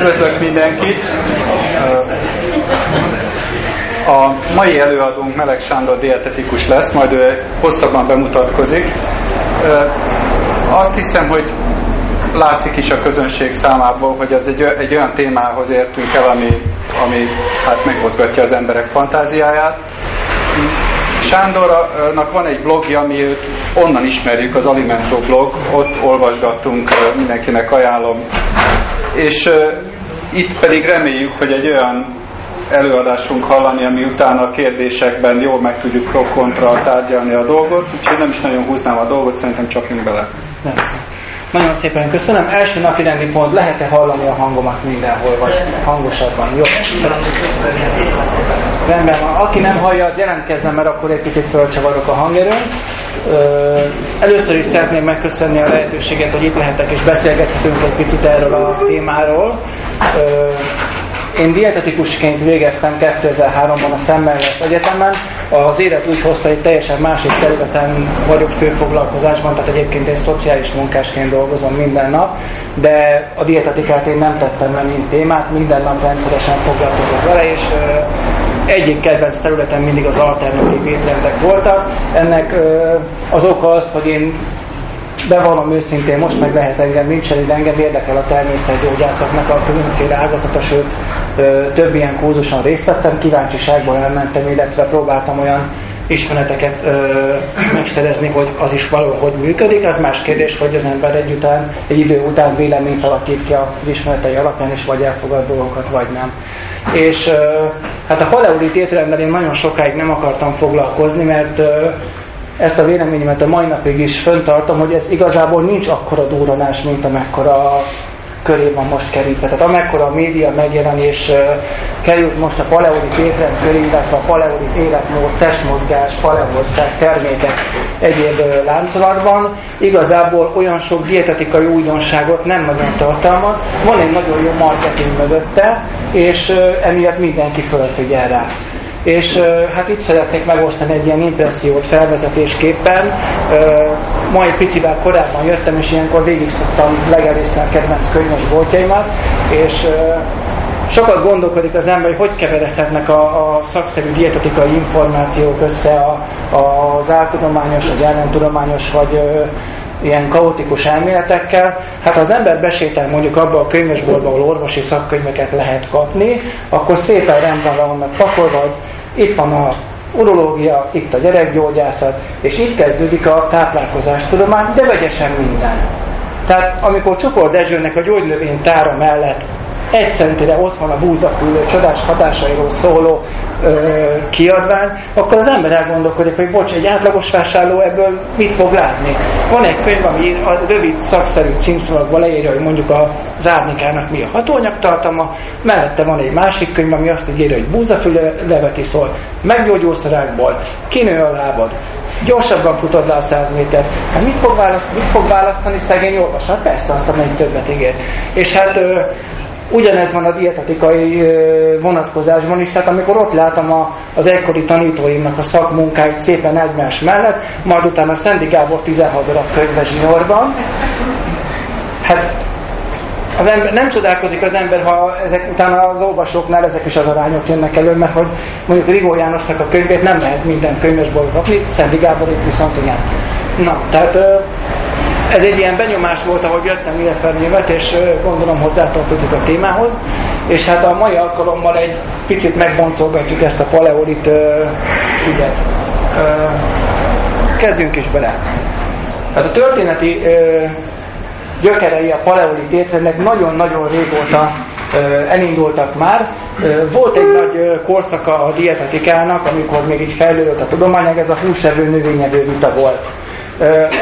Üdvözlök mindenkit! A mai előadónk Meleg Sándor dietetikus lesz, majd ő hosszabban bemutatkozik. Azt hiszem, hogy látszik is a közönség számából, hogy ez egy, egy olyan témához értünk el, ami, ami hát megmozgatja az emberek fantáziáját. Sándornak van egy blogja, ami őt onnan ismerjük, az Alimento blog, ott olvasgattunk, mindenkinek ajánlom. És itt pedig reméljük, hogy egy olyan előadásunk hallani, ami utána a kérdésekben jól meg tudjuk pro-kontra tárgyalni a dolgot, úgyhogy nem is nagyon húznám a dolgot, szerintem csapjunk bele. Nem. Nagyon szépen köszönöm. Első napi rendi pont, lehet-e hallani a hangomat mindenhol, vagy hangosabban? Jó. Rendben van. Aki nem hallja, az jelentkezzen, mert akkor egy picit fölcsavarok a hangerőn. Először is szeretném megköszönni a lehetőséget, hogy itt lehetek és beszélgethetünk egy picit erről a témáról. Én dietetikusként végeztem 2003-ban a Szemmelweis Egyetemen. Az élet úgy hozta, hogy teljesen másik területen vagyok főfoglalkozásban, tehát egyébként én szociális munkásként dolgozom minden nap, de a dietetikát én nem tettem meg, mint témát, minden nap rendszeresen foglalkozok vele, és egyik kedvenc területen mindig az alternatív étrendek voltak. Ennek az oka az, hogy én bevallom őszintén, most meg lehet engem nincs de engem érdekel a természetgyógyászatnak a különféle ágazata, sőt több ilyen kurzuson részt vettem, kíváncsiságból elmentem, illetve próbáltam olyan ismereteket ö, megszerezni, hogy az is valahogy működik. Az más kérdés, hogy az ember egy, után, egy idő után véleményt alakít ki az ismeretei alapján, és vagy elfogad dolgokat, vagy nem. És ö, hát a paleolit étrendben én nagyon sokáig nem akartam foglalkozni, mert ö, ezt a véleményemet a mai napig is föntartom, hogy ez igazából nincs akkora durranás, mint amekkora köré van most kerítve. Tehát amekkora a média megjelenés került most a paleolit étrend köré, illetve a paleolit életmód, testmozgás, paleoország termékek egyéb láncolatban, igazából olyan sok dietetikai újdonságot nem nagyon tartalmaz. Van egy nagyon jó marketing mögötte, és emiatt mindenki fölfigyel rá és hát itt szeretnék megosztani egy ilyen impressziót felvezetésképpen. Ma egy picivel korábban jöttem, és ilyenkor végig szoktam legelészni a kedvenc könyves boltjaimat, és sokat gondolkodik az ember, hogy hogy keveredhetnek a, a szakszerű dietetikai információk össze a, az áltudományos, vagy ellentudományos, vagy ilyen kaotikus elméletekkel. Hát ha az ember besétel mondjuk abba a könyvesboltba, ahol orvosi szakkönyveket lehet kapni, akkor szépen rendben vannak pakolva, itt van a urológia, itt a gyerekgyógyászat, és itt kezdődik a táplálkozástudomány, de vegyesen minden. Tehát amikor Csukor Dezsőnek a gyógynövény tára mellett egy centire ott van a búzaküllő csodás hatásairól szóló ö, kiadvány, akkor az ember elgondolkodik, hogy bocs, egy átlagos vásárló ebből mit fog látni. Van egy könyv, ami a rövid szakszerű címszavakban leírja, hogy mondjuk az árnyékának mi a hatóanyagtartama, mellette van egy másik könyv, ami azt írja, hogy búzafüle leveti szól, meggyógyószerákból, kinő a lábad, gyorsabban futod le a 100 métert. Hát mit fog, választ, mit fog választani szegény olvasat? Persze azt, amelyik többet ígér. És hát ö, Ugyanez van a dietetikai vonatkozásban is, tehát amikor ott látom a, az egykori tanítóimnak a szakmunkáit szépen egymás mellett, majd utána Szendi Gábor 16 darab könyve zsinórban, hát az ember, nem csodálkozik az ember, ha ezek utána az olvasóknál ezek is az arányok jönnek elő, mert hogy mondjuk Rigó Jánosnak a könyvét nem lehet minden könyvesból kapni, Szendi Gábor itt viszont igen. Na, tehát ez egy ilyen benyomás volt, ahogy jöttem ide felnyilvet, és gondolom hozzátartozik a témához. És hát a mai alkalommal egy picit megboncolgatjuk ezt a paleolit ügyet. Kezdjünk is bele. Hát a történeti gyökerei a paleolit étrendnek nagyon-nagyon régóta elindultak már. Volt egy nagy korszaka a dietetikának, amikor még így fejlődött a tudományag, ez a húsevő növényevő vita volt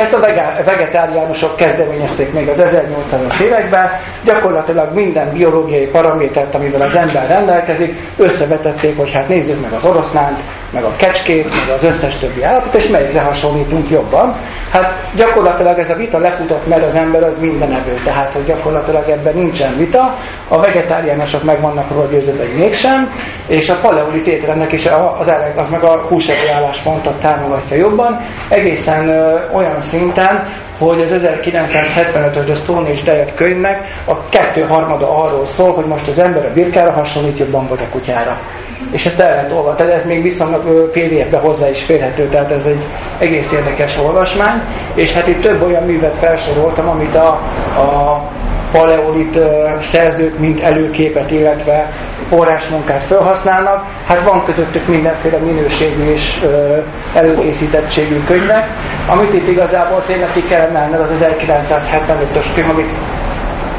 ezt a vegetáriánusok kezdeményezték még az 1800-as években, gyakorlatilag minden biológiai paramétert, amivel az ember rendelkezik, összevetették, hogy hát nézzük meg az oroszlánt, meg a kecskét, meg az összes többi állatot, és melyikre hasonlítunk jobban. Hát gyakorlatilag ez a vita lefutott, mert az ember az evő, tehát hogy gyakorlatilag ebben nincsen vita, a vegetáriánusok meg vannak róla győződve, mégsem, és a paleolit étrendnek is az, az meg a húsevő álláspontot támogatja jobban. Egészen olyan szinten, hogy az 1975-ös The Stone Age Diet könyvnek a kettő arról szól, hogy most az ember a birkára hasonlít jobban vagy a kutyára. És ezt el lehet olvasni, tehát ez még viszonylag PDF-be hozzá is férhető, tehát ez egy egész érdekes olvasmány, és hát itt több olyan művet felsoroltam, amit a, a paleolit szerzők, mint előképet, illetve forrásmunkát felhasználnak. Hát van közöttük mindenféle minőségű és előkészítettségű könyvek, amit itt igazából tényleg ki kell emelni, az 1975-ös könyv, amit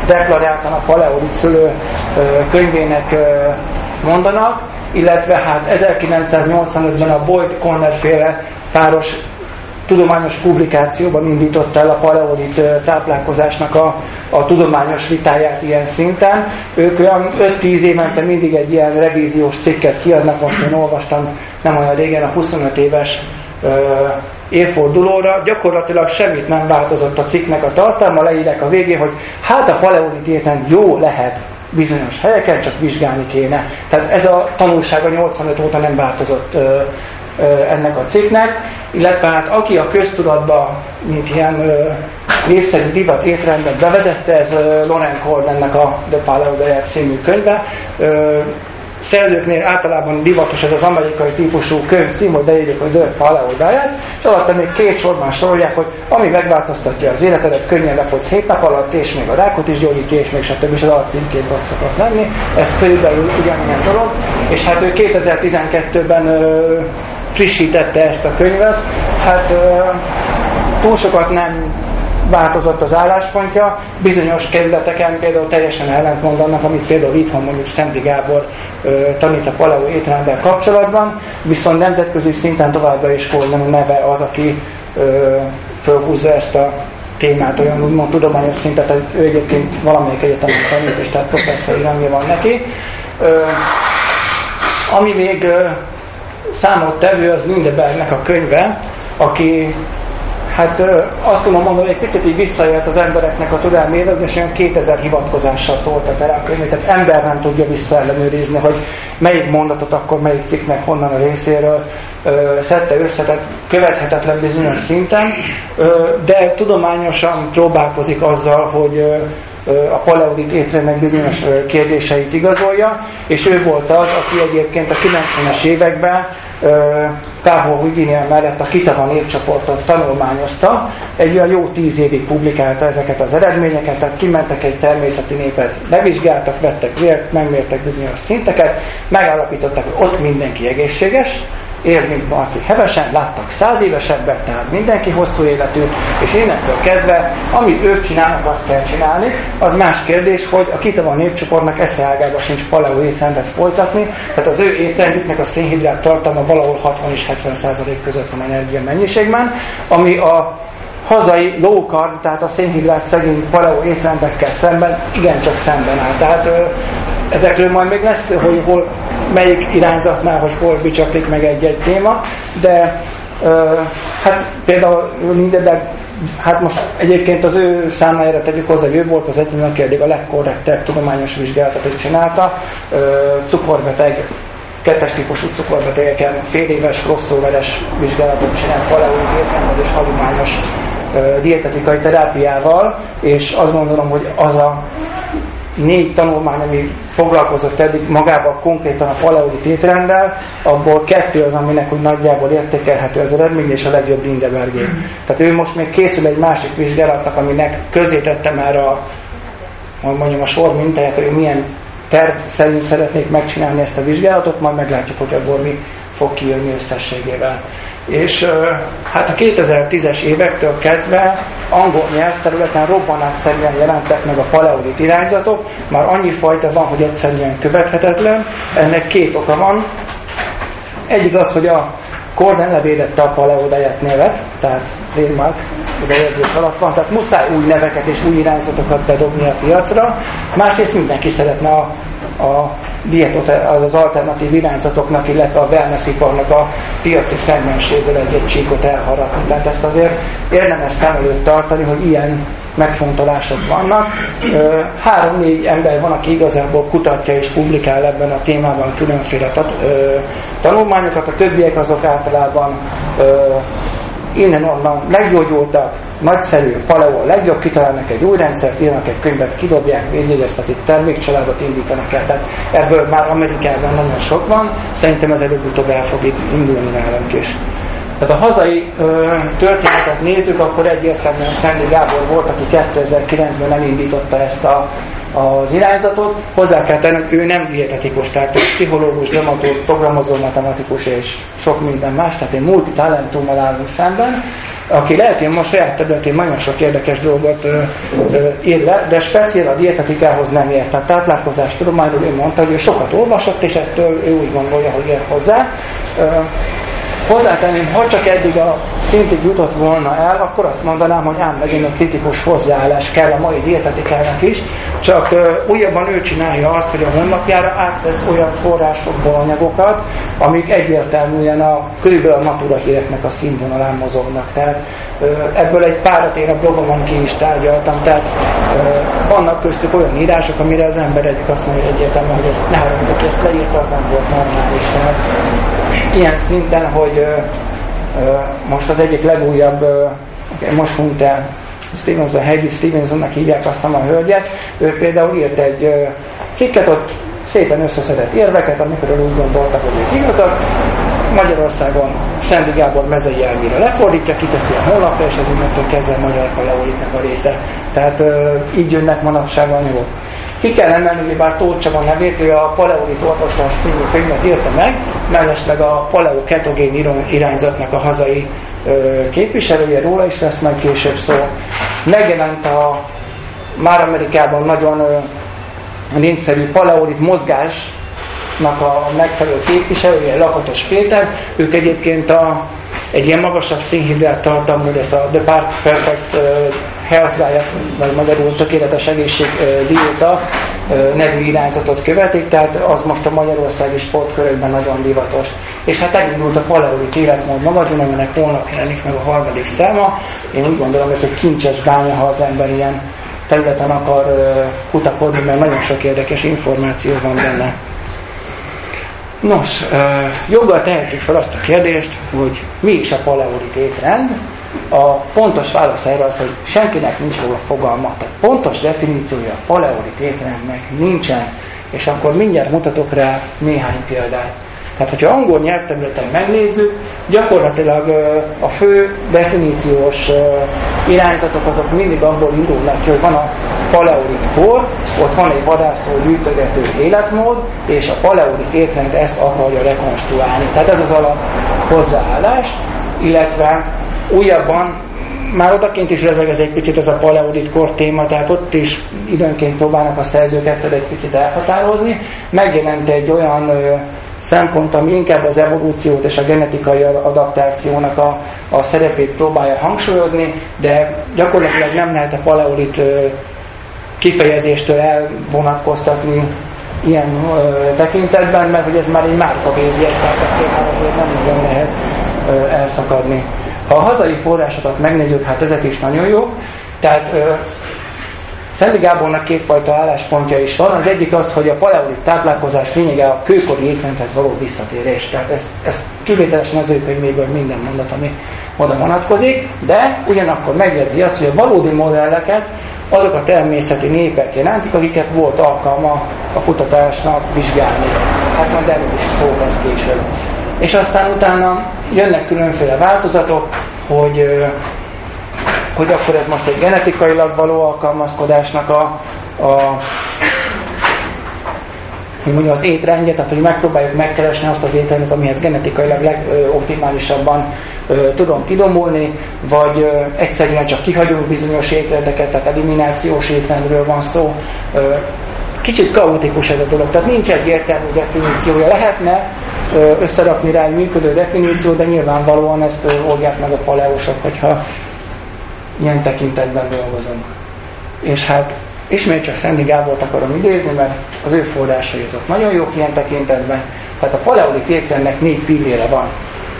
deklaráltan a paleolit szülő könyvének mondanak, illetve hát 1985-ben a Boyd Conner féle páros tudományos publikációban indította el a paleolit táplálkozásnak a, a tudományos vitáját ilyen szinten. Ők olyan 5-10 évente mindig egy ilyen revíziós cikket kiadnak, most én olvastam nem olyan régen a 25 éves évfordulóra, gyakorlatilag semmit nem változott a cikknek a tartalma, leírek a végén, hogy hát a paleolit érten jó lehet bizonyos helyeken, csak vizsgálni kéne. Tehát ez a tanulsága 85 óta nem változott ö, ennek a cikknek, illetve hát aki a köztudatba, mint ilyen népszerű divat étrendben bevezette, ez Loren Cordennek a The Diet című könyve. Szerzőknél általában divatos ez az amerikai típusú könyv cím, hogy leírjuk, hogy The Paleo Diet, és alatta még két sorban sorolják, hogy ami megváltoztatja az életedet, könnyen lefogysz 7 nap alatt, és még a rákot is gyógyítja, és még stb. és az alcímként ott szokott lenni. Ez körülbelül ugyanilyen dolog, és hát ő 2012-ben frissítette ezt a könyvet, hát túl sokat nem változott az álláspontja, bizonyos kerületeken például teljesen ellentmond annak, amit például itthon mondjuk Szendi Gábor ö, tanít a Paleo étrenddel kapcsolatban, viszont nemzetközi szinten továbbra is Korlen neve az, aki ö, fölhúzza ezt a témát. Olyan úgymond tudományos szintet, hogy ő egyébként valamelyik egyetemen tanít, és tehát professzori rendje van neki. Ö, ami még számot tevő az Lindebergnek a könyve, aki hát azt tudom mondani, hogy egy picit így visszaélt az embereknek a tudámével, és olyan 2000 hivatkozással tolta el a könyvét, tehát ember nem tudja visszaellenőrizni, hogy melyik mondatot akkor melyik cikknek honnan a részéről ö, szedte össze, tehát követhetetlen bizonyos szinten, ö, de tudományosan próbálkozik azzal, hogy ö, a paleolit étrendnek bizonyos kérdéseit igazolja, és ő volt az, aki egyébként a 90-es években Kábor Huginia mellett a Kitava népcsoportot tanulmányozta, egy olyan jó tíz évig publikálta ezeket az eredményeket, tehát kimentek egy természeti népet, levizsgáltak, vettek vért, megmértek bizonyos szinteket, megállapították, hogy ott mindenki egészséges, él, mint Marci hevesen, láttak száz évesebbet, tehát mindenki hosszú életű, és innentől kezdve, amit ők csinálnak, azt kell csinálni. Az más kérdés, hogy a Kitava népcsoportnak eszeágában sincs paleo étrendet folytatni, tehát az ő étrendjüknek a szénhidrát tartalma valahol 60 és 70 százalék között van energia mennyiségben, ami a hazai low carb, tehát a szénhidrát szegény paleo étrendekkel szemben igencsak szemben áll. Tehát ezekről majd még lesz, hogy hol, melyik irányzatnál, hogy hol bicsaklik meg egy-egy téma, de ö, hát például Lindeberg, hát most egyébként az ő számára tegyük hozzá, hogy ő volt az egyetlen, aki eddig a legkorrektebb tudományos vizsgálatot csinálta, ö, cukorbeteg kettes típusú cukorbetegeken fél éves crossoveres vizsgálatot csinált paleolit értelmezés hagyományos dietetikai terápiával, és azt gondolom, hogy az a négy tanulmány, ami foglalkozott eddig magával konkrétan a paleolit étrenddel, abból kettő az, aminek úgy nagyjából értékelhető az eredmény, és a legjobb Lindebergé. Tehát ő most még készül egy másik vizsgálatnak, aminek közé tette már a, mondjam, a sor mintáját, hogy milyen terv szerint szeretnék megcsinálni ezt a vizsgálatot, majd meglátjuk, hogy abból mi fog kijönni összességével. És hát a 2010-es évektől kezdve angol nyelvterületen robbanásszerűen jelentek meg a paleolit irányzatok, már annyi fajta van, hogy egyszerűen követhetetlen. Ennek két oka van. Egyik az, hogy a Korden levédette a paleodáját nevet, tehát trademark bejegyzés alatt van, tehát muszáj új neveket és új irányzatokat bedobni a piacra. Másrészt mindenki szeretne a, a dietot az alternatív irányzatoknak, illetve a wellness iparnak a piaci szegmenséből egy-egy csíkot elharapni. Tehát ezt azért érdemes szem előtt tartani, hogy ilyen megfontolások vannak. Három-négy ember van, aki igazából kutatja és publikál ebben a témában különféle tanulmányokat, a többiek azok általában innen-onnan meggyógyultak, nagyszerű, paleo legjobb, kitalálnak egy új rendszert, írnak egy könyvet, kidobják, védjegyeztetik, termékcsaládot indítanak el. Tehát ebből már Amerikában nagyon sok van, szerintem ez előbb-utóbb el fog indulni nálunk is. Tehát a hazai ö, történetet nézzük, akkor egyértelműen Szendi Gábor volt, aki 2009-ben elindította ezt a, az irányzatot. Hozzá kell tenni, ő nem dietetikus, tehát ő pszichológus, dramaturg, programozó, matematikus és sok minden más, tehát egy multitalentummal állunk szemben, aki lehet, hogy most saját területén nagyon sok érdekes dolgot ö, ö, ír le, de speciál a dietetikához nem ért. Tehát táplálkozás tudományról ő mondta, hogy ő sokat olvasott, és ettől ő úgy gondolja, hogy ér hozzá. Ö, Hozzátenném, ha csak eddig a szintig jutott volna el, akkor azt mondanám, hogy ám megint a kritikus hozzáállás kell a mai dietetikának is, csak újabban ő csinálja azt, hogy a honlapjára átvesz olyan forrásokból anyagokat, amik egyértelműen a körülbelül a natura híreknek a színvonalán mozognak. Tehát ebből egy párat én a blogomon ki is tárgyaltam, tehát vannak köztük olyan írások, amire az ember egyik azt mondja, egyértelműen, hogy ez ne haragudj, ezt leírta, az nem volt normális. Tehát ilyen szinten, hogy ö, ö, most az egyik legújabb, ö, most hunyt el Stevenson, Heidi Stevensonnak hívják azt a hölgyet, ő például írt egy ö, cikket, ott szépen összeszedett érveket, amikor úgy gondoltak, hogy ők igazak. Magyarországon Szendi Gábor mezei elvére lefordítja, kiteszi a honlapra, és ez innentől kezdve magyar paleolitnek a része. Tehát ö, így jönnek manapság anyagok. Ki kell emelni, bár Tóth Csaba nevét, ő a Paleolit orvoslás című könyvet írta meg, mellesleg a paleo ketogén irányzatnak a hazai ö, képviselője, róla is lesz majd később szó. Megjelent a már Amerikában nagyon ö, népszerű paleolit mozgásnak a megfelelő képviselője, Lakatos Péter, ők egyébként a, egy ilyen magasabb szénhidrát tartalmú, ez a The Perfect Health Diet, vagy magyarul tökéletes egészség diéta nevű irányzatot követik, tehát az most a magyarországi sportkörökben nagyon divatos. És hát elindult a Paleolit életmód magazin, aminek holnap jelenik meg a harmadik száma. Én úgy gondolom, ez egy kincses bánya, ha az ember ilyen területen akar kutakodni, mert nagyon sok érdekes információ van benne. Nos, joggal tehetjük fel azt a kérdést, hogy mi a paleolit étrend. A pontos válasz erre az, hogy senkinek nincs róla fogalma. Tehát pontos definíciója a paleolit étrendnek nincsen, és akkor mindjárt mutatok rá néhány példát. Tehát, hogyha angol nyelvterületen megnézzük, gyakorlatilag a fő definíciós irányzatok azok mindig abból indulnak hogy van a paleolit kor, ott van egy vadászó gyűjtögető életmód, és a paleolit étrend ezt akarja rekonstruálni. Tehát ez az alap hozzáállás, illetve újabban már odakint is rezeg egy picit ez a paleolit kor téma, tehát ott is időnként próbálnak a szerzőket egy picit elhatározni. Megjelent egy olyan szempont, ami inkább az evolúciót és a genetikai adaptációnak a, a szerepét próbálja hangsúlyozni, de gyakorlatilag nem lehet a paleolit kifejezéstől elvonatkoztatni ilyen ö, tekintetben, mert hogy ez már egy márkavédje, tehát ettől nem nagyon lehet elszakadni. Ha a hazai forrásokat megnézzük, hát ezek is nagyon jó. Tehát Szendi Gábornak kétfajta álláspontja is van. Az egyik az, hogy a paleolit táplálkozás lényege a kőkori étrendhez való visszatérés. Tehát ez, ez kivételesen az ő könyvéből minden mondat, ami oda vonatkozik, de ugyanakkor megjegyzi azt, hogy a valódi modelleket azok a természeti népek jelentik, akiket volt alkalma a kutatásnak vizsgálni. Hát majd erről is szó lesz később. És aztán utána jönnek különféle változatok, hogy hogy akkor ez most egy genetikailag való alkalmazkodásnak a, a mondja, az étrendje, tehát hogy megpróbáljuk megkeresni azt az étrendet, amihez genetikailag legoptimálisabban tudom kidomulni, vagy ö, egyszerűen csak kihagyunk bizonyos étrendeket, tehát eliminációs étrendről van szó. Ö, kicsit kaotikus ez a dolog, tehát nincs egy értelmű definíciója. Lehetne összerakni rá egy működő definíció, de nyilvánvalóan ezt oldják meg a paleósok, hogyha ilyen tekintetben dolgozunk. És hát ismét csak Szendi Gábort akarom idézni, mert az ő forrásai azok nagyon jók ilyen tekintetben. Tehát a paleolit étrendnek négy pillére van.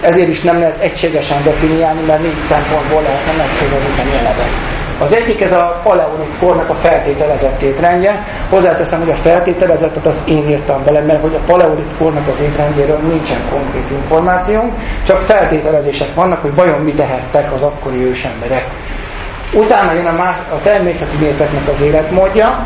Ezért is nem lehet egységesen definiálni, mert négy szempontból lehetne megközelíteni eleve. Az egyik ez a paleolit kornak a feltételezett étrendje. Hozzáteszem, hogy a feltételezettet azt én írtam bele, mert hogy a paleolit kornak az étrendjéről nincsen konkrét információnk, csak feltételezések vannak, hogy vajon mit tehettek az akkori ősemberek. Utána jön a, más, a természeti népeknek az életmódja,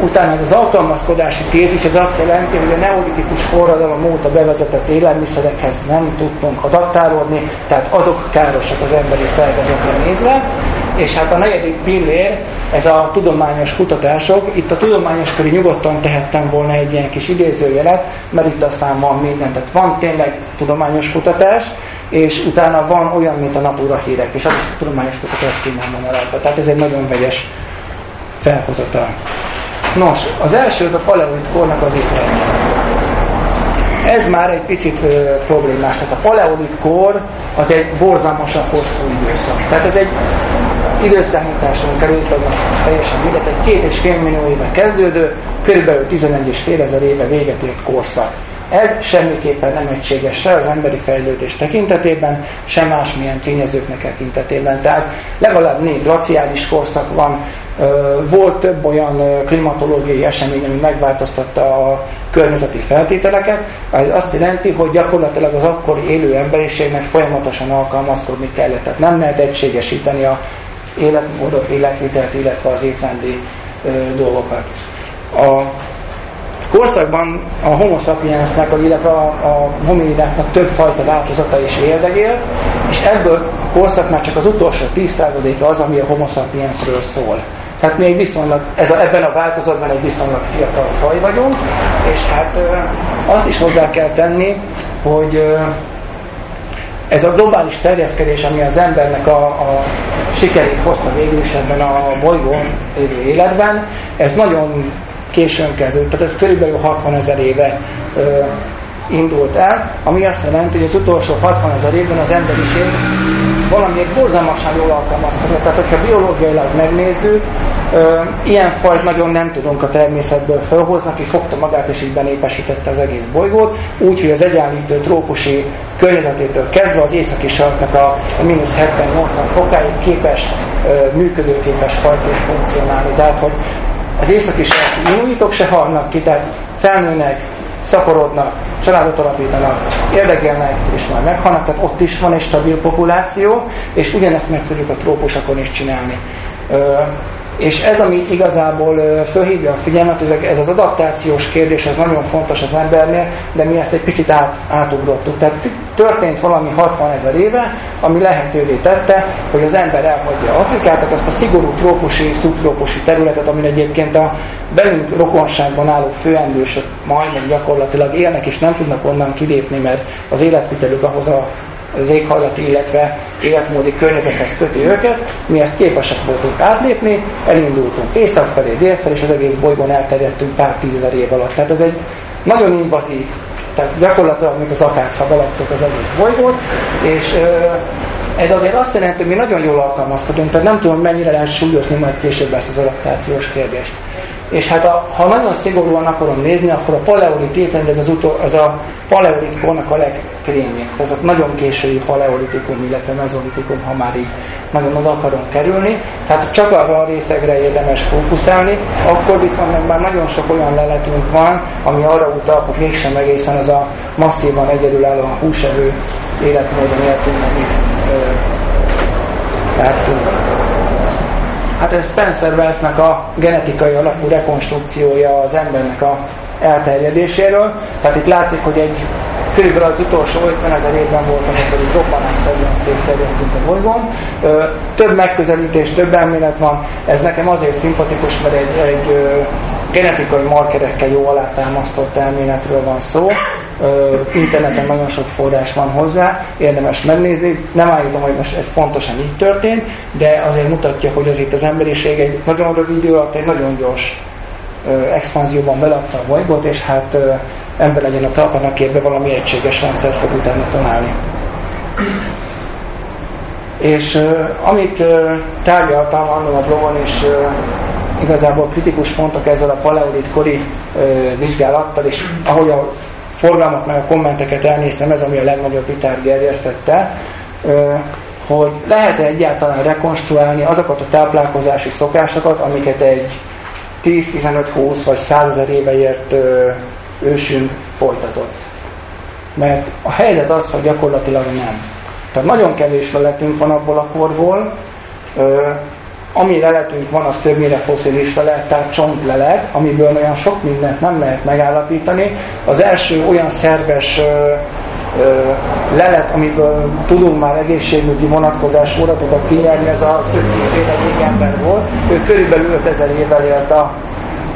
Utána az alkalmazkodási tézis, ez azt jelenti, hogy a neolitikus forradalom óta bevezetett élelmiszerekhez nem tudtunk adaptálódni, tehát azok károsak az emberi szervezetre nézve. És hát a negyedik pillér, ez a tudományos kutatások. Itt a tudományos köré nyugodtan tehettem volna egy ilyen kis idézőjelet, mert itt aztán van minden. Tehát van tényleg tudományos kutatás, és utána van olyan, mint a napúra hírek, és az is a tudományos kutatás címán van Tehát ez egy nagyon vegyes felhozatal. Nos, az első az a paleolit kornak az étrendje. Ez már egy picit ö, problémás. Tehát a paleolit kor az egy borzalmasan hosszú időszak. Tehát ez egy időszámításon került, hogy most teljesen mindegy, egy két és fél millió éve kezdődő, körülbelül 11 és fél ezer éve véget ért korszak. Ez semmiképpen nem egységes se az emberi fejlődés tekintetében, sem másmilyen tényezőknek tekintetében. Tehát legalább négy glaciális korszak van, volt több olyan klimatológiai esemény, ami megváltoztatta a környezeti feltételeket. Ez azt jelenti, hogy gyakorlatilag az akkori élő emberiségnek folyamatosan alkalmazkodni kellett. Tehát nem lehet egységesíteni a életmódot, életvitelt, illetve az étrendi dolgokat. A korszakban a homo sapiensnek, illetve a, a hominidáknak több fajta változata is érdegél, és ebből a korszak már csak az utolsó 10%-a az, ami a homo sapiensről szól. Tehát egy viszonylag, ez a, ebben a változatban egy viszonylag fiatal faj vagyunk, és hát azt is hozzá kell tenni, hogy ez a globális terjeszkedés, ami az embernek a, a sikerét hozta végül is ebben a bolygón élő életben, ez nagyon későn kezdődött, tehát ez körülbelül 60 ezer éve ö, indult el, ami azt jelenti, hogy az utolsó 60 ezer évben az emberiség valamiért borzalmasan jól alkalmazkodott. Tehát, hogyha biológiailag megnézzük, ö, ilyen fajt nagyon nem tudunk a természetből felhozni, aki fogta magát és így benépesítette az egész bolygót, úgyhogy az egyenlítő trópusi környezetétől kezdve az északi sarknak a, mínusz 70-80 fokáig képes, ö, működőképes fajként funkcionálni. Tehát, hogy az északi sarki inuitok se halnak ki, tehát felnőnek, szaporodnak, családot alapítanak, érdekelnek, és már meghalnak, tehát ott is van egy stabil populáció, és ugyanezt meg tudjuk a trópusokon is csinálni. És ez, ami igazából fölhívja a figyelmet, ez az adaptációs kérdés, ez nagyon fontos az embernél, de mi ezt egy picit át, átugrottuk. Tehát történt valami 60 ezer éve, ami lehetővé tette, hogy az ember elhagyja Afrikát, tehát azt a szigorú trópusi, szubtrópusi területet, amin egyébként a belünk rokonságban álló főendősök majdnem gyakorlatilag élnek, és nem tudnak onnan kilépni, mert az életvitelük ahhoz a az éghajlati, illetve életmódi környezethez köti őket, mi ezt képesek voltunk átlépni, elindultunk észak felé, dél felé, és az egész bolygón elterjedtünk pár tízezer év alatt. Tehát ez egy nagyon invazív, tehát gyakorlatilag mint az akácfa belattuk az egész bolygót, és ez azért azt jelenti, hogy mi nagyon jól alkalmazkodunk, tehát nem tudom, mennyire lehet súlyozni majd később ezt az adaptációs kérdést. És hát a, ha nagyon szigorúan akarom nézni, akkor a paleolit étrend, ez, az utol, ez a paleolit a legkrémje. Ez a nagyon késői paleolitikum, illetve mezolitikum, ha már így nagyon oda akarom kerülni. Tehát csak arra a részegre érdemes fókuszálni, akkor viszont meg már nagyon sok olyan leletünk van, ami arra utal, hogy mégsem egészen az a masszívan egyedülálló húsevő életmódon éltünk, amit láttunk. Hát ez Spencer Wells-nek a genetikai alapú rekonstrukciója az embernek a elterjedéséről. Tehát itt látszik, hogy egy körülbelül az utolsó 50 ezer évben volt, amikor így robbanásszerűen szétterjedtünk a bolygón. Több megközelítés, több elmélet van. Ez nekem azért szimpatikus, mert egy, egy genetikai markerekkel jó alátámasztott elméletről van szó. Interneten nagyon sok forrás van hozzá, érdemes megnézni. Nem állítom, hogy most ez pontosan így történt, de azért mutatja, hogy az itt az emberiség egy nagyon rövid idő alatt egy nagyon gyors expanzióban beladta a bolygót, és hát ember legyen a talpanak érve valami egységes rendszer fog utána találni. És amit tárgyaltam annól a blogon, uh, igazából kritikus pontok ezzel a paleolit kori vizsgálattal, és ahogy a forgalmat meg a kommenteket elnéztem, ez ami a legnagyobb vitát gerjesztette, hogy lehet-e egyáltalán rekonstruálni azokat a táplálkozási szokásokat, amiket egy 10-15-20 vagy 100 éve ért ősünk folytatott. Mert a helyzet az, hogy gyakorlatilag nem. Tehát nagyon kevés leletünk van abból a korból, ami leletünk van, az többnyire foszilis lelet, tehát csontlelet, amiből olyan sok mindent nem lehet megállapítani. Az első olyan szerves lelet, amiből tudunk már egészségügyi vonatkozás adatokat kinyerni, ez a több éve ember volt. Ő körülbelül 5000 évvel élt a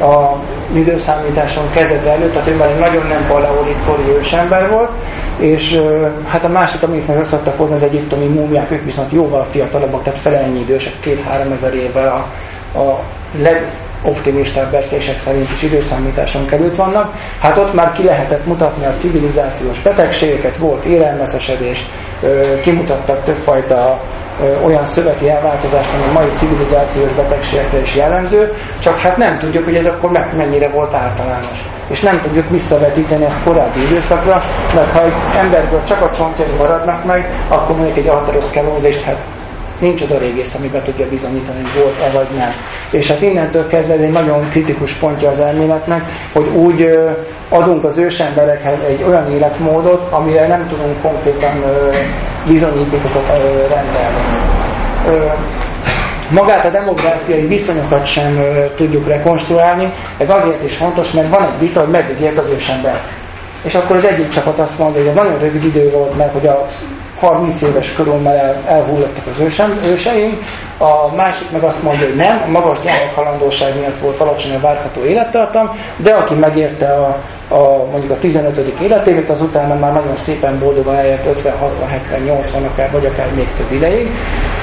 a időszámításon kezdete előtt, tehát ő már egy nagyon nem paleolit kori ősember volt, és hát a másik, amit meg szoktak hozni, az egyiptomi múmiák, ők viszont jóval fiatalabbak, tehát fele ennyi idősek, két-három ezer évvel a, a legoptimistább becslések szerint is időszámításon került vannak. Hát ott már ki lehetett mutatni a civilizációs betegségeket, volt élelmeszesedés, kimutattak többfajta olyan szöveti elváltozást, ami a mai civilizációs betegségekre is jellemző, csak hát nem tudjuk, hogy ez akkor mennyire volt általános. És nem tudjuk visszavetíteni ezt korábbi időszakra, mert ha egy emberből csak a csontjai maradnak meg, akkor mondjuk egy arteroszkelózist, hát nincs az a régész, ami be tudja bizonyítani, hogy volt-e vagy nem. És hát innentől kezdve ez egy nagyon kritikus pontja az elméletnek, hogy úgy adunk az ősemberekhez egy olyan életmódot, amire nem tudunk konkrétan bizonyítékokat rendelni. Magát a demográfiai viszonyokat sem tudjuk rekonstruálni, ez azért is fontos, mert van egy vita, hogy meddig ért az ősember. És akkor az egyik csapat azt mondja, hogy nagyon rövid idő volt, mert hogy a 30 éves korommal el, elhullottak az ősem, őseim, a másik meg azt mondja, hogy nem, a magas gyermekhalandóság miatt volt alacsony a várható élettartam, de aki megérte a, a, mondjuk a 15. életévet, az utána már nagyon szépen boldogan eljött 50, 60, 70, 80 akár, vagy akár még több ideig.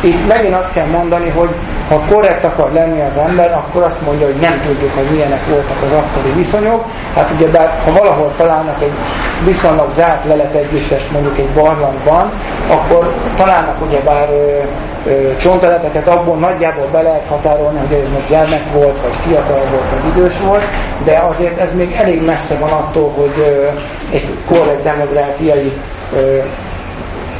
Itt megint azt kell mondani, hogy ha korrekt akar lenni az ember, akkor azt mondja, hogy nem tudjuk, hogy milyenek voltak az akkori viszonyok. Hát ugye, bár ha valahol találnak egy viszonylag zárt lelet együttest mondjuk egy barlangban, akkor találnak ugyebár csontelepeket, abból nagyjából be lehet határolni, hogy ez most gyermek volt, vagy fiatal volt, vagy idős volt, de azért ez még elég messze van attól, hogy egy korrekt demográfiai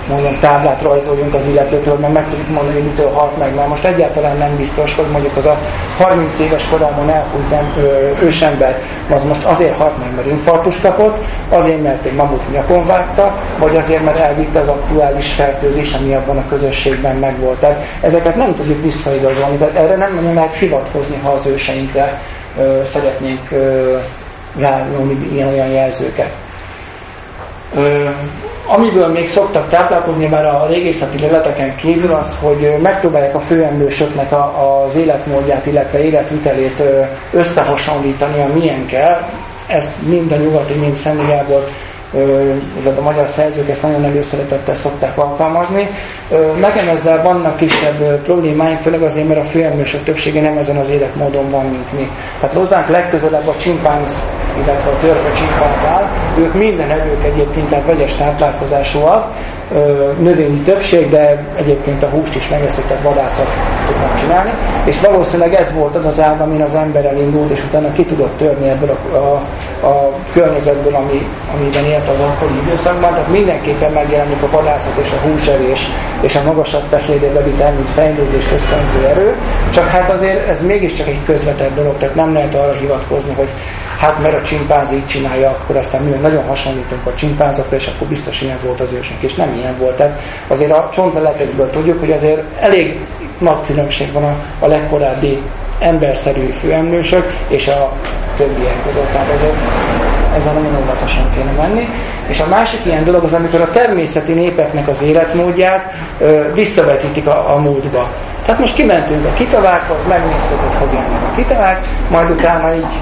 mondom, táblát rajzoljunk az illetőkről, mert meg tudjuk mondani, hogy mitől halt meg. Mert most egyáltalán nem biztos, hogy mondjuk az a 30 éves koromon elhúlt nem, ö, ősember, az most azért halt meg, mert infartus kapott, azért, mert egy mamut nyakon vágta, vagy azért, mert elvitte az aktuális fertőzés, ami abban a közösségben megvolt. Tehát ezeket nem tudjuk visszaigazolni, tehát erre nem nagyon lehet hivatkozni, ha az őseinkre ö, szeretnénk rányomni ilyen-olyan jelzőket. Ö, amiből még szoktak táplálkozni már a régészeti leleteken kívül az, hogy megpróbálják a főemlősöknek a, az életmódját, illetve életvitelét összehasonlítani a milyen. Ezt mind a nyugati, mind Szennigából a magyar szerzők ezt nagyon előszeretettel szokták alkalmazni. Nekem ezzel vannak kisebb problémáim, főleg azért, mert a főemlősök többsége nem ezen az életmódon van, mint mi. Tehát hozzánk legközelebb a csimpánz, illetve a törpe csimpánz áll, ők minden evők egyébként, tehát vegyes táplálkozásúak, növényi többség, de egyébként a húst is megeszik, tehát vadászat tudnak csinálni. És valószínűleg ez volt az az áll, amin az ember elindult, és utána ki tudott törni ebből a, a, a környezetből, ami, amiben élt az akkori időszakban. Tehát mindenképpen megjelenik a vadászat és a húsevés és a magasabb technédébe vitt mint fejlődés ösztönző erő. Csak hát azért ez mégiscsak egy közvetett dolog, tehát nem lehet arra hivatkozni, hogy hát mert a csimpánz így csinálja, akkor aztán mi nagyon hasonlítunk a csimpánzokra, és akkor biztos ilyen volt az ősünk, és nem ilyen volt. Tehát azért a csontleletekből tudjuk, hogy azért elég nagy különbség van a, a legkorábbi emberszerű főemlősök és a többiek között. Tehát azért ezzel nagyon óvatosan kéne menni. És a másik ilyen dolog az, amikor a természeti népeknek az életmódját ö, visszavetítik a, a múltba. Tehát most kimentünk a kitavákhoz, megnéztük, hogy hogy a kitavák, majd utána így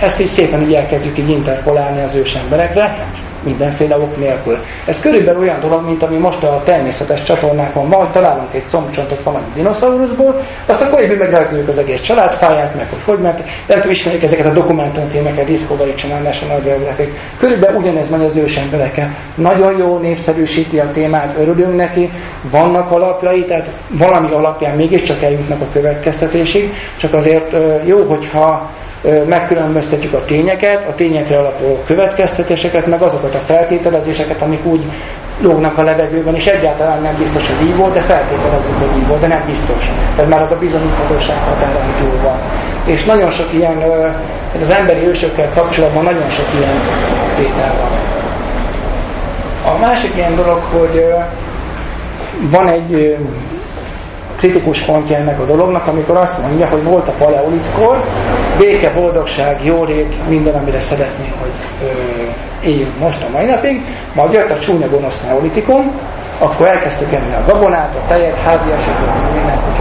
ezt így szépen így elkezdjük így interpolálni az ős emberekre, mindenféle ok nélkül. Ez körülbelül olyan dolog, mint ami most a természetes csatornákon van, találunk egy combcsontot valami dinoszauruszból, azt akkor évben megrajzoljuk az egész családfáját, meg hogy hogy mert nem ismerjük ezeket a dokumentumfilmeket, Discovery Channel, National Geographic. Körülbelül ugyanez megy az ős emberekkel. Nagyon jó népszerűsíti a témát, örülünk neki, vannak alapjai, tehát valami alapján mégiscsak eljutnak a következtetésig, csak azért jó, hogyha megkülönböztetjük a tényeket, a tényekre alapuló következtetéseket, meg azokat a feltételezéseket, amik úgy lógnak a levegőben, és egyáltalán nem biztos, hogy így volt, de feltételezzük, hogy így volt, de nem biztos. Tehát már az a bizonyíthatóság határa túl van. És nagyon sok ilyen, az emberi ősökkel kapcsolatban nagyon sok ilyen tétel van. A másik ilyen dolog, hogy van egy kritikus pontja ennek a dolognak, amikor azt mondja, hogy volt a paleolitkor, béke, boldogság, jólét, minden, amire szeretnénk, hogy ö, éljünk most a mai napig, majd jött a csúnya gonosz neolitikum, akkor elkezdtük enni a gabonát, a tejet, háziasokat, mindent, hogy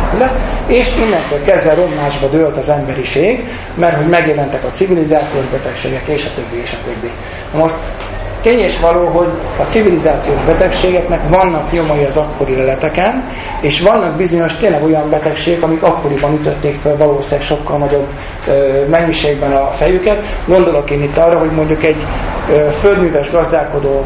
és innentől kezdve romlásba dőlt az emberiség, mert hogy megjelentek a civilizációs betegségek, és a többi, és a többi. Most tény és való, hogy a civilizációs betegségeknek vannak nyomai az akkori leleteken, és vannak bizonyos tényleg olyan betegségek, amik akkoriban ütötték fel valószínűleg sokkal nagyobb ö, mennyiségben a fejüket. Gondolok én itt arra, hogy mondjuk egy ö, földműves gazdálkodó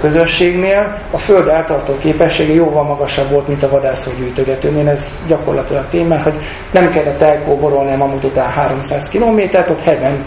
közösségnél a föld eltartó képessége jóval magasabb volt, mint a vadászógyűjtögetőnél. Ez gyakorlatilag téma, hogy nem kellett elkóborolni a mamut után 300 kilométert, ott heben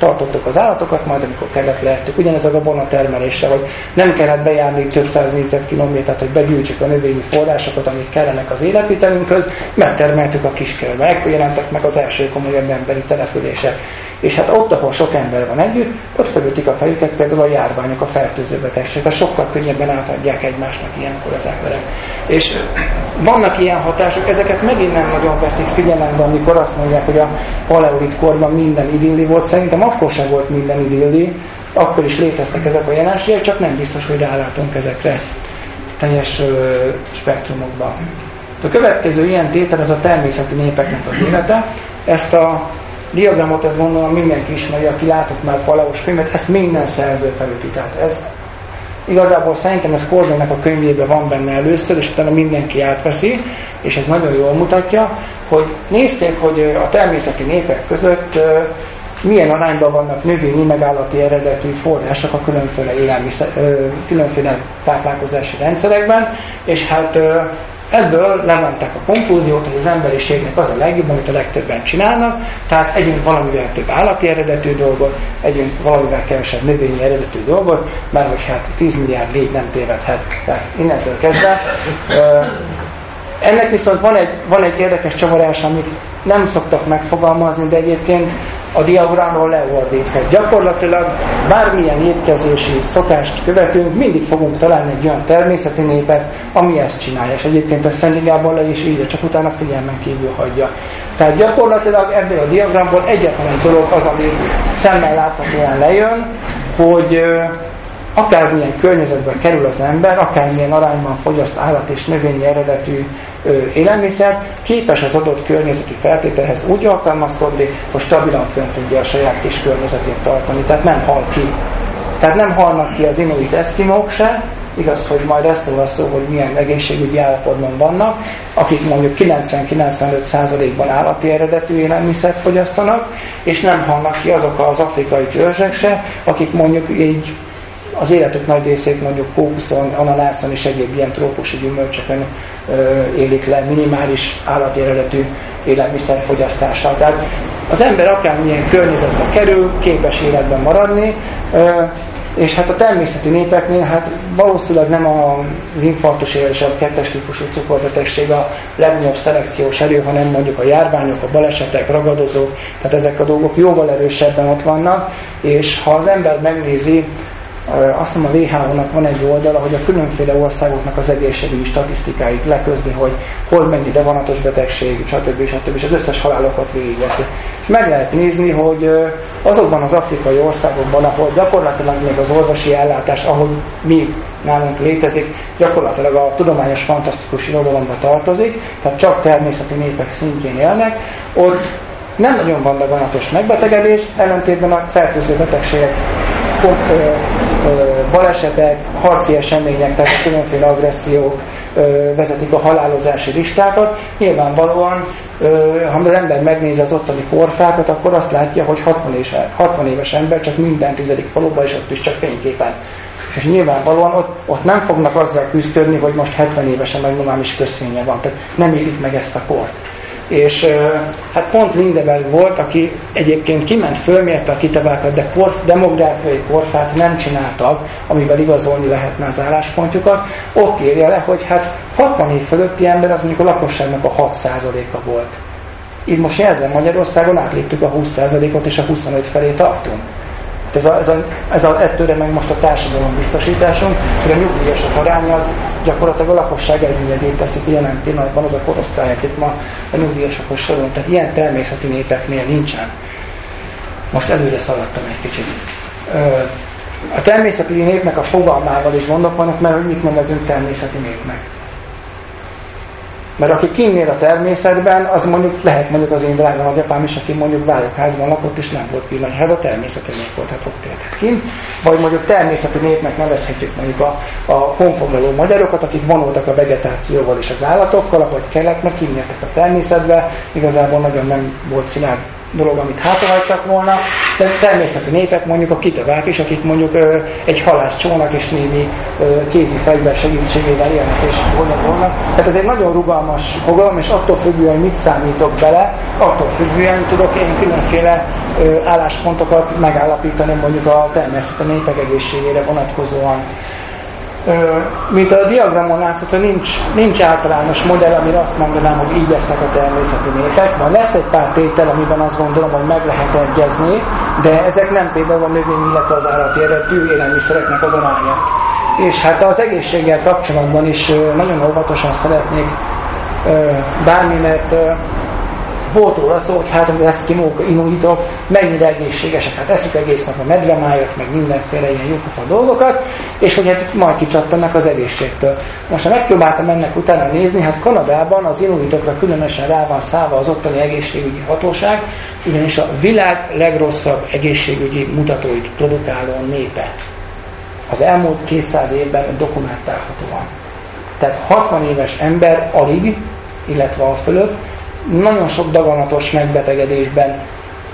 tartottuk az állatokat, majd amikor kellett lehettük. Ugyanez a gabona termelése, hogy nem kellett bejárni több száz négyzetkilométert, hogy begyűjtsük a növényi forrásokat, amik kellenek az életvitelünkhöz, megtermeltük a kiskerbe. Ekkor jelentek meg az első komolyabb emberi települések. És hát ott, ahol sok ember van együtt, ott felültik a fejüket például a járványok, a fertőző. Tehát sokkal könnyebben átadják egymásnak ilyenkor az emberek. És vannak ilyen hatások, ezeket megint nem nagyon veszik figyelembe, amikor azt mondják, hogy a paleolit korban minden idilli volt. Szerintem akkor sem volt minden idilli, akkor is léteztek ezek a jelenségek, csak nem biztos, hogy rálátunk ezekre teljes spektrumokban. A következő ilyen tétel az a természeti népeknek az élete. Ezt a diagramot, ezt gondolom mindenki ismeri, aki látott már Palaus filmet, ezt minden szerző felüti. Tehát ez igazából szerintem ez Cordonnek a könyvében van benne először, és utána mindenki átveszi, és ez nagyon jól mutatja, hogy nézték, hogy a természeti népek között milyen arányban vannak növényi megállati eredetű források a különféle élelmiszer, különféle táplálkozási rendszerekben, és hát ebből levonták a konklúziót, hogy az emberiségnek az a legjobb, amit a legtöbben csinálnak, tehát együnk valamivel több állati eredetű dolgot, együnk valamivel kevesebb növényi eredetű dolgot, mert hogy hát 10 milliárd légy nem tévedhet. Tehát innentől kezdve ennek viszont van egy, van egy érdekes csavarás, amit nem szoktak megfogalmazni, de egyébként a diagramról leordítva. Gyakorlatilag bármilyen étkezési szokást követünk, mindig fogunk találni egy olyan természeti népet, ami ezt csinálja. És egyébként a Szent le is így, csak utána figyelmen kívül hagyja. Tehát gyakorlatilag ebből a diagramból egyetlen egy dolog az, ami szemmel láthatóan lejön, hogy akármilyen környezetben kerül az ember, akármilyen arányban fogyaszt állat és növényi eredetű élelmiszert, képes az adott környezeti feltételhez úgy alkalmazkodni, hogy stabilan fönn tudja a saját kis környezetét tartani, tehát nem hal ki. Tehát nem halnak ki az inuit eszkimók se, igaz, hogy majd ezt a szó, hogy milyen egészségügyi állapotban vannak, akik mondjuk 90-95%-ban állati eredetű élelmiszert fogyasztanak, és nem halnak ki azok az afrikai törzsek se, akik mondjuk így az életük nagy részét mondjuk kókuszon, ananászon és egyéb ilyen trópusi gyümölcsökön élik le minimális állati eredetű élelmiszerfogyasztással. Tehát az ember akármilyen környezetbe kerül, képes életben maradni, és hát a természeti népeknél hát valószínűleg nem az infarktus és a kettes típusú cukorbetegség a legnagyobb szelekciós erő, hanem mondjuk a járványok, a balesetek, ragadozók, tehát ezek a dolgok jóval erősebben ott vannak, és ha az ember megnézi azt hiszem a WHO-nak van egy oldala, hogy a különféle országoknak az egészségügyi statisztikáit leközni, hogy hol mennyi devanatos betegség, stb. stb. és az összes halálokat végigveszi. És meg lehet nézni, hogy azokban az afrikai országokban, ahol gyakorlatilag még az orvosi ellátás, ahogy mi nálunk létezik, gyakorlatilag a tudományos fantasztikus irodalomba tartozik, tehát csak természeti népek szintjén élnek, ott nem nagyon van daganatos megbetegedés, ellentétben a fertőző betegségek balesetek, harci események, tehát különféle agressziók vezetik a halálozási listákat. Nyilvánvalóan, ha az ember megnézi az ottani porfákat, akkor azt látja, hogy 60 éves, 60 éves ember csak minden tizedik faluban, és ott is csak fényképen. És nyilvánvalóan ott, ott nem fognak azzal küzdeni, hogy most 70 évesen nagy normális köszönje van. Tehát nem élik meg ezt a kort. És hát pont Lindeberg volt, aki egyébként kiment, fölmérte a kitabákat, de kor, demográfiai korfát nem csináltak, amivel igazolni lehetne az álláspontjukat. Ott írja le, hogy hát 60 év fölötti ember az mondjuk a lakosságnak a 6%-a volt. Így most jelzem Magyarországon átléptük a 20%-ot, és a 25 felé tartunk. Ez a, ez a, ez a, ettőre meg most a társadalom biztosításunk, hogy a nyugdíjasok aránya az gyakorlatilag a lakosság egynegyedét teszik jelen pillanatban az a korosztály, akit ma a nyugdíjasokhoz sorolunk. Tehát ilyen természeti népeknél nincsen. Most előre szaladtam egy kicsit. A természeti népnek a fogalmával is gondok vannak, mert hogy mit nevezünk természeti népnek. Mert aki kinnél a természetben, az mondjuk lehet mondjuk az én drága nagyapám is, aki mondjuk vályokházban lakott, és nem volt villanyház, a természeti nép volt, hát ott élhet kint. Vagy mondjuk természeti népnek nevezhetjük mondjuk a, a honfoglaló magyarokat, akik vonultak a vegetációval és az állatokkal, ahogy kellett, meg kinnéltek a természetbe, igazából nagyon nem volt szilárd dolog, amit hátrahagytak volna, de természeti népek mondjuk a kitavák is, akik mondjuk ö, egy halász csónak és némi ö, kézi fegyver segítségével élnek és vonnak. Tehát ez egy nagyon rugalmas fogalom, és attól függően, mit számítok bele, attól függően tudok én különféle ö, álláspontokat megállapítani mondjuk a természeti népek egészségére vonatkozóan mint a diagramon hogy nincs, nincs általános modell, amire azt mondanám, hogy így lesznek a természeti népek. Majd lesz egy pár tétel, amiben azt gondolom, hogy meg lehet egyezni, de ezek nem például a növény, illetve az állati eredetű élelmiszereknek az aránya. És hát az egészséggel kapcsolatban is nagyon óvatosan szeretnék bármi, mert volt róla szó, hogy hát az eszkimók, inuitok mennyire egészségesek, hát eszik egész nap a medvemájat, meg mindenféle ilyen jópofa dolgokat, és hogy hát majd kicsattannak az egészségtől. Most ha megpróbáltam ennek utána nézni, hát Kanadában az inuitokra különösen rá van szállva az ottani egészségügyi hatóság, ugyanis a világ legrosszabb egészségügyi mutatóit produkáló népe. Az elmúlt 200 évben dokumentálhatóan. Tehát 60 éves ember alig, illetve a fölött nagyon sok daganatos megbetegedésben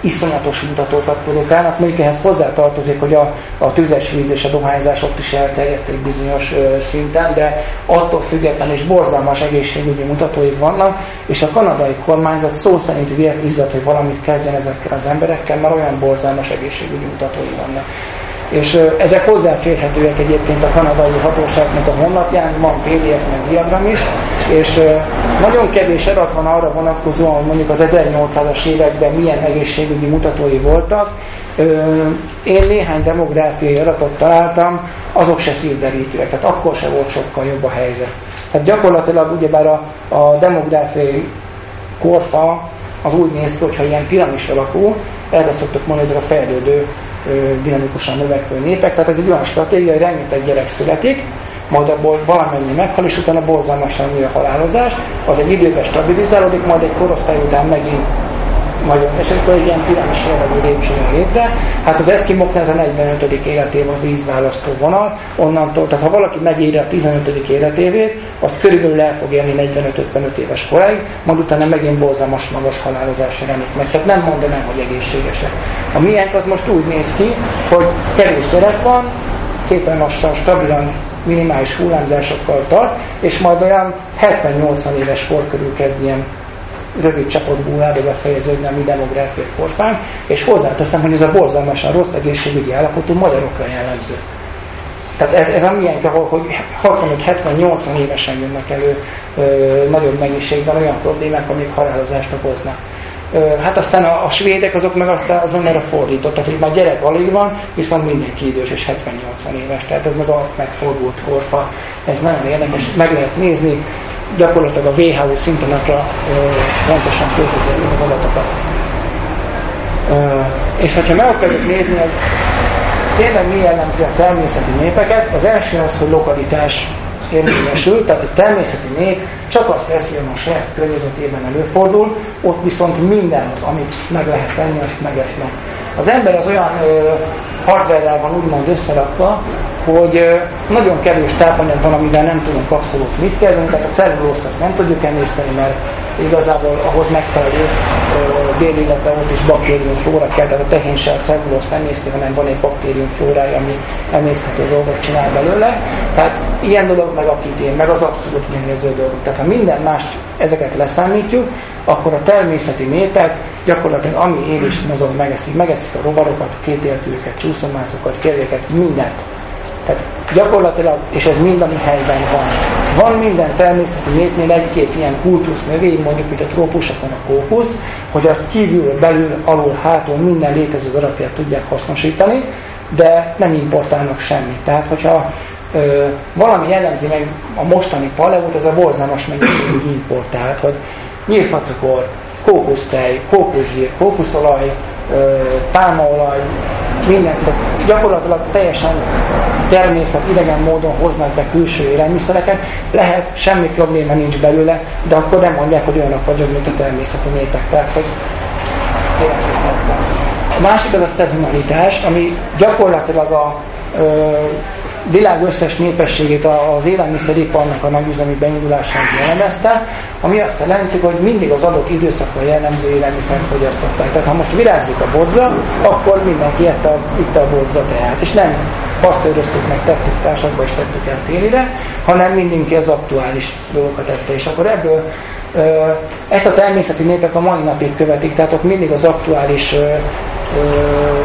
iszonyatos mutatókat produkálnak, mondjuk ehhez hozzátartozik, hogy a, a tüzes víz és a dohányzás ott is elterjedt egy bizonyos ö, szinten, de attól függetlenül is borzalmas egészségügyi mutatói vannak, és a kanadai kormányzat szó szerint vért izzat, hogy valamit kezdjen ezekkel az emberekkel, mert olyan borzalmas egészségügyi mutatói vannak és ezek hozzáférhetőek egyébként a kanadai hatóságnak a honlapján, van PDF meg diagram is, és nagyon kevés adat van arra vonatkozóan, hogy mondjuk az 1800-as években milyen egészségügyi mutatói voltak. Én néhány demográfiai adatot találtam, azok se szívderítőek, tehát akkor se volt sokkal jobb a helyzet. Tehát gyakorlatilag ugyebár a, a demográfiai korfa az úgy néz ki, hogyha ilyen piramis alakú, erre szoktuk mondani, ezek a fejlődő, dinamikusan növekvő népek, tehát ez egy olyan stratégia, hogy rengeteg gyerek születik, majd abból valamennyi meghal, és utána borzalmasan nő a halálozás, az egy időben stabilizálódik, majd egy korosztály után megint akkor egy ilyen piramis jellegű lépcső létre. Hát az eszkimoknál ez a 45. életév a vízválasztó vonal, onnantól, tehát ha valaki megírja a 15. életévét, az körülbelül el fog élni 45-55 éves koráig, majd utána megint borzalmas magas halálozás jelenik meg. Tehát nem mondanám, hogy egészségesek. A miénk az most úgy néz ki, hogy kevés gyerek van, szépen lassan, stabilan, minimális hullámzásokkal tart, és majd olyan 70-80 éves kor körül kezd ilyen rövid csapott búlába befejeződni a mi demográfiai korfánk, és hozzáteszem, hogy ez a borzalmasan rossz egészségügyi állapotú magyarokra jellemző. Tehát ez, ez a hogy 65-70-80 évesen jönnek elő ö, nagyobb mennyiségben olyan problémák, amik halálozást okoznak. Hát aztán a, a svédek azok meg aztán azon erre fordított, tehát hogy már gyerek alig van, viszont mindenki idős és 70-80 éves, tehát ez meg a megfordult korfa, ez nagyon érdekes, meg lehet nézni, gyakorlatilag a WHO szintonakra pontosan közözi az adatokat. És hogyha meg akarjuk nézni, hogy tényleg mi jellemzi a természeti népeket, az első az, hogy lokalitás érvényesül, tehát egy természeti nép csak azt veszi, ami a saját környezetében előfordul, ott viszont minden, amit meg lehet tenni, azt megesznek. Az ember az olyan hardware van úgymond összerakva, hogy ö, nagyon kevés tápanyag van, amivel nem tudunk abszolút mit kezdeni, tehát a cellulózt azt nem tudjuk emészteni, mert igazából ahhoz megfelelő ö, déli, illetve ott is baktérium flóra kell, tehát a tehén se a cellulózt nem észti, hanem van egy baktérium flórája, ami emészthető dolgot csinál belőle. Tehát ilyen dolog meg a kitén, meg az abszolút généző dolgok. Tehát ha minden más ezeket leszámítjuk, akkor a természeti népek gyakorlatilag ami él is mozog, megeszik, megeszik a rovarokat, a kétéltőket, csúszomászokat, kérdéket, mindent tehát gyakorlatilag, és ez mind, ami helyben van. Van minden természeti népnél egy-két ilyen kultusz növény, mondjuk, mint a trópusokon a kókusz, hogy azt kívül, belül, alul, hátul minden létező darabját tudják hasznosítani, de nem importálnak semmit. Tehát, hogyha ö, valami jellemzi meg a mostani paleót, ez a borzalmas meg importált, hogy nyírpacukor, kókusztej, kókuszsír, kókuszolaj, pálmaolaj, mindent, gyakorlatilag teljesen természet idegen módon hoznak be külső élelmiszereket, lehet, semmi probléma nincs belőle, de akkor nem mondják, hogy olyanok vagyok, mint a természeti népek. Tehát, hogy a másik az a szezonalitás, ami gyakorlatilag a világ összes népességét az élelmiszeriparnak a nagyüzemi beindulásán jellemezte, ami azt jelenti, hogy mindig az adott időszakra jellemző élelmiszert fogyasztották. Tehát ha most virázik a bodza, akkor mindenki ette a, itte a bodza teát. És nem pasztőröztük meg, tettük társakba és tettük el télire, hanem mindenki az aktuális dolgokat tette. És akkor ebből ezt a természeti népek a mai napig követik, tehát ott mindig az aktuális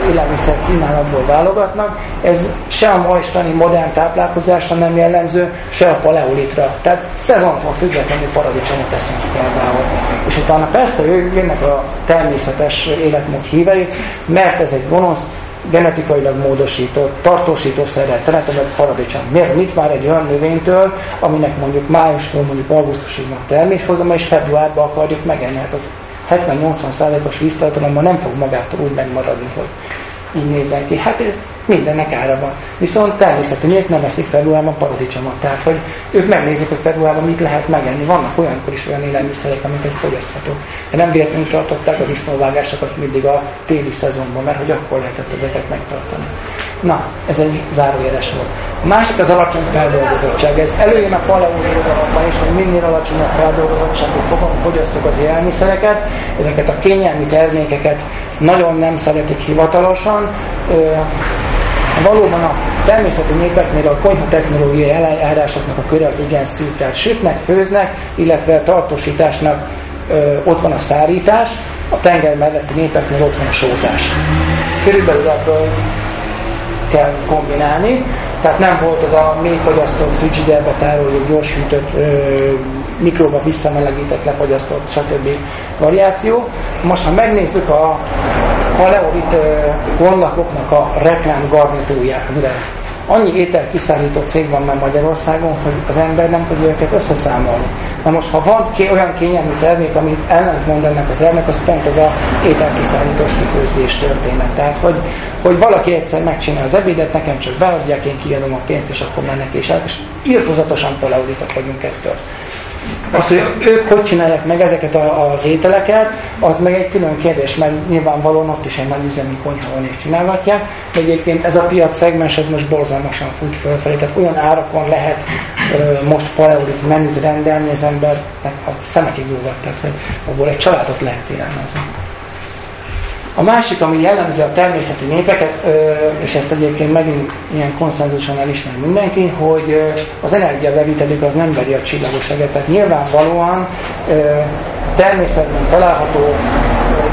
élelmiszer kínálatból válogatnak. Ez se a majstani modern táplálkozásra nem jellemző, se a paleolitra. Tehát szezontól függetlenül paradicsomot teszünk például. És utána persze jönnek a természetes életmód hívei, mert ez egy gonosz, genetikailag módosított, tartósítószerrel telepedett paradicsom. Miért? Mit vár egy olyan növénytől, aminek mondjuk májustól mondjuk augusztusig van terméshozama, és februárban akarjuk megenni. Hát az 70-80%-os víztartalomban nem fog magától úgy megmaradni, hogy így nézzen ki. Hát ez mindennek ára van. Viszont természeti miért nem veszik februárban paradicsomot. Tehát, hogy ők megnézik, hogy februárban mit lehet megenni. Vannak olyankor is olyan élelmiszerek, amiket fogyaszthatók. De nem véletlenül tartották a disznóvágásokat mindig a téli szezonban, mert hogy akkor lehetett ezeket megtartani. Na, ez egy zárójeles volt. A másik az alacsony feldolgozottság. Ez előjön a paleoirodalomban is, hogy minél alacsonyabb feldolgozottságú fogyasszuk az élelmiszereket, ezeket a kényelmi termékeket nagyon nem szeretik hivatalosan. Valóban a természeti népeknél a konyha technológiai eljárásoknak a köre az igen szűk, tehát sütnek, főznek, illetve tartósításnak ö, ott van a szárítás, a tenger melletti népeknél ott van a sózás. Körülbelül ebből kell kombinálni, tehát nem volt az a mély fogyasztott, frigiderbe tároljuk, gyorshűtött, mikróba visszamelegített, lefagyasztott, stb. variáció. Most, ha megnézzük a paleolit honlapoknak a reklám garnitúrját, annyi étel kiszállító cég van már Magyarországon, hogy az ember nem tudja őket összeszámolni. Na most, ha van ké, olyan kényelmű termék, amit ellentmond ennek az elnek, az pont ez a ételkiszállítós kifőzés történet. Tehát, hogy, hogy valaki egyszer megcsinál az ebédet, nekem csak beadják, én kiadom a pénzt, és akkor mennek és át, és írtozatosan paleolitak vagyunk ettől. Az, hogy ők hogy csinálják meg ezeket az ételeket, az meg egy külön kérdés, mert nyilvánvalóan ott is egy nagy üzemi konyha van és csinálhatják, egyébként ez a piac szegmens, ez most borzalmasan fut fölfelé, tehát olyan árakon lehet ö, most paleolit menüt rendelni az embernek a szemekig jóvat, tehát abból egy családot lehet élelmezni. A másik, ami jellemző a természeti népeket, és ezt egyébként megint ilyen konszenzuson elismer mindenki, hogy az energiabevitelük az nem veri a csillagos eget. Tehát nyilvánvalóan természetben található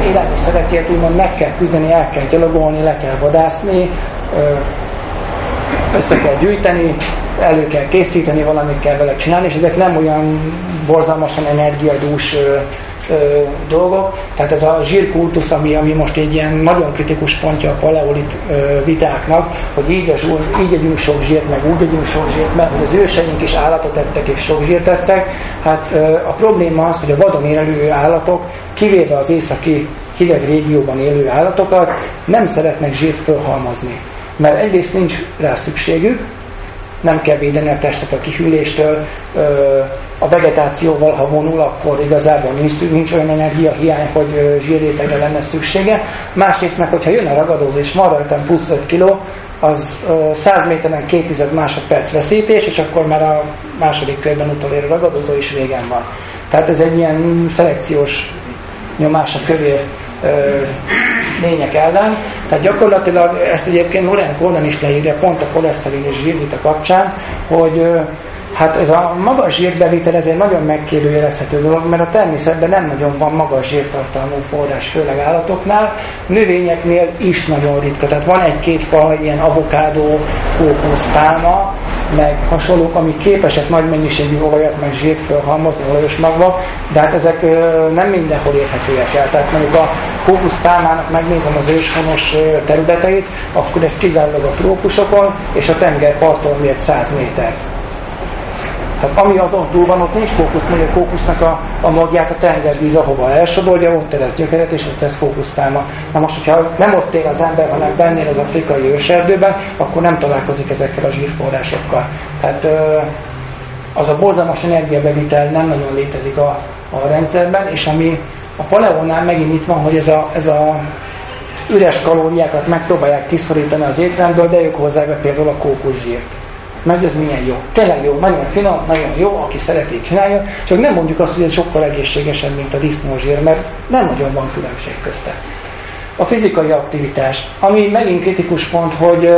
élelmiszerekért úgymond meg kell küzdeni, el kell gyalogolni, le kell vadászni, össze kell gyűjteni, elő kell készíteni, valamit kell vele csinálni, és ezek nem olyan borzalmasan energiadús ö, dolgok. Tehát ez a zsírkultusz, ami, ami most egy ilyen nagyon kritikus pontja a paleolit ö, vitáknak, hogy így, a, így együnk sok zsírt, meg úgy együnk sok zsírt, mert az őseink is állatot ettek és sok zsírt ettek. Hát ö, a probléma az, hogy a vadon élő állatok, kivéve az északi hideg régióban élő állatokat, nem szeretnek zsírt fölhalmozni. Mert egyrészt nincs rá szükségük, nem kell védeni a testet a kihűléstől, a vegetációval, ha vonul, akkor igazából nincs, nincs olyan energiahiány, hogy zsírrétegre lenne szüksége. Másrészt meg, hogyha jön a ragadozó és van rajtam plusz 5 kg, az 100 méteren 2 másodperc veszítés, és akkor már a második körben utolér a ragadozó is régen van. Tehát ez egy ilyen szelekciós nyomás a kövér lények ellen. Tehát gyakorlatilag ezt egyébként Loren Conan is leírja pont a koleszterin és zsírvita kapcsán, hogy Hát ez a magas zsírbevitel ez egy nagyon megkérdőjelezhető dolog, mert a természetben nem nagyon van magas zsírtartalmú forrás, főleg állatoknál. Növényeknél is nagyon ritka. Tehát van egy-két faj, ilyen avokádó, kókusz, pálma, meg hasonlók, amik képesek nagy mennyiségű olajat, meg zsírt felhalmozni olajos magva, de hát ezek nem mindenhol érhetőek el. Tehát mondjuk a kókuszpálmának megnézem az őshonos területeit, akkor ez kizárólag a trópusokon, és a tengerparton miért 100 méter. Tehát ami azon túl van, ott nincs fókusz, a fókusznak a, a magját a tengervíz, ahova elsodorja, ott terez gyökeret, és ott ez fókuszpálma. Na most, hogyha nem ott él az ember, hanem bennél az afrikai őserdőben, akkor nem találkozik ezekkel a zsírforrásokkal. Tehát az a borzalmas energiabevitel nem nagyon létezik a, a rendszerben, és ami a paleónál megint itt van, hogy ez a, ez a üres kalóriákat megpróbálják kiszorítani az étrendből, de ők hozzák például a kókuszsírt meg ez milyen jó. Tényleg jó, nagyon finom, nagyon jó, aki szereti, csinálja, csak nem mondjuk azt, hogy ez sokkal egészségesebb, mint a disznózsír, mert nem nagyon van különbség közte. A fizikai aktivitás, ami megint kritikus pont, hogy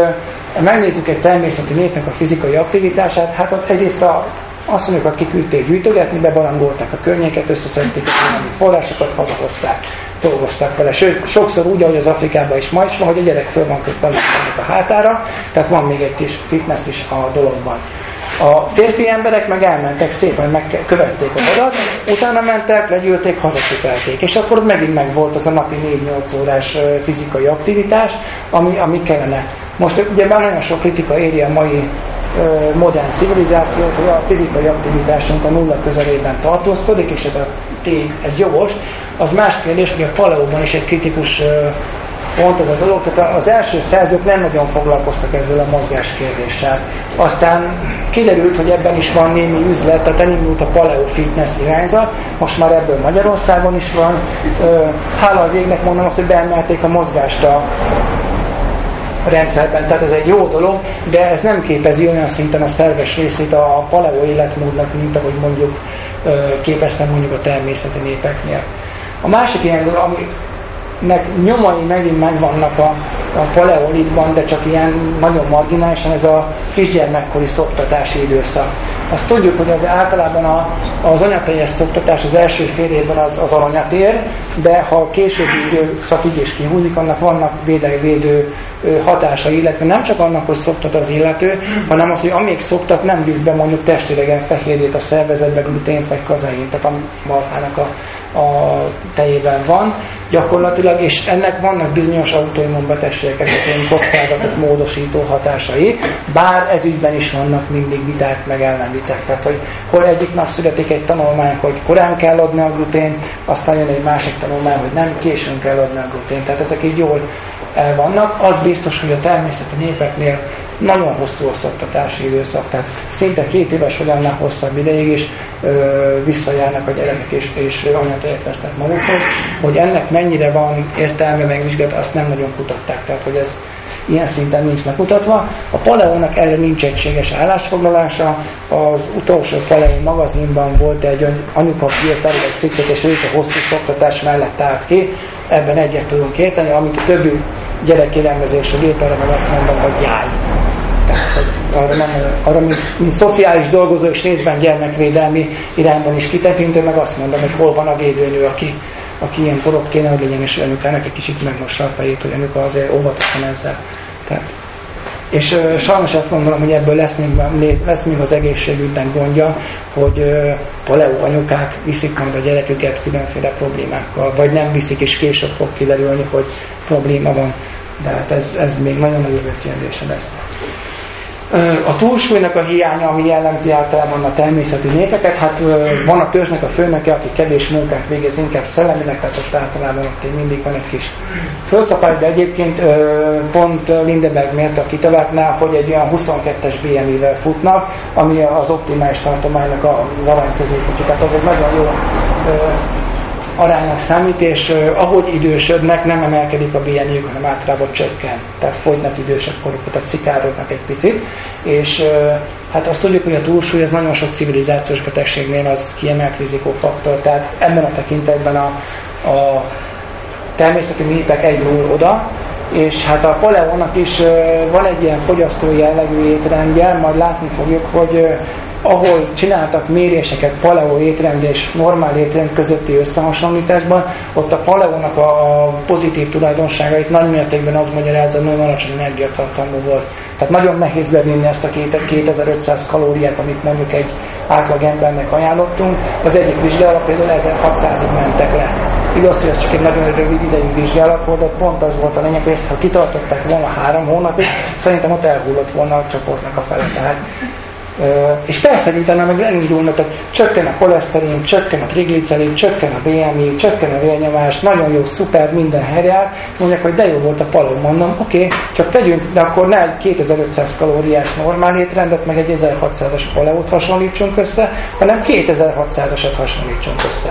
megnézzük egy természeti népnek a fizikai aktivitását, hát ott egyrészt a akik kiküldték gyűjtögetni, bebarangolták a környéket, összeszedték a forrásokat, hazahozták dolgoztak vele. Sőt, sokszor úgy, ahogy az Afrikában is ma is van, hogy a gyerek föl van kötve a hátára, tehát van még egy kis fitness is a dologban. A férfi emberek meg elmentek szépen, meg követték a vodat, utána mentek, legyűlték, hazasütelték. És akkor megint meg volt az a napi 4-8 órás fizikai aktivitás, ami, ami kellene. Most ugye már nagyon sok kritika éri a mai modern civilizációt, hogy a fizikai aktivitásunk a nulla közelében tartózkodik, és ez a tény, ez jogos. Az más kérdés, hogy a paleóban is egy kritikus pont ez a dolog, tehát az első szerzők nem nagyon foglalkoztak ezzel a mozgás kérdéssel. Aztán kiderült, hogy ebben is van némi üzlet, tehát elindult a paleo fitness irányzat, most már ebből Magyarországon is van. Hála az égnek mondom azt, hogy beemelték a mozgást a rendszerben, tehát ez egy jó dolog, de ez nem képezi olyan szinten a szerves részét a paleo életmódnak, mint ahogy mondjuk képeztem mondjuk a természeti népeknél. A másik ilyen dolog, ami nek nyomai megint megvannak a, a paleolitban, de csak ilyen nagyon marginálisan, ez a kisgyermekkori szoktatási időszak. Azt tudjuk, hogy az általában a, az anyateljes szoktatás az első fél évben az, az aranyatér, de ha a későbbi időszakig is kihúzik, annak vannak védő hatása, illetve nem csak annak, hogy szoktat az illető, hanem az, hogy amíg szoktat, nem visz be mondjuk testidegen fehérjét a szervezetbe, glutént vagy kazeint, tehát a marhának a, a tejében van gyakorlatilag, és ennek vannak bizonyos autoimmun betegségek esetén kockázatot módosító hatásai, bár ez ügyben is vannak mindig viták meg ellenvitek. Tehát, hogy hol egyik nap születik egy tanulmány, hogy korán kell adni a glutént, aztán jön egy másik tanulmány, hogy nem későn kell adni a glutént. Tehát ezek így jól el vannak. Az biztos, hogy a természeti népeknél nagyon hosszú a szoktatási időszak, tehát szinte két éves vagy annál hosszabb ideig is ö, visszajárnak a gyerekek és, és anyatejet vesznek magukhoz. Hogy ennek mennyire van értelme megvizsgálat, azt nem nagyon kutatták. Tehát, hogy ez ilyen szinten nincs megmutatva. A Paleónak erre nincs egységes állásfoglalása. Az utolsó Paleó magazinban volt egy anyuka írt egy cikket, és ők a hosszú szoktatás mellett állt ki. Ebben egyet tudunk érteni, amit a többi gyerekélelmezésről írt, arra meg azt mondom, hogy jár arra, nem, arra mint, mint szociális dolgozó és részben gyermekvédelmi irányban is kitekintő, meg azt mondom, hogy hol van a védőnő, aki, aki ilyen porok kéne, hogy legyen, és anyukának egy kicsit megmossa a fejét, hogy anyuka azért óvatosan ezzel. Tehát, és uh, sajnos azt gondolom, hogy ebből lesz még, lesz még az egészségügyben gondja, hogy uh, paleo anyukák viszik majd a gyereküket különféle problémákkal, vagy nem viszik, és később fog kiderülni, hogy probléma van. De hát ez, ez még nagyon nagy kérdése lesz. A túlsúlynak a hiánya, ami jellemzi általában a természeti népeket, hát van a törzsnek a főnöke, aki kevés munkát végez, inkább szelleminek, tehát ott általában ott mindig van egy kis fölkapás, de egyébként pont Lindeberg mérte a kitaláknál, hogy egy olyan 22-es BMI-vel futnak, ami az optimális tartománynak az arany középútja. Tehát az egy nagyon jó aránynak számít, és ahogy idősödnek, nem emelkedik a bni hanem általában csökken. Tehát fogynak idősebb korukba, tehát szikárodnak egy picit. És hát azt tudjuk, hogy a túlsúly az nagyon sok civilizációs betegségnél az kiemelt rizikófaktor. Tehát ebben a tekintetben a, a természeti népek egy oda, és hát a Paleónak is van egy ilyen fogyasztói jellegű étrendje, majd látni fogjuk, hogy ahol csináltak méréseket paleo étrend és normál étrend közötti összehasonlításban, ott a paleónak a pozitív tulajdonságait nagy mértékben az magyarázza, hogy nagyon alacsony energiatartalmú volt. Tehát nagyon nehéz bevinni ezt a 2500 kalóriát, amit mondjuk egy átlag embernek ajánlottunk. Az egyik vizsgálat például 1600-ig mentek le. Igaz, hogy ez csak egy nagyon rövid idejű vizsgálat volt, de pont az volt a lényeg, hogy ezt ha kitartották volna három hónapig, szerintem ott elhullott volna a csoportnak a fele. Tehát és persze, utána meg elindulnak, tehát csökken a koleszterin, csökken a triglicerid, csökken a BMI, csökken a vérnyomás, nagyon jó, szuper, minden helyre mondják, hogy de jó volt a palom, mondom, oké, okay, csak tegyünk, de akkor ne egy 2500 kalóriás normál étrendet, meg egy 1600-as paleót hasonlítsunk össze, hanem 2600-asat hasonlítsunk össze.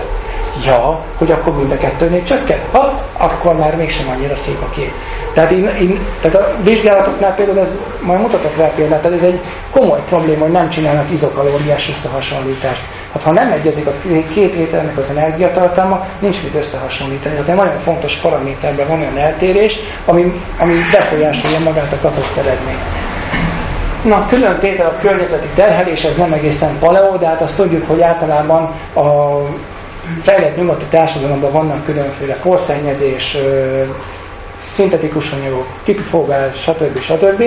Ja, hogy akkor mind a kettőnél csökken? Ha, akkor már mégsem annyira szép a kép. Tehát, én, én, tehát a vizsgálatoknál például ez, majd mutatok rá példát, ez egy komoly probléma, hogy nem csinálnak izokalóriás összehasonlítást. Hát, ha nem egyezik a két ételnek az energiatartalma, nincs mit összehasonlítani. Tehát egy nagyon fontos paraméterben van olyan eltérés, ami, ami befolyásolja magát a kapott eredményt. Na, külön tétel a környezeti terhelés, ez nem egészen paleó, de hát azt tudjuk, hogy általában a fejlett nyugati társadalomban vannak különféle porszennyezés, szintetikus anyagok, kipufogás, stb. stb.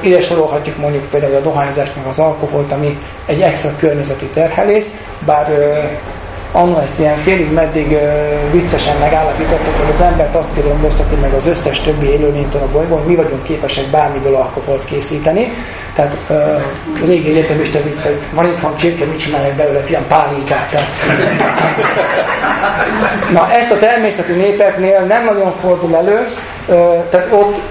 Ide sorolhatjuk mondjuk például a dohányzást, meg az alkoholt, ami egy extra környezeti terhelés, bár annól ezt ilyen félig meddig uh, viccesen megállapítottuk, hogy az embert azt különbözteti meg az összes többi élőlénytől a bolygón, hogy mi vagyunk képesek bármiből alkoholt készíteni. Tehát uh, régi egyetemista vicc, hogy van itthon csirke, mit csinálják belőle, fiam, pálinkát. Na, ezt a természeti népeknél nem nagyon fordul elő, uh, tehát ott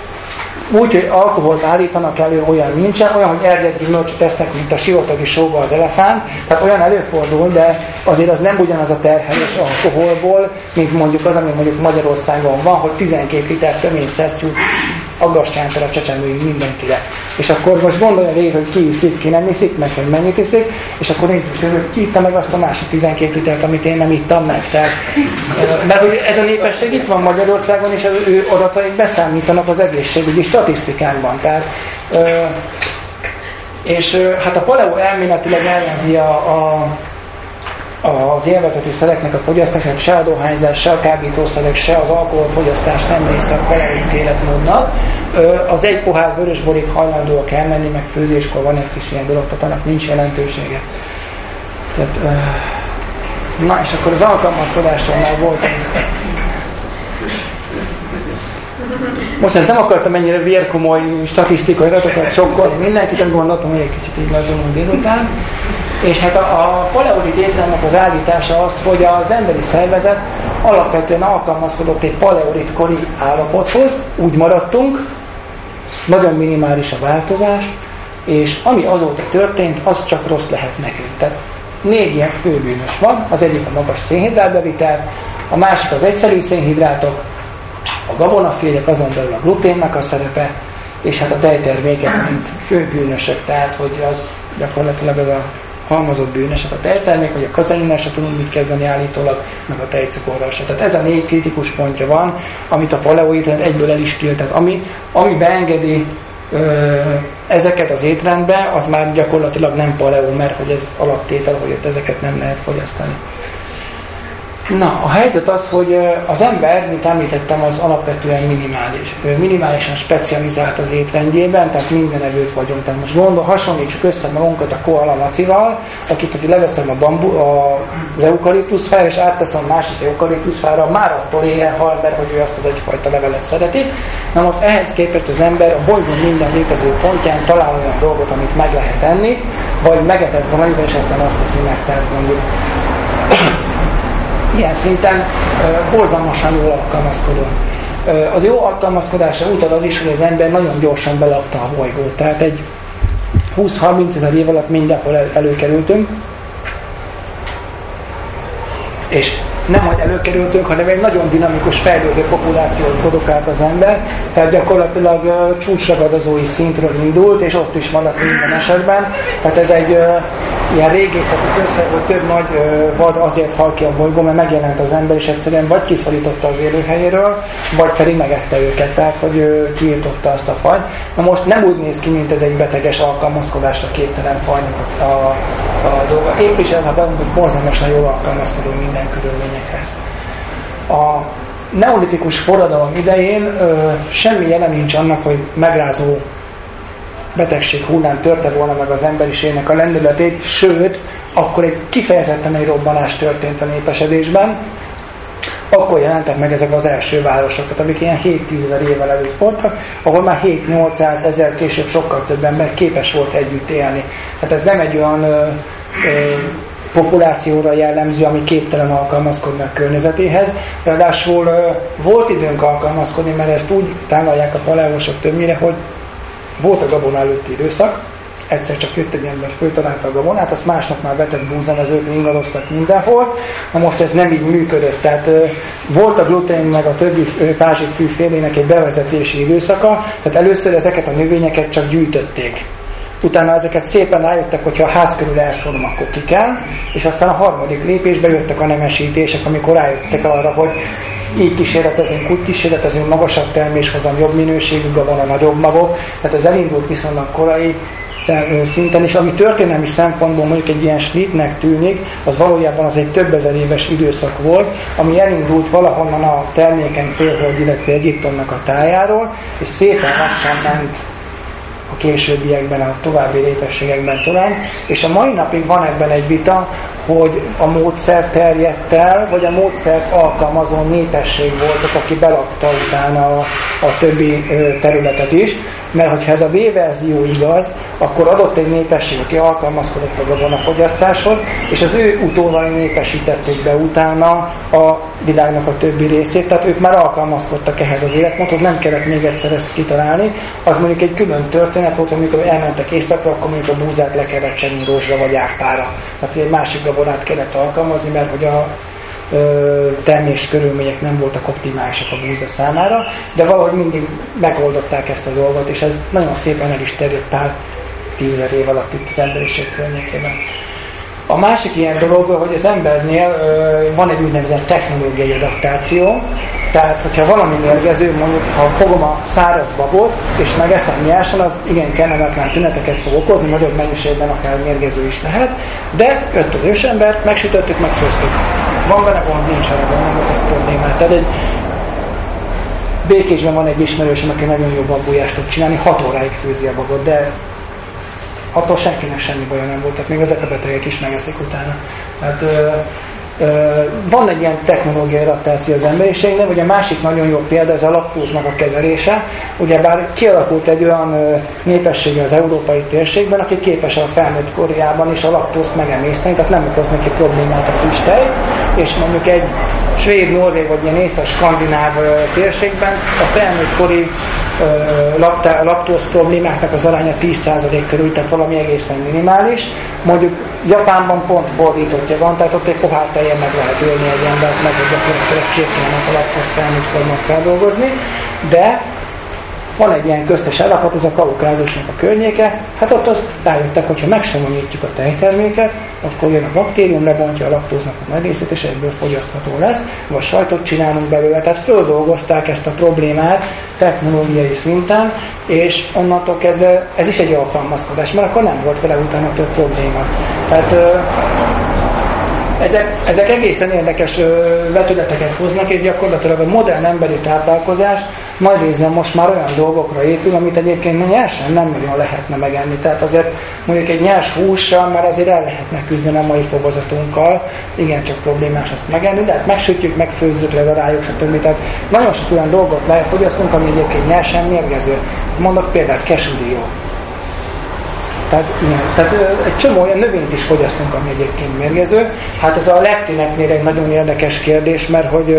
úgy, hogy alkoholt állítanak elő, olyan nincsen, olyan, hogy erdett gyümölcsöt tesznek, mint a sivatagi sóba az elefánt, tehát olyan előfordul, de azért az nem ugyanaz a terhelés alkoholból, mint mondjuk az, ami mondjuk Magyarországon van, hogy 12 liter tömény szeszű aggastyántal a csecsemőig mindenkire. És akkor most gondolja végig, hogy ki iszik, ki nem iszik, meg hogy mennyit iszik, és akkor nézzük, hogy ki itta meg azt a másik 12 litert, amit én nem ittam meg. Tehát, mert hogy ez a népesség itt van Magyarországon, és az ő adataik beszámítanak az egészségügyi statisztikánkban. Tehát, és hát a paleo elméletileg ellenzi a, a az élvezeti szereknek a fogyasztását, se a dohányzás, se a kábítószerek, se az alkoholfogyasztás nem része a életmódnak. Az egy pohár vörösborig hajlandóak elmenni, meg főzéskor van egy kis ilyen dolog, tehát annak nincs jelentősége. Tehát, na, és akkor az alkalmazkodásról már volt most nem akartam ennyire vérkomoly statisztikai adatokat sokkal mindenkit, azt gondoltam, hogy egy kicsit így lazulunk délután. És hát a, a paleolit étrendnek az állítása az, hogy az emberi szervezet alapvetően alkalmazkodott egy paleolit kori állapothoz, úgy maradtunk, nagyon minimális a változás, és ami azóta történt, az csak rossz lehet nekünk. Tehát négy ilyen főbűnös van, az egyik a magas szénhidrátbevitel, a másik az egyszerű szénhidrátok, a gabonafélyek, azon belül a gluténnak a szerepe, és hát a tejtermékek, mint főbűnösök, tehát hogy az gyakorlatilag az a halmozott bűnösek a tejtermék, hogy a kazainnal se tudunk mit kezdeni állítólag, meg a tejcukorral se. Tehát ez a négy kritikus pontja van, amit a paleoétrend egyből el is kilt. Tehát ami, ami beengedi ö, ezeket az étrendbe, az már gyakorlatilag nem paleo, mert hogy ez alaptétel, hogy ott ezeket nem lehet fogyasztani. Na, a helyzet az, hogy az ember, mint említettem, az alapvetően minimális. Minimálisan specializált az étrendjében, tehát minden evők vagyunk. Tehát most gondol, hasonlítsuk össze magunkat a koala macival, akit, hogy leveszem a bambu, a, az eukaliptuszfára, és átteszem a másik eukaliptuszfára, már attól éhen hal, mert hogy ő azt az egyfajta levelet szereti. Na most ehhez képest az ember a bolygón minden létező pontján talál olyan dolgot, amit meg lehet enni, vagy megetett valamiben, és aztán azt teszi meg, tehát mondjuk ilyen szinten borzalmasan jól alkalmazkodunk. Az jó alkalmazkodásra utal az is, hogy az ember nagyon gyorsan belakta a bolygót. Tehát egy 20-30 ezer év alatt mindenhol el, előkerültünk. És nem hogy előkerültünk, hanem egy nagyon dinamikus fejlődő populációt produkált az ember, tehát gyakorlatilag uh, csúcsragadozói szintről indult, és ott is maradt minden esetben. Tehát ez egy uh, ilyen régészeti hogy több nagy vad azért hal ki a bolygó, mert megjelent az ember, és egyszerűen vagy kiszorította az élőhelyéről, vagy pedig megette őket, tehát hogy uh, kiirtotta azt a fajt. Na most nem úgy néz ki, mint ez egy beteges alkalmazkodásra képtelen fajnak a, a dolga. Épp is ez a borzalmasan jól alkalmazkodó minden körülményekhez. A neolitikus forradalom idején ö, semmi jelen nincs annak, hogy megrázó betegség hullám törte volna meg az emberiségnek a lendületét, sőt, akkor egy kifejezetten egy robbanás történt a népesedésben, akkor jelentek meg ezek az első városokat, amik ilyen 7-10 ezer évvel előtt voltak, ahol már 7-800 ezer később sokkal több ember képes volt együtt élni. Hát ez nem egy olyan ö, ö, populációra jellemző, ami képtelen alkalmazkodni a környezetéhez. Ráadásul volt időnk alkalmazkodni, mert ezt úgy tálalják a paleósok többnyire, hogy volt a gabona előtti időszak, egyszer csak jött egy ember, föltalálta a gabonát, azt másnap már vetett búzamezőt, ingadoztak mindenhol. Na most ez nem így működött. Tehát volt a glutén meg a többi fűfélének egy bevezetési időszaka, tehát először ezeket a növényeket csak gyűjtötték. Utána ezeket szépen rájöttek, hogyha a ház körül elszorom, akkor ki kell, és aztán a harmadik lépésbe jöttek a nemesítések, amikor rájöttek arra, hogy így kísérletezünk, úgy kísérletezünk, magasabb terméshozam, jobb minőségű van a nagyobb magok, tehát ez elindult viszonylag korai szinten, és ami történelmi szempontból mondjuk egy ilyen slitnek tűnik, az valójában az egy több ezer éves időszak volt, ami elindult valahonnan a termékeny félhold, illetve Egyiptomnak a tájáról, és szépen lassan ment a későbbiekben, a további létességekben talán, és a mai napig van ebben egy vita, hogy a módszer terjedt el, vagy a módszert alkalmazó népesség volt az, aki belakta utána a, a többi területet is mert hogyha ez a B verzió igaz, akkor adott egy népesség, aki alkalmazkodott a gabonafogyasztáshoz, és az ő utólag népesítették be utána a világnak a többi részét, tehát ők már alkalmazkodtak ehhez az életmódhoz, nem kellett még egyszer ezt kitalálni. Az mondjuk egy külön történet volt, amikor elmentek északra, akkor mondjuk a búzát le kellett csenni rózsra vagy árpára. Tehát egy másik gabonát kellett alkalmazni, mert hogy a termés körülmények nem voltak optimálisak a búza számára, de valahogy mindig megoldották ezt a dolgot, és ez nagyon szépen el is terjedt pár tízezer év alatt itt az emberiség környékében. A másik ilyen dolog, hogy az embernél ö, van egy úgynevezett technológiai adaptáció, tehát hogyha valami mérgező, mondjuk ha fogom a száraz babot, és megeszem nyersen, az igen kellemetlen tüneteket fog okozni, nagyobb mennyiségben akár mérgező is lehet, de jött az ősembert, megsütöttük, megfőztük. Van benne gond, nincs arra, nem volt ez problémát. Tehát egy Békésben van egy ismerősöm, aki nagyon jó babújást tud csinálni, 6 óráig főzi a babot, de attól senkinek semmi baja nem volt, tehát még ezek a betegek is megeszik utána. Hát, ö, ö, van egy ilyen technológiai adaptáció az emberiségnek, vagy a másik nagyon jó példa az a laktóznak a kezelése. Ugyebár kialakult egy olyan népessége az európai térségben, aki képes a felnőtt korjában is a laktózt megemészteni, tehát nem okoz neki problémát a füstej, és mondjuk egy svéd, norvég vagy ilyen észak-skandináv térségben a felnőtt kori laktóz problémáknak az aránya 10% körül, tehát valami egészen minimális. Mondjuk Japánban pont fordítottja van, tehát ott egy pohár teljesen meg lehet ölni egy embert, meg hogy gyakorlatilag két a laktóz felnőtt feldolgozni, de van egy ilyen köztes állapot, ez a kaukázusnak a környéke, hát ott azt rájöttek, hogyha megsomonyítjuk a tejterméket, akkor jön a baktérium, lebontja a laktóznak a nagy részét, és egyből fogyasztható lesz, vagy sajtot csinálunk belőle. Tehát földolgozták ezt a problémát technológiai szinten, és onnantól kezdve ez is egy alkalmazkodás, mert akkor nem volt vele utána több probléma. Tehát ezek, ezek egészen érdekes vetületeket hoznak, és gyakorlatilag a modern emberi táplálkozás nagy részben most már olyan dolgokra épül, amit egyébként nyersen nem nagyon lehetne megenni. Tehát azért mondjuk egy nyers hússal már azért el lehetne küzdeni a mai fogazatunkkal, igen, csak problémás ezt megenni, de hát megsütjük, megfőzzük, ledaráljuk, stb. Tehát nagyon sok olyan dolgot lefogyasztunk, ami egyébként nyersen mérgező. Mondok példát, kesúdió Tehát, igen, tehát egy csomó olyan növényt is fogyasztunk, ami egyébként mérgező. Hát ez a lektineknél egy nagyon érdekes kérdés, mert hogy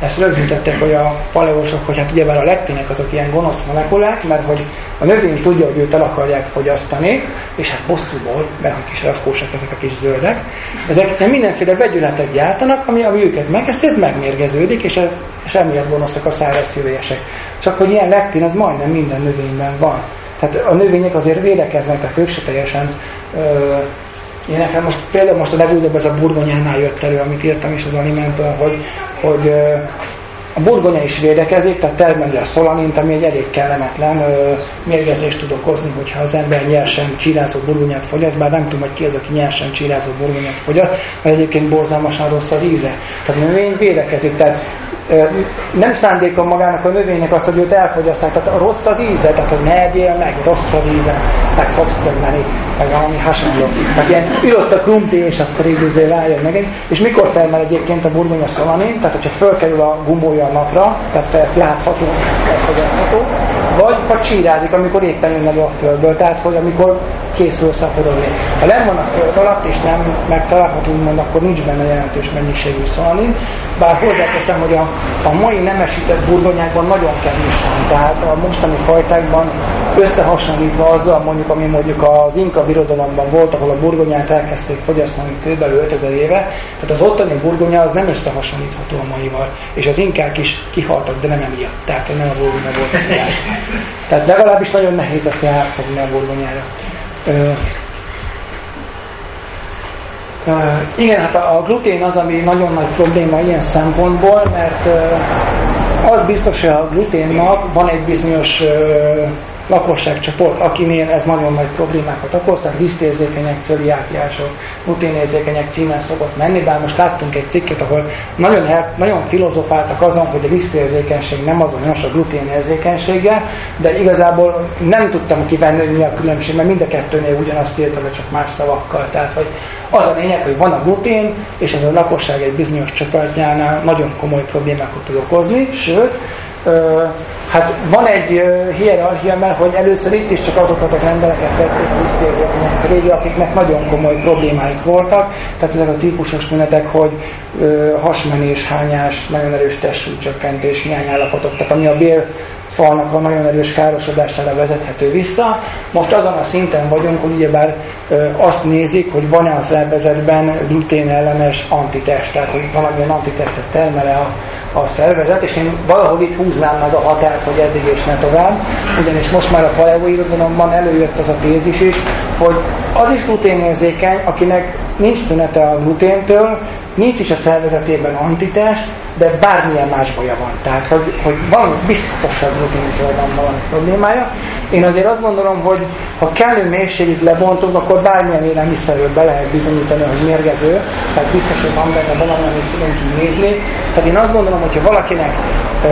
ezt rögzítettek, hogy a paleósok, hogy hát ugyebár a lektinek azok ilyen gonosz molekulák, mert hogy a növény tudja, hogy őt el akarják fogyasztani, és hát bosszúból, mert hogy kis rakósak ezek a kis zöldek, ezek mindenféle vegyületet gyártanak, ami, ami őket megeszi, ez megmérgeződik, és, és emiatt gonoszak a száraz. Csak hogy ilyen lektin, az majdnem minden növényben van. Tehát a növények azért védekeznek, tehát ők se teljesen ö, nekem most például most a legújabb ez a burgonyánál jött elő, amit írtam is az alimentből, hogy, hogy a burgonya is védekezik, tehát termeli a szolanint, ami egy elég kellemetlen ö, mérgezést tud okozni, hogyha az ember nyersen csírázó burgonyát fogyaszt, bár nem tudom, hogy ki az, aki nyersen csírázó burgonyát fogyaszt, mert egyébként borzalmasan rossz az íze. Tehát a növény védekezik, tehát ö, nem szándékom magának a növénynek az, hogy őt elfogyasztják, tehát a rossz az íze, tehát hogy ne egyél meg, rossz az íze, meg fogsz többeni, meg valami hasonló. Tehát ilyen ülött a krumpli, és akkor így rájön megint. És mikor termel egyébként a burgonya szolanin, tehát hogyha fölkerül a gumbója a napra, tehát ezt látható, elfogadható, vagy ha csírázik, amikor éppen jön elő a földből, tehát hogy amikor készül szaporodni. Ha nem van a föld alatt, és nem megtalálható, úgymond, akkor nincs benne jelentős mennyiségű szalanin, bár hozzáteszem, hogy a, a mai nemesített burgonyákban nagyon kevés van, tehát a mostani fajtákban összehasonlítva azzal mondjuk, ami mondjuk az Inka birodalomban volt, ahol a burgonyát elkezdték fogyasztani kb. 5000 éve, tehát az ottani burgonya az nem összehasonlítható a maival, és az inkák is kihaltak, de nem emiatt, tehát nem a burgonya volt az Tehát legalábbis nagyon nehéz ezt elfogni a burgonyára. Igen, hát a, glutén az, ami nagyon nagy probléma ilyen szempontból, mert az biztos, hogy a gluténnak van egy bizonyos lakosságcsoport, akinél ez nagyon nagy problémákat okoz, tehát lisztérzékenyek, cöliákiások, gluténérzékenyek címen szokott menni, bár most láttunk egy cikket, ahol nagyon, nagyon filozofáltak azon, hogy a lisztérzékenység nem azonos a gluténérzékenységgel, de igazából nem tudtam kivenni, hogy mi a különbség, mert mind a kettőnél ugyanazt írtam, csak más szavakkal. Tehát, hogy az a lényeg, hogy van a glutén, és ez a lakosság egy bizonyos csoportjánál nagyon komoly problémákat tud okozni, sőt, hát van egy hierarchia, mert hogy először itt is csak azokat az embereket tették visszaérzetnek régi, akiknek nagyon komoly problémáik voltak, tehát ezek a típusos tünetek, hogy hasmenés, hányás, nagyon erős testsúlycsökkentés, hiányállapotok, tehát ami a bél falnak a nagyon erős károsodására vezethető vissza. Most azon a szinten vagyunk, hogy ugyebár azt nézik, hogy van-e a szervezetben glutén ellenes antitest, tehát hogy valamilyen antitestet termele a, a szervezet, és én valahol itt húznám meg a határt, hogy eddig és ne tovább, ugyanis most már a paleoirodalomban előjött az a tézis is, hogy az is gluténérzékeny, akinek nincs tünete a gluténtől, nincs is a szervezetében antitest, de bármilyen más baja van. Tehát, hogy, hogy van biztosabb gluténtől van valami problémája. Én azért azt gondolom, hogy ha kellő mélységig lebontunk, akkor bármilyen élelmiszerről be lehet bizonyítani, hogy mérgező, tehát biztos, hogy van benne valami, amit tudunk nézni. Tehát én azt gondolom, hogyha valakinek ö,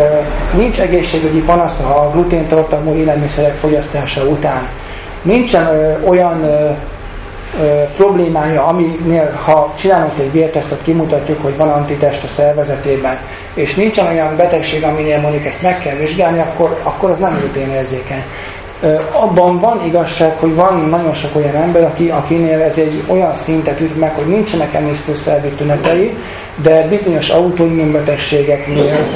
nincs egészségügyi panasza a gluténtartalmú élelmiszerek fogyasztása után, nincsen ö, olyan ö, problémája, aminél, ha csinálunk egy vértesztet, kimutatjuk, hogy van antitest a szervezetében, és nincsen olyan betegség, aminél mondjuk ezt meg kell vizsgálni, akkor, akkor az nem gluténérzékeny. Abban van igazság, hogy van nagyon sok olyan ember, aki, akinél ez egy olyan szintet üt meg, hogy nincsenek emésztőszervi tünetei, de bizonyos autoimmunbetegségeknél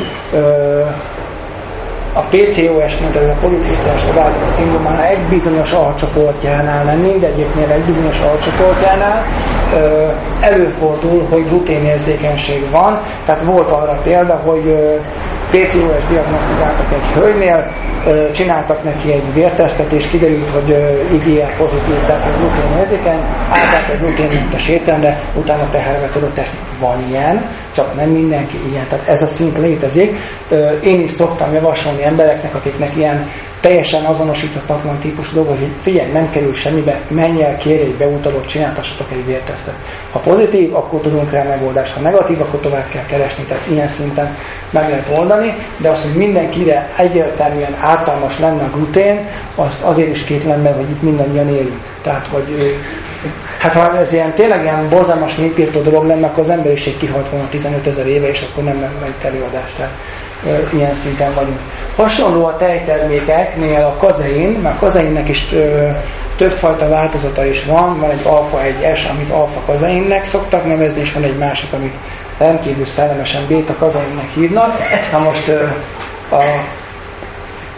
a PCOS-nek, ez a policisztás ovális szindrómának egy bizonyos alcsoportjánál, nem mindegyiknél egy bizonyos alcsoportjánál előfordul, hogy gluténérzékenység van. Tehát volt arra példa, hogy PCOS diagnosztikáltak egy hölgynél, csináltak neki egy vértesztet, és kiderült, hogy IgE pozitív, tehát hogy glutén érzékeny, állták egy gluténmentes étrendre, utána teherve tudott esni. Van ilyen, csak nem mindenki ilyen, tehát ez a szint létezik. Én is szoktam javasolni embereknek, akiknek ilyen teljesen azonosíthatatlan típusú dolgok, hogy figyelj, nem kerül semmibe, menj el, kérj egy beutalót, csináltassatok egy vértesztet. Ha pozitív, akkor tudunk rá megoldást, ha negatív, akkor tovább kell keresni, tehát ilyen szinten meg lehet oldani, de az, hogy mindenkire egyértelműen ártalmas lenne a glutén, azt azért is kétlem be, hogy itt mindannyian élünk. Tehát, hogy hát ha ez ilyen tényleg ilyen borzalmas népírtó dolog lenne, akkor az emberiség kihalt volna 15 ezer éve, és akkor nem lenne egy előadás. Tehát ilyen szinten vagyunk. Hasonló a tejtermékeknél a kazein, mert kazeinnek is többfajta változata is van, van egy alfa, egy S, amit alfa kazeinnek szoktak nevezni, és van egy másik, amit rendkívül szellemesen béta kazeinnek hívnak. Na most a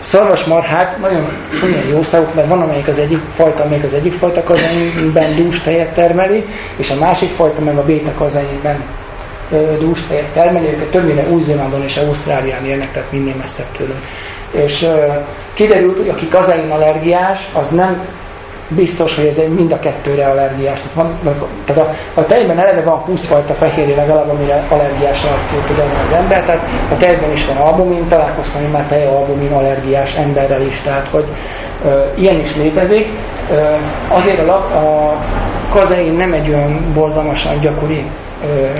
szarvasmarhák nagyon súlyan jó szavuk, mert van amelyik az egyik fajta, amelyik az egyik fajta kazeinben dús tejet termeli, és a másik fajta meg a béta kazeinben dús tejet termeli, őket többnyire Új-Zélandon és Ausztrálián élnek, tehát minél messzebb tőlünk. És kiderült, hogy aki kazein allergiás, az nem biztos, hogy ez egy mind a kettőre allergiás. Tehát, van, tehát a, a tejben eleve van 20 fajta fehérje legalább, amire allergiás reakciót tud adni az ember, tehát a tejben is van albumin, találkoztam én már albumin allergiás emberrel is, tehát hogy ö, ilyen is létezik. Ö, azért a, a kazein nem egy olyan borzalmasan gyakori ö,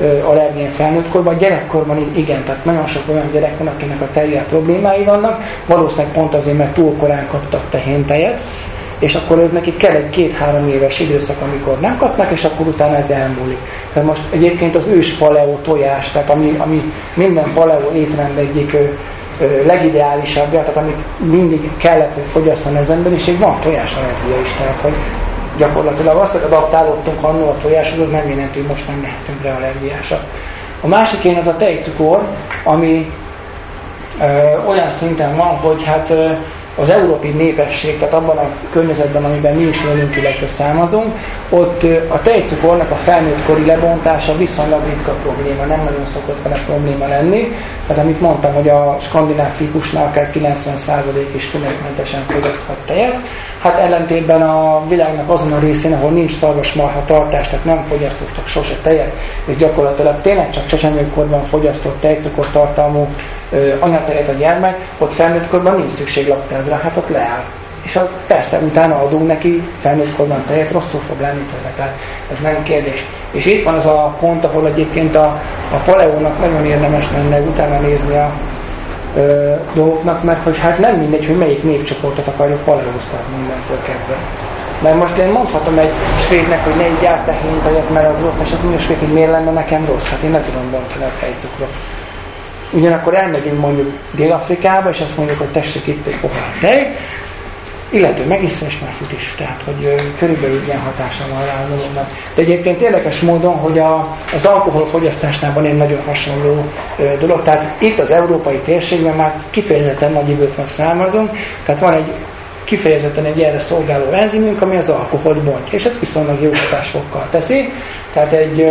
allergén felnőtt korban, gyerekkorban igen, tehát nagyon sok olyan gyerek van, akinek a tejjel problémái vannak, valószínűleg pont azért, mert túl korán kaptak tehéntejet, és akkor ez nekik kell egy két-három éves időszak, amikor nem kapnak, és akkor utána ez elmúlik. Tehát most egyébként az ős paleo tojás, tehát ami, ami minden paleo étrend egyik ö, ö, legideálisabb, tehát amit mindig kellett, hogy fogyasszon az emberiség, van tojás allergia is, tehát hogy gyakorlatilag azt, hogy adaptálódtunk annól a tojáshoz, az nem jelenti, hogy most nem lehetünk rá allergiásak. A másik én az a tejcukor, ami ö, olyan szinten van, hogy hát ö, az európai népesség, tehát abban a környezetben, amiben mi is élünk, illetve számozunk, ott a tejcukornak a felnőttkori lebontása viszonylag ritka probléma, nem nagyon szokott vele probléma lenni. Tehát amit mondtam, hogy a skandináv fikusnál akár 90% is tünetmentesen fogyaszthat tejet, hát ellentétben a világnak azon a részén, ahol nincs szarvasmarha tartás, tehát nem fogyasztottak sose tejet, és gyakorlatilag tényleg csak csecsemőkorban fogyasztott tejcukor tartalmú anyatejet a gyermek, ott felnőttkorban nincs szükség laktázra, hát ott leáll. És az persze utána adunk neki felnőttkorban tejet, rosszul fog lenni tőle, tehát ez nem kérdés. És itt van az a pont, ahol egyébként a, a paleónak nagyon érdemes lenne utána nézni a ö, dolgoknak, mert hogy hát nem mindegy, hogy melyik népcsoportot akarjuk paleóztatni mindentől kezdve. Mert most én mondhatom egy svédnek, hogy ne így áttehént mert az rossz, és azt mondja a svéd, hogy miért lenne nekem rossz, hát én ne tudom bontani a fejcukrot. Ugyanakkor elmegyünk mondjuk Dél-Afrikába, és azt mondjuk, hogy tessék itt egy pohár tej, illetve megissza, és már fut is. Tehát, hogy körülbelül ilyen hatása van rá a dolognak. De egyébként érdekes módon, hogy a, az alkoholfogyasztásnál van egy nagyon hasonló ö, dolog. Tehát itt az európai térségben már kifejezetten nagy időt származunk. Tehát van egy kifejezetten egy erre szolgáló enzimünk, ami az alkoholt bontja, és ez viszonylag jó hatásfokkal teszi. Tehát egy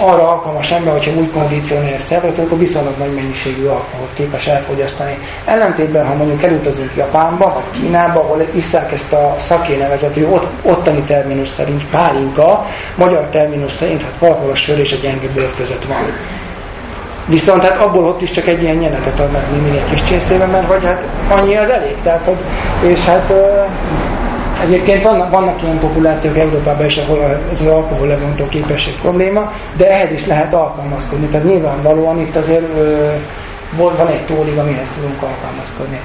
arra alkalmas ember, hogyha úgy kondicionálja a szervet, akkor viszonylag nagy mennyiségű alkoholt képes elfogyasztani. Ellentétben, ha mondjuk elutazunk Japánba, vagy Kínába, ahol isszák ezt a szaké nevezetű ott, ottani terminus szerint pálinka, magyar terminus szerint hát a sör és a gyenge bőr között van. Viszont hát abból ott is csak egy ilyen nyenetet adnak egy kis csészében, mert hogy hát annyi az elég. Tehát, hogy, és hát Egyébként vannak, vannak ilyen populációk Európában is, ahol ez az alkohol levontó képesség probléma, de ehhez is lehet alkalmazkodni. Tehát nyilvánvalóan itt azért ö, van egy tólig, amihez tudunk alkalmazkodni.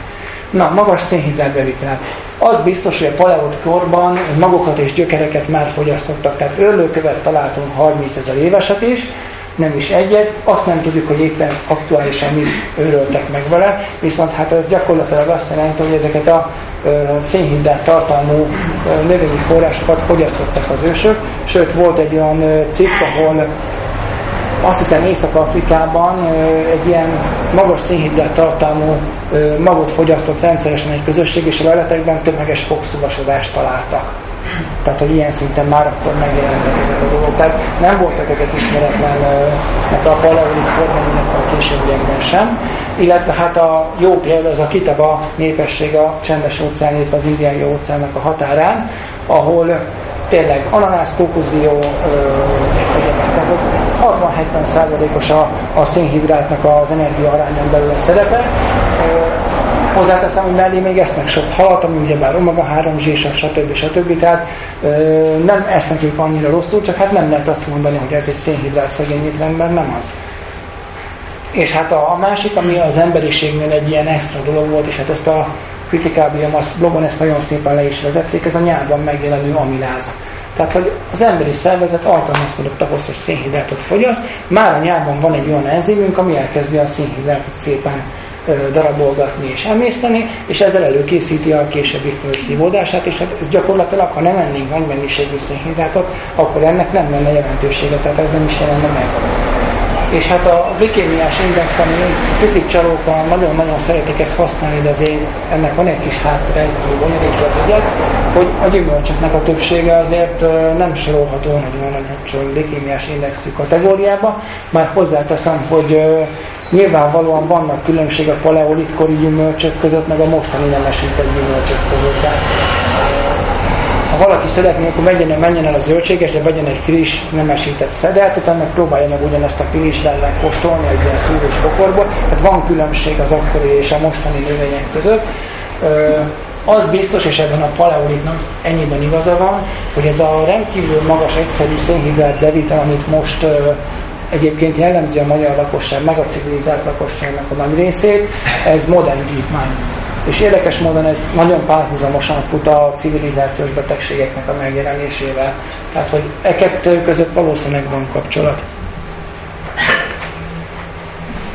Na, magas szénhidrátbevitel. Az biztos, hogy a paleót korban magokat és gyökereket már fogyasztottak, tehát örlőkövet találtunk 30 ezer éveset is, nem is egyet, azt nem tudjuk, hogy éppen aktuálisan mit őröltek meg vele, viszont hát ez gyakorlatilag azt jelenti, hogy ezeket a szénhidrát tartalmú növényi forrásokat fogyasztottak az ősök, sőt volt egy olyan cikk, ahol azt hiszem Észak-Afrikában egy ilyen magas szénhidrát tartalmú magot fogyasztott rendszeresen egy közösség, és a leletekben tömeges fogszúvasodást találtak. Tehát, hogy ilyen szinten már akkor megjelentek ezek a dolgok. Tehát nem voltak ezek ismeretlen, mert a paleolit formában, a későbbiekben sem. Illetve hát a jó példa az a Kitaba népesség a csendes óceán, illetve az indiai óceánnak a határán, ahol tényleg ananász, kókuszdió, tehát 60-70 százalékos a, a szénhidrátnak az energia arányon belül a szerepe. Hozzáteszem, hogy mellé még esznek sok halat, ami ugyebár omega 3 zsírsav, stb. stb. Tehát nem esznek ők annyira rosszul, csak hát nem lehet azt mondani, hogy ez egy szénhidrát szegény étrendben, nem az. És hát a, a másik, ami az emberiségnél egy ilyen extra dolog volt, és hát ezt a kritikábium a blogon ezt nagyon szépen le is vezették, ez a nyárban megjelenő amiláz. Tehát, hogy az emberi szervezet alkalmazkodott ahhoz, hogy szénhidrátot fogyaszt, már a nyárban van egy olyan enzimünk, ami elkezdi a szénhidrátot szépen darabolgatni és emészteni, és ezzel előkészíti a későbbi felszívódását, és hát ez gyakorlatilag, ha nem ennénk nagy mennyiségű szénhidrátot, akkor ennek nem lenne jelentősége, tehát ez nem is jelenne meg. És hát a glikémiás index, ami fizik csalóka nagyon-nagyon szeretik ezt használni, de azért ennek van egy kis hogy bonyolítva hogy a gyümölcsöknek a többsége azért nem sorolható nagyon nagy glikémiás indexű kategóriába. Már hozzáteszem, hogy nyilvánvalóan vannak különbség a paleolitkori gyümölcsök között, meg a mostani nemesített gyümölcsök között. Ha valaki szeretné, akkor menjen, menjen el a zöldségesre, vegyen egy friss, nemesített szedelt, utána próbálja meg ugyanezt a friss lellen kóstolni egy ilyen szúrós pokorba. Tehát van különbség az akkori és a mostani növények között. Az biztos, és ebben a paleolitnak ennyiben igaza van, hogy ez a rendkívül magas egyszerű szénhidrát bevitel, amit most egyébként jellemzi a magyar lakosság, meg a civilizált lakosságnak a nagy részét, ez modern vívmány. És érdekes módon ez nagyon párhuzamosan fut a civilizációs betegségeknek a megjelenésével. Tehát, hogy e kettő között valószínűleg van kapcsolat.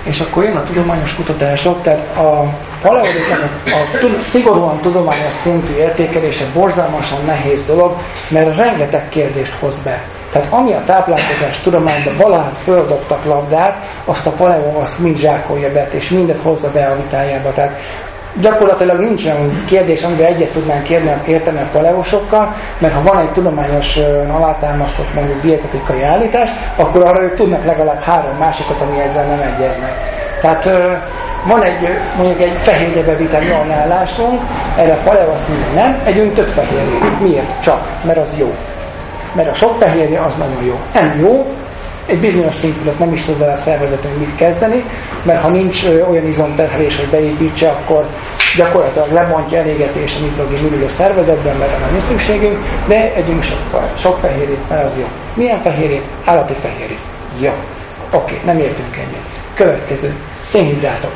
És akkor jön a tudományos kutatások, tehát a paleolitnak a, a szigorúan tudományos szintű értékelése borzalmasan nehéz dolog, mert rengeteg kérdést hoz be. Tehát ami a táplálkozás tudományban valahogy földobtak labdát, azt a paleo azt mind zsákolja be, és mindet hozza be a vitájába. Tehát gyakorlatilag nincs olyan kérdés, amiben egyet tudnánk kérni, érteni a paleósokkal, mert ha van egy tudományos alátámasztott mondjuk dietetikai állítás, akkor arra ők tudnak legalább három másikat, ami ezzel nem egyeznek. Tehát van egy, mondjuk egy fehérjebe viteli ajánlásunk, erre a paleo azt mondja, nem, együnk több fehérjét. Miért? Csak, mert az jó. Mert a sok fehérje az nagyon jó. Nem jó, egy bizonyos szint fölött nem is tud vele a szervezetünk mit kezdeni, mert ha nincs olyan izomterhelés, hogy beépítse, akkor gyakorlatilag lebontja elégetés a nitrogén ürül a szervezetben, mert nem is szükségünk, de együnk sok, sok fehérjét, mert az jó. Milyen fehérjét? Állati fehérjét. Jó. Oké, okay, nem értünk ennyit. Következő. Szénhidrátok.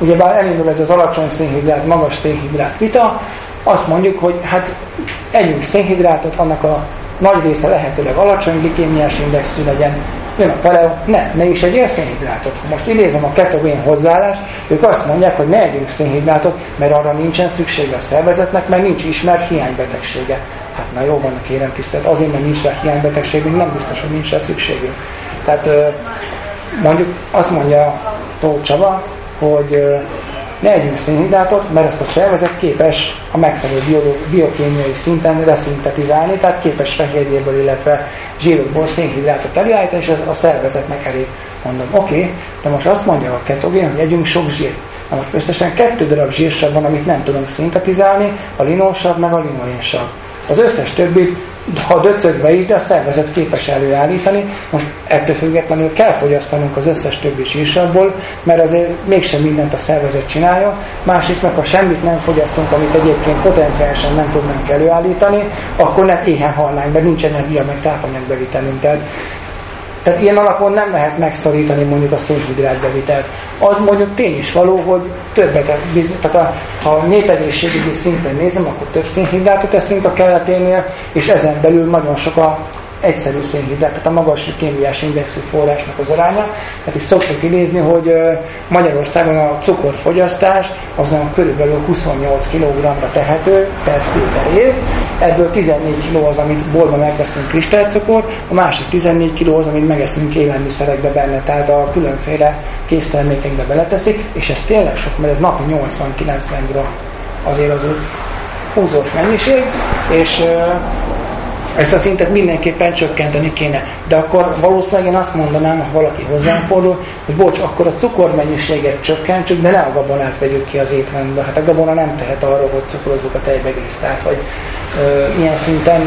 Ugyebár elindul ez az alacsony szénhidrát, magas szénhidrát vita, azt mondjuk, hogy hát együnk szénhidrátot, annak a nagy része lehetőleg alacsony glikémiás indexű legyen, jön a paleo, ne, ne is egy szénhidrátot. Most idézem a ketogén hozzáállást, ők azt mondják, hogy ne együnk szénhidrátot, mert arra nincsen szüksége a szervezetnek, mert nincs ismert hiánybetegsége. Hát na jó van, kérem tisztelt, azért, mert nincs rá hiánybetegségünk, nem biztos, hogy nincs rá szükségünk. Tehát mondjuk azt mondja Tóth Csaba, hogy ne együnk szénhidrátot, mert ezt a szervezet képes a megfelelő bio, biokémiai szinten reszintetizálni, tehát képes fehérjéből, illetve zsírokból szénhidrátot előállítani, és ez a szervezetnek elég. Mondom, oké, okay, de most azt mondja a ketogén, hogy együnk sok zsírt. Na most összesen kettő darab zsírsav van, amit nem tudom szintetizálni, a linolsav meg a linolénsav. Az összes többi, ha döcögve is, de a szervezet képes előállítani. Most ettől függetlenül kell fogyasztanunk az összes többi sírsabból, mert azért mégsem mindent a szervezet csinálja. Másrészt meg, ha semmit nem fogyasztunk, amit egyébként potenciálisan nem tudnánk előállítani, akkor nem éhen halnánk, mert nincs energia, meg tápanyagbevitelünk. Tehát tehát ilyen alapon nem lehet megszorítani mondjuk a szénhidrátbevitelt. Az mondjuk tény is való, hogy többet, tehát a, ha népegészségügyi szinten nézem, akkor több szénhidrátot eszünk a keleténél, és ezen belül nagyon sok a egyszerű szénhidrát, tehát a magas kémiás indexű forrásnak az aránya. Tehát is szoktuk idézni, hogy Magyarországon a cukorfogyasztás azon körülbelül 28 kg-ra tehető per év. Ebből 14 kg az, amit boltban megveszünk kristálycukor, a másik 14 kg az, amit megeszünk élelmiszerekbe benne, tehát a különféle késztermékekbe beleteszik, és ez tényleg sok, mert ez napi 80-90 g azért az úgy húzós mennyiség, és ezt a szintet mindenképpen csökkenteni kéne. De akkor valószínűleg én azt mondanám, ha valaki hozzám fordul, hogy bocs, akkor a cukormennyiséget csökkentsük, de ne a gabonát vegyük ki az étrendbe. Hát a gabona nem tehet arról, hogy cukrozzuk a tejbegészt. Tehát, hogy ö, ilyen szinten,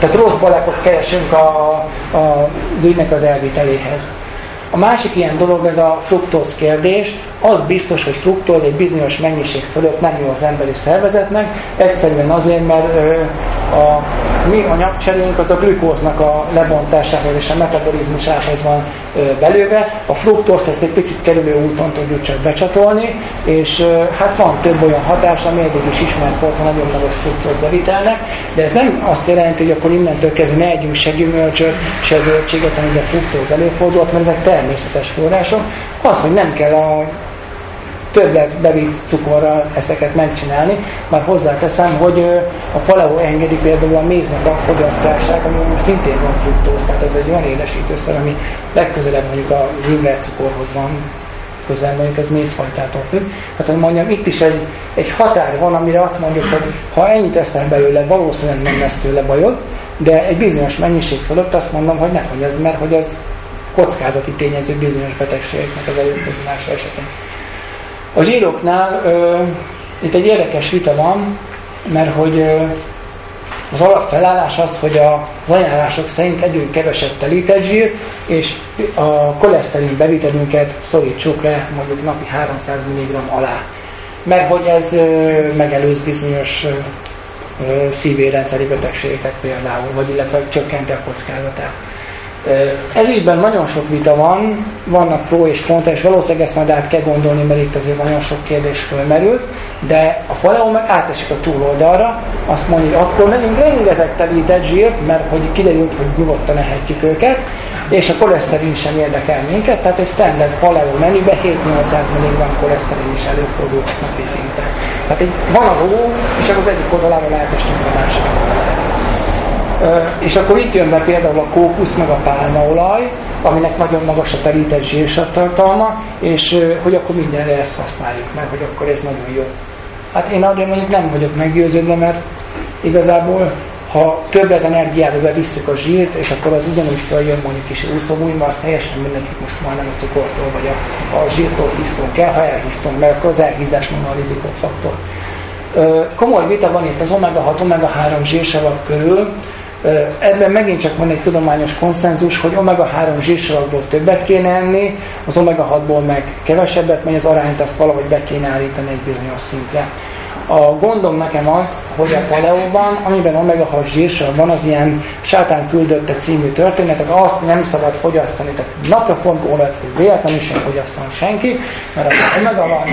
tehát rossz balekot keresünk a, a, az ügynek az elviteléhez. A másik ilyen dolog ez a fruktóz kérdés. Az biztos, hogy fruktóz egy bizonyos mennyiség fölött nem jó az emberi szervezetnek, egyszerűen azért, mert a mi anyagcserénk az a glükóznak a lebontásához és a metabolizmusához van belőve. A fruktózt ezt egy picit kerülő úton tudjuk csak becsatolni, és hát van több olyan hatás, ami eddig is ismert volt a nagyon magas fruktóz bevitelnek, de ez nem azt jelenti, hogy akkor innentől kezdve ne együnk se gyümölcsöt, se zöldséget, amiben fruktóz előfordult, mert ezek természetes források. Az, hogy nem kell a többet bevitt cukorral ezeket megcsinálni, már hozzáteszem, hogy a paleo engedi például a méznek a fogyasztását, ami szintén van fruktóz, tehát ez egy olyan édesítőszer, ami legközelebb mondjuk a zsímvert cukorhoz van közel, mondjuk ez mézfajtától függ. Hát, hogy mondjam, itt is egy, egy határ van, amire azt mondjuk, hogy ha ennyit eszel belőle, valószínűleg nem lesz tőle bajod, de egy bizonyos mennyiség fölött azt mondom, hogy ne fogyaszt, mert hogy az kockázati tényező bizonyos betegségeknek az előfordulás esetén. A zsíroknál ö, itt egy érdekes vita van, mert hogy ö, az alapfelállás az, hogy az ajánlások szerint együnk kevesebb telített zsír, és a koleszterin bevitelünket szorítsuk le mondjuk napi 300 mg alá. Mert hogy ez megelőz bizonyos szívérendszeri betegségeket például, vagy illetve csökkenti a kockázatát. Ez ügyben nagyon sok vita van, vannak pro és kontra, és valószínűleg ezt majd át kell gondolni, mert itt azért nagyon sok kérdés fölmerült, de a paleó meg átesik a túloldalra, azt mondja, hogy akkor megyünk rengeteg telített zsírt, mert hogy kiderült, hogy nyugodtan ehetjük őket, és a koleszterin sem érdekel minket, tehát egy standard paleo menübe 7-800 mg koleszterin is előfordul napi szinten. Tehát egy van a hó, és az egyik oldalára lehet a másik és akkor itt jön be például a kókusz meg a pálmaolaj, aminek nagyon magas a terített zsírsav tartalma, és hogy akkor mindenre ezt használjuk, mert hogy akkor ez nagyon jó. Hát én arra mondjuk nem vagyok meggyőződve, mert igazából ha többet energiába bevisszük a zsírt, és akkor az ugyanúgy feljön mondjuk is úszómújma, azt teljesen mindenki most majdnem a cukortól, vagy a, a zsírtól hisztunk kell, ha elhisztunk, mert akkor az elhízás mondja a rizikófaktor. Komoly vita van itt az omega-6, omega-3 zsírsavak körül, Ebben megint csak van egy tudományos konszenzus, hogy omega-3 zsírsalagból többet kéne enni, az omega-6-ból meg kevesebbet, mert az arányt azt valahogy be kéne állítani egy bizonyos szintre. A gondom nekem az, hogy a paleóban, amiben omega-6 zsírsav van, az ilyen sátán küldötte című történetek, azt nem szabad fogyasztani, tehát napraforgó olajat véletlenül sem fogyasztan senki, mert az omega van,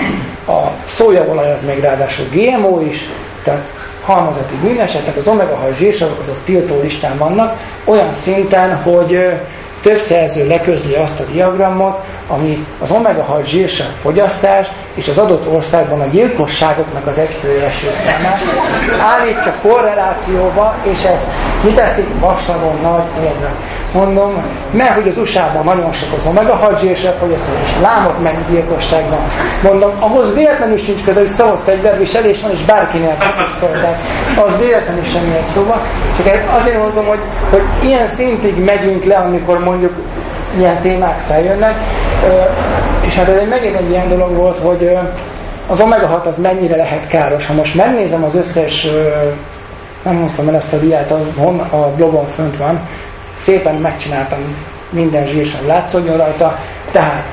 a szójaolaj az még ráadásul GMO is, tehát halmazati bűnesetek, az omega-6 zsírsavak azok tiltó listán vannak, olyan szinten, hogy több szerző leközli azt a diagramot, ami az omega-6 zsírsav fogyasztás és az adott országban a gyilkosságoknak az egyfő eső számát állítja korrelációba, és ezt kiteszik vastagon nagy érve. Mondom, mert hogy az USA-ban nagyon sok az omega-6 zsírsav fogyasztás, és lámok meg gyilkosságban. Mondom, ahhoz véletlenül sincs köze, hogy szabad fegyverviselés van, és bárkinél tapasztalták. Az véletlenül sem ilyen szóba. Csak azért mondom, hogy, hogy ilyen szintig megyünk le, amikor mondjuk ilyen témák feljönnek, és hát ez megint egy ilyen dolog volt, hogy az omega-6 az mennyire lehet káros. Ha most megnézem az összes, nem hoztam el ezt a diát, a blogon fönt van, szépen megcsináltam minden zsírsan látszódjon rajta, tehát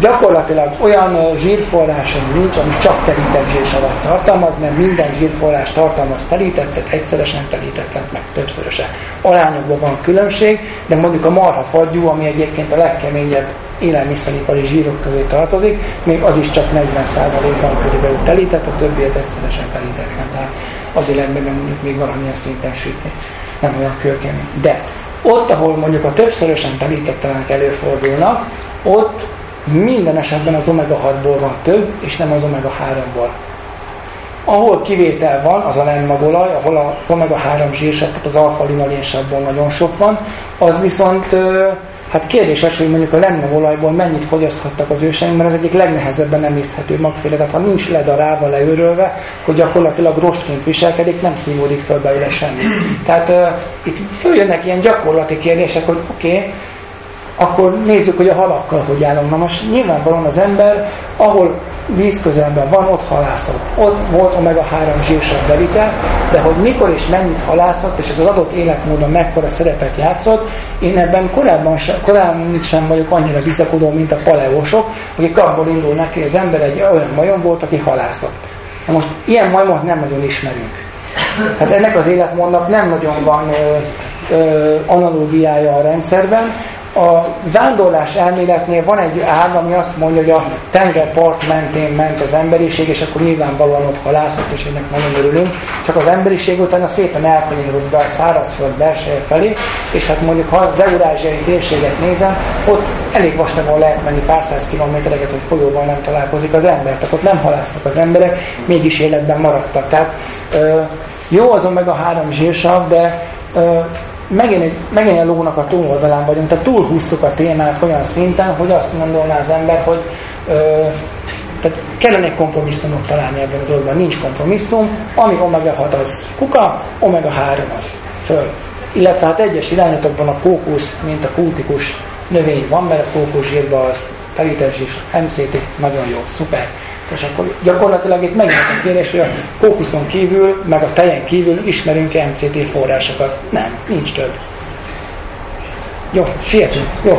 gyakorlatilag olyan zsírforrásom nincs, ami csak telített zsírsavat tartalmaz, mert minden zsírforrás tartalmaz telítettet, egyszeresen telítettet, meg többszöröse. Arányokban van különbség, de mondjuk a marha fagyú, ami egyébként a legkeményebb élelmiszeripari zsírok közé tartozik, még az is csak 40%-ban körülbelül telített, a többi az egyszeresen telítetlen. Tehát azért lehet benne mondjuk még valamilyen szinten sütni. Nem olyan kőkemény. De ott, ahol mondjuk a többszörösen telítettelenek előfordulnak, ott minden esetben az omega-6-ból van több, és nem az omega-3-ból. Ahol kivétel van, az a lenmagolaj, ahol az omega-3 zsírsav, tehát az alfa-linolénsavból nagyon sok van, az viszont hát kérdéses, hogy mondjuk a lenmagolajból mennyit fogyaszthattak az őseink, mert az egyik legnehezebben emészhető magféle, tehát ha nincs ledarálva, leőrölve, hogy gyakorlatilag rostként viselkedik, nem szívódik föl belőle semmi. Tehát itt följönnek ilyen gyakorlati kérdések, hogy oké, okay, akkor nézzük, hogy a halakkal hogy állunk. Na most nyilvánvalóan az ember, ahol víz közelben van, ott halászott. Ott volt omega-3 zsírsav bevitel, de hogy mikor és mennyit halászott, és ez az adott életmódon mekkora szerepet játszott, én ebben korábban sem, korábban sem vagyok annyira bizakodó, mint a paleósok, akik abból indulnak hogy az ember egy olyan majom volt, aki halászott. Na most ilyen majmot nem nagyon ismerünk. Hát ennek az életmódnak nem nagyon van ö, ö, analógiája a rendszerben, a vándorlás elméletnél van egy ág, ami azt mondja, hogy a tengerpart mentén ment az emberiség, és akkor nyilvánvalóan ott halászott, és ennek nagyon örülünk. Csak az emberiség utána szépen elkanyarodott be a szárazföld belseje felé, és hát mondjuk ha az eurázsiai térséget nézem, ott elég vastagon lehet menni pár száz kilométereket, hogy folyóval nem találkozik az ember. Tehát ott nem halásztak az emberek, mégis életben maradtak. Tehát jó azon meg a három zsírsav, de megint egy, megint egy lónak a túloldalán vagyunk, tehát túlhúztuk a témát olyan szinten, hogy azt gondolná az ember, hogy ö, tehát kellene egy kompromisszumot találni ebben a dologban. Nincs kompromisszum, ami omega 6 az kuka, omega 3 az föl. Illetve hát egyes irányatokban a kókusz, mint a kultikus növény van, mert a kókuszsírban az felítés is, MCT, nagyon jó, szuper. És akkor gyakorlatilag itt megint a kérdés, hogy a kókuszon kívül, meg a tejen kívül ismerünk MCT forrásokat. Nem, nincs több. Jó, sietünk. Jó,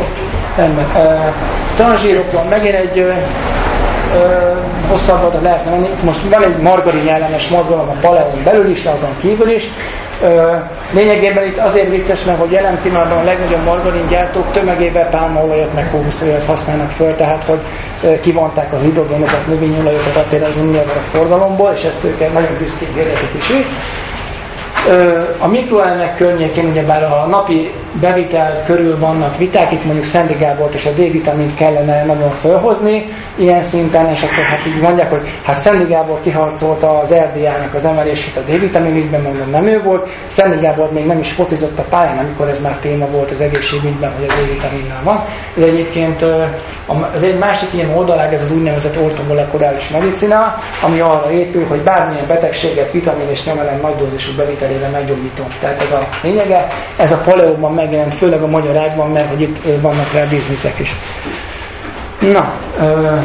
rendben. Uh, transzsírokról megint egy uh, uh, hosszabb lehetne menni. Most van egy margarin ellenes mozgalom a paleon belül is, azon kívül is. Lényegében itt azért vicces, mert hogy jelen pillanatban a legnagyobb margarin gyártók tömegében pálmaolajat meg kókuszolajat használnak föl, tehát hogy kivonták az hidrogénezett növényolajokat például az unióban a forgalomból, és ezt őket nagyon büszkék érdetik is a mikroelemek környékén ugyebár a napi bevitel körül vannak viták, itt mondjuk Szendi Gábort és a D-vitamint kellene nagyon felhozni ilyen szinten, és akkor hát így mondják, hogy hát Szendi Gábor kiharcolta az RDA-nak az emelését a D-vitamin ügyben, mondom nem ő volt, Szendi Gábor még nem is focizott a pályán, amikor ez már téma volt az egészségügyben, hogy a D-vitaminnál van. De egyébként az egy másik ilyen oldalág, ez az úgynevezett ortomolekuláris medicina, ami arra épül, hogy bármilyen betegséget, vitamin és nyemelem nagy dózisú bevitel elébe meggyógyítom. Tehát ez a lényege. Ez a paleóban megjelent, főleg a magyar ágban, mert hogy itt vannak rá bizniszek is. Na, uh,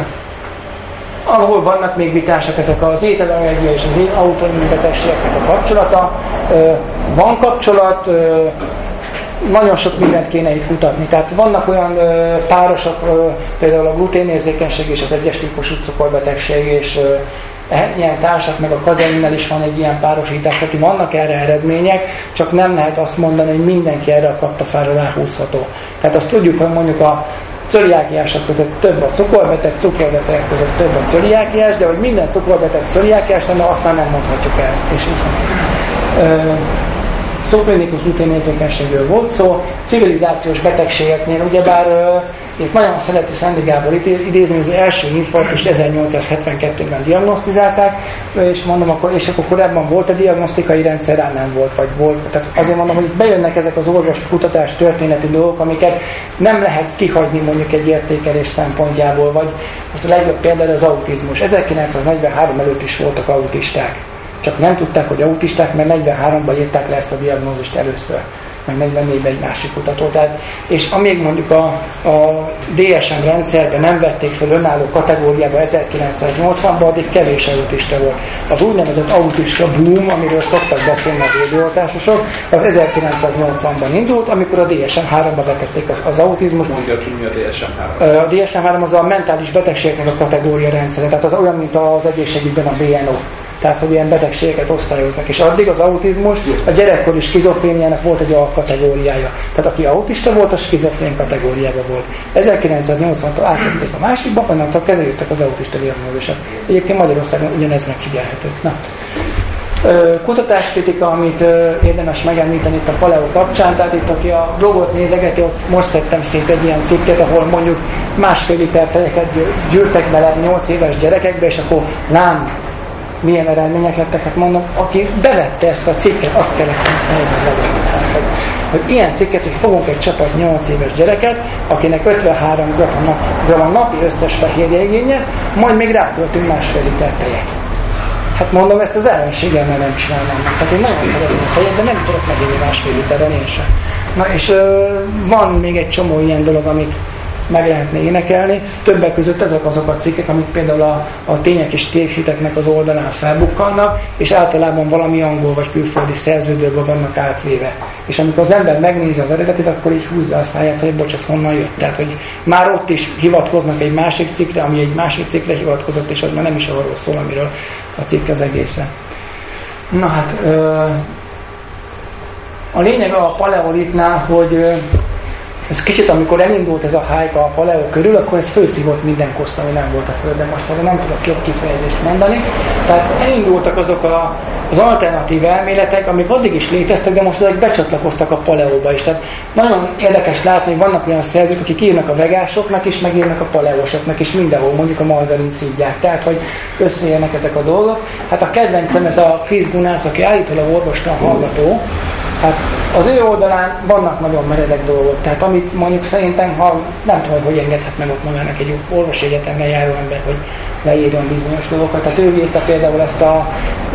ahol vannak még vitások, ezek az ételallergia és az autoimmun betegségeknek a kapcsolata. Uh, van kapcsolat, uh, nagyon sok mindent kéne itt kutatni. Tehát vannak olyan ö, párosok, ö, például a gluténérzékenység és az egyes típusú cukorbetegség, és ö, ilyen társak, meg a kazeinnel is van egy ilyen párosítás, tehát vannak erre eredmények, csak nem lehet azt mondani, hogy mindenki erre a kaptafára ráhúzható. Tehát azt tudjuk, hogy mondjuk a cöliákiások között több a cukorbeteg, cukorbetegek között több a cöliákiás, de hogy minden cukorbeteg cöliákiás lenne, azt nem mondhatjuk el. És így szubklinikus gluténérzékenységről volt szó, civilizációs betegségeknél, ugyebár itt nagyon szereti Szendi Gábor idézni, az első infarktust 1872-ben diagnosztizálták, és mondom, akkor, és akkor korábban volt a diagnosztikai rendszer, nem volt, vagy volt. Tehát azért mondom, hogy bejönnek ezek az orvos kutatás történeti dolgok, amiket nem lehet kihagyni mondjuk egy értékelés szempontjából, vagy most a legjobb például az autizmus. 1943 előtt is voltak autisták csak nem tudták, hogy autisták, mert 43-ban írták le ezt a diagnózist először, meg 44-ben egy másik kutató. Tehát, és amíg mondjuk a, a DSM rendszerben nem vették fel önálló kategóriába 1980-ban, addig kevés autista volt. Az úgynevezett autista boom, amiről szoktak beszélni a védőoltásosok, az 1980-ban indult, amikor a DSM-3-ba betették az, az autizmus. Mondja ki, mi a DSM-3? A DSM-3 az a mentális betegségnek a kategória rendszere, tehát az olyan, mint az egészségügyben a BNO tehát hogy ilyen betegségeket osztályoznak. És addig az autizmus a gyerekkori skizofréniának volt egy alkategóriája. Tehát aki autista volt, a skizofrén kategóriában volt. 1980-tól átvették a másikba, onnantól kezelődtek az autista diagnózisok. Egyébként Magyarországon ugyanez megfigyelhető. Na. Kutatáskritika, amit érdemes megemlíteni itt a Paleo kapcsán, tehát itt aki a blogot nézegeti, ott most tettem szét egy ilyen cikket, ahol mondjuk másfél liter tejeket gyűrtek bele 8 éves gyerekekbe, és akkor lám milyen eredmények lettek, hát mondom, aki bevette ezt a cikket, azt kellett helyben hogy, ilyen cikket, hogy fogunk egy csapat 8 éves gyereket, akinek 53 gram a napi összes fehérje igénye, majd még rátöltünk másfél liter tejet. Hát mondom, ezt az ellenségemmel nem csinálnám. Tehát én nagyon szeretem a tejet, de nem tudok megélni másfél literren én sem. Na és ö, van még egy csomó ilyen dolog, amit meg lehetne énekelni. Többek között ezek azok a cikkek, amik például a, a tények és tévhiteknek az oldalán felbukkannak, és általában valami angol vagy külföldi szerződőből vannak átvéve. És amikor az ember megnézi az eredetit, akkor így húzza a száját, hogy bocs, ez honnan jött. Tehát, hogy már ott is hivatkoznak egy másik cikkre, ami egy másik cikkre hivatkozott, és az már nem is arról szól, amiről a cikk az egészen. Na hát, a lényeg a paleolitnál, hogy ez kicsit, amikor elindult ez a hype a paleo körül, akkor ez főszívott minden koszt, ami nem volt a földön. Most erre nem tudok jobb kifejezést mondani. Tehát elindultak azok a, az alternatív elméletek, amik addig is léteztek, de most ezek becsatlakoztak a paleóba is. Tehát nagyon érdekes látni, hogy vannak olyan szerzők, akik írnak a vegásoknak is, megírnak a paleósoknak is mindenhol, mondjuk a margarin szívják. Tehát, hogy összejönnek ezek a dolgok. Hát a kedvencem ez a Chris Gunász, aki állítólag orvostan hallgató, Hát az ő oldalán vannak nagyon meredek dolgok, tehát amit mondjuk szerintem, ha nem tudom, hogy engedhet meg ott magának egy orvosi egyetemre járó ember, hogy leírjon bizonyos dolgokat. Tehát ő írta például ezt a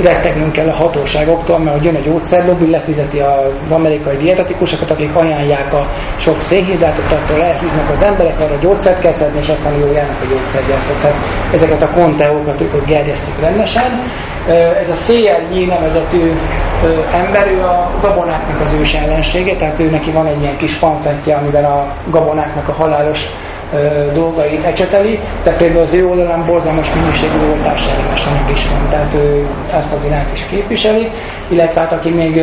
rettegnünk kell a hatóságoktól, mert hogy jön a gyógyszerlobbi, lefizeti az amerikai dietetikusokat, akik ajánlják a sok szénhidrátot, attól elhíznak az emberek, arra gyógyszert kell szedni, és aztán jó járnak a gyógyszergyártók. Tehát ezeket a konteókat ők gerjesztik rendesen. Ez a CLJ nevezetű ember, ő a gabonáknak az ős ellensége, tehát ő neki van egy ilyen kis pamflettje, amiben a gabonáknak a halálos dolgait ecseteli, de például az ő oldalán borzalmas minőségű oltás ellenes anyag is van, tehát ő ezt az irányt is képviseli, illetve hát aki még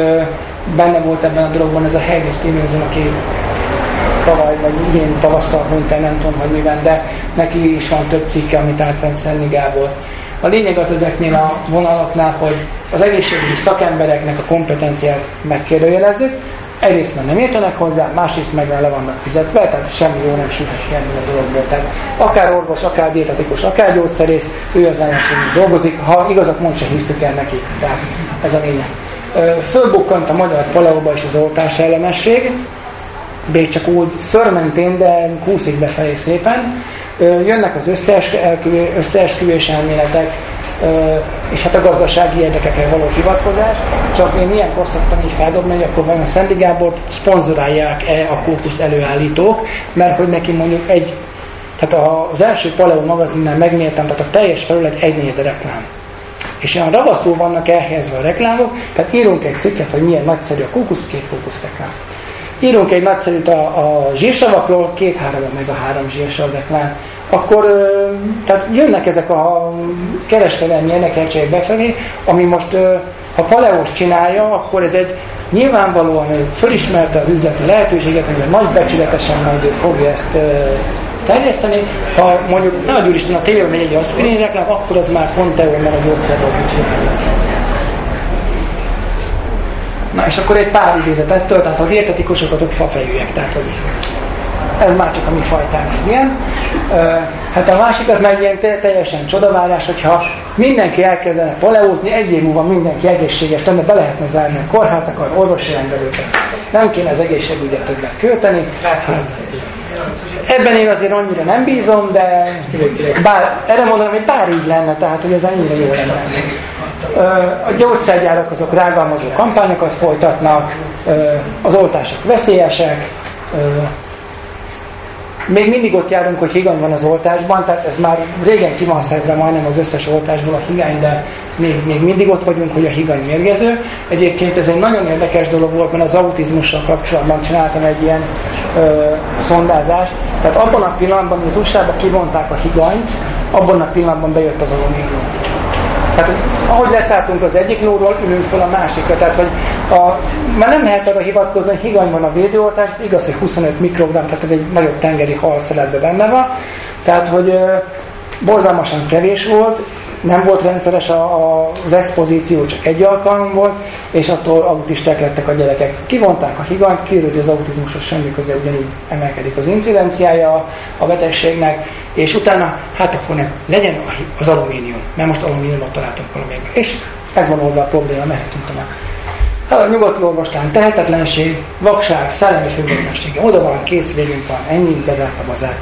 benne volt ebben a dologban, ez a Heidi Stevenson, aki tavaly vagy idén tavasszal hunyt el, nem tudom, hogy miben, de neki is van több cikke, amit átvent Szenni Gábor. A lényeg az ezeknél a vonalaknál, hogy az egészségügyi szakembereknek a kompetenciát megkérdőjelezzük, egyrészt mert nem értenek hozzá, másrészt meg le vannak fizetve, tehát semmi jó nem süthet ki ebből a dologból. Tehát akár orvos, akár dietetikus, akár gyógyszerész, ő az ellenségünk dolgozik, ha igazat mond, se hiszük el neki. Tehát ez a lényeg. Fölbukkant a magyar paleóba is az oltás ellenesség, még csak úgy szörmentén, de kúszik befelé szépen. Jönnek az összeesküvés elméletek, és hát a gazdasági érdekekre való hivatkozás, csak én ilyen szoktam így feldobni, hogy akkor vajon Szendi Gábor szponzorálják-e a kókusz előállítók, mert hogy neki mondjuk egy, tehát az első Paleo magazinnál megmértem, tehát a teljes felület egy négy reklám. És olyan ravaszul vannak elhelyezve a reklámok, tehát írunk egy cikket, hogy milyen nagyszerű a kókusz, két kókusz reklám. Írunk egy nagyszerűt a, a zsírsavakról, két-három meg a három zsírsav akkor tehát jönnek ezek a kereskedelmi érdekeltségek befelé, ami most, ha Paleos csinálja, akkor ez egy nyilvánvalóan fölismerte az üzleti lehetőséget, hogy nagy becsületesen majd fogja ezt terjeszteni. Ha mondjuk nagy úristen a tévében megy egy aspirin reklám, akkor az már pont mert a gyógyszerről Na és akkor egy pár idézet ettől, tehát a dietetikusok azok fafejűek, tehát hogy ez már csak a mi fajtánk ilyen. Hát a másik az meg ilyen teljesen csodavárás, hogyha mindenki elkezdene poleózni, egy év múlva mindenki egészséges lenne, be lehetne zárni a kórházakat, orvosi rendelőket. Nem kéne az egészségügyet többet költeni. Hát, ebben én azért annyira nem bízom, de bár, erre mondom, hogy bár így lenne, tehát hogy ez ennyire jó lenne. A gyógyszergyárak azok rágalmazó kampányokat folytatnak, az oltások veszélyesek, még mindig ott járunk, hogy higany van az oltásban, tehát ez már régen ki van szedve majdnem az összes oltásból a higány, de még, még mindig ott vagyunk, hogy a higany mérgező. Egyébként ez egy nagyon érdekes dolog volt, mert az autizmussal kapcsolatban csináltam egy ilyen ö, szondázást. Tehát abban a pillanatban, hogy az usa kivonták a higanyt, abban a pillanatban bejött az alumínium. Tehát, ahogy leszálltunk az egyik lóról, ülünk fel a másikra. Tehát, hogy a, már nem lehet arra hivatkozni, hogy higany van a védőoltás, igaz, hogy 25 mikrogram, tehát ez egy nagyobb tengeri halszeletben benne van. Tehát, hogy borzalmasan kevés volt, nem volt rendszeres a, a, az expozíció, csak egy alkalom volt, és attól autisták lettek a gyerekek. Kivonták a higanyt, kiderült, hogy az autizmushoz semmi köze, ugyanígy emelkedik az incidenciája a betegségnek, és utána, hát akkor nem, legyen az alumínium, mert most alumíniumot találtunk valamelyik. És megvan oldva a probléma, mehetünk tovább. Hát a nyugati orvostán tehetetlenség, vakság, szellemi függetlensége, oda van, kész végünk van, ennyi, bezárt a bazár.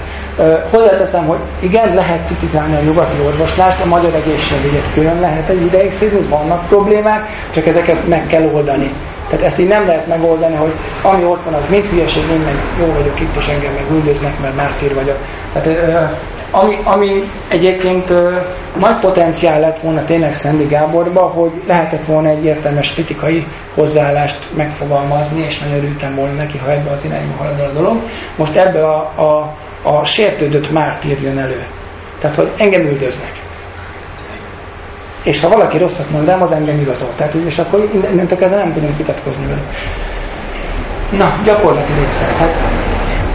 Hozzáteszem, hogy igen, lehet kritizálni a nyugati orvoslást, a magyar egészségügyet külön lehet egy ideig szízni, vannak problémák, csak ezeket meg kell oldani. Tehát ezt így nem lehet megoldani, hogy ami ott van, az mind hülyeség, én meg jó vagyok itt, és engem meg üldöznek, mert mártír vagyok. Tehát ami, ami egyébként nagy potenciál lett volna tényleg Szendi Gáborba, hogy lehetett volna egy értelmes kritikai hozzáállást megfogalmazni, és nagyon örültem volna neki, ha ebbe az irányba halad a dolog. Most ebbe a, a, a sértődött mártír jön elő. Tehát, hogy engem üldöznek. És ha valaki rosszat mond rám, az engem igazol. Tehát, és akkor innentől kezdve nem tudunk vitatkozni vele. Na, gyakorlati része. Hát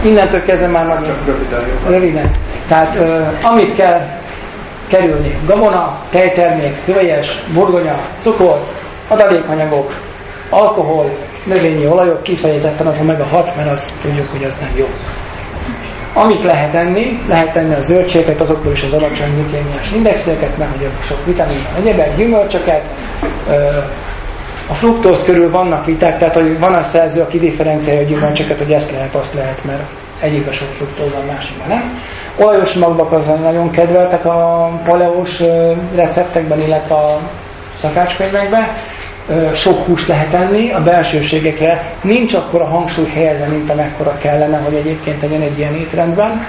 Innentől kezdve már nagyon röviden. Tehát amit kell kerülni, gabona, tejtermék, hüvelyes, burgonya, cukor, adalékanyagok, alkohol, növényi olajok, kifejezetten az omega 6, mert azt tudjuk, hogy az nem jó. Amit lehet enni, lehet enni a zöldségeket, azokból is az alacsony glukémiás indexeket, mert hogy sok vitamin, egyebek, gyümölcsöket, a fruktóz körül vannak viták, tehát hogy van a szerző, aki differenciálja a gyümölcsöket, hogy ezt lehet, azt lehet, mert egyikben sok fruktóz van, másikban nem. Olajos magvak az nagyon kedveltek a paleós receptekben, illetve a szakácskönyvekben sok húst lehet enni, a belsőségekre nincs akkor a hangsúly helyezve, mint amekkora kellene, hogy egyébként legyen egy ilyen étrendben.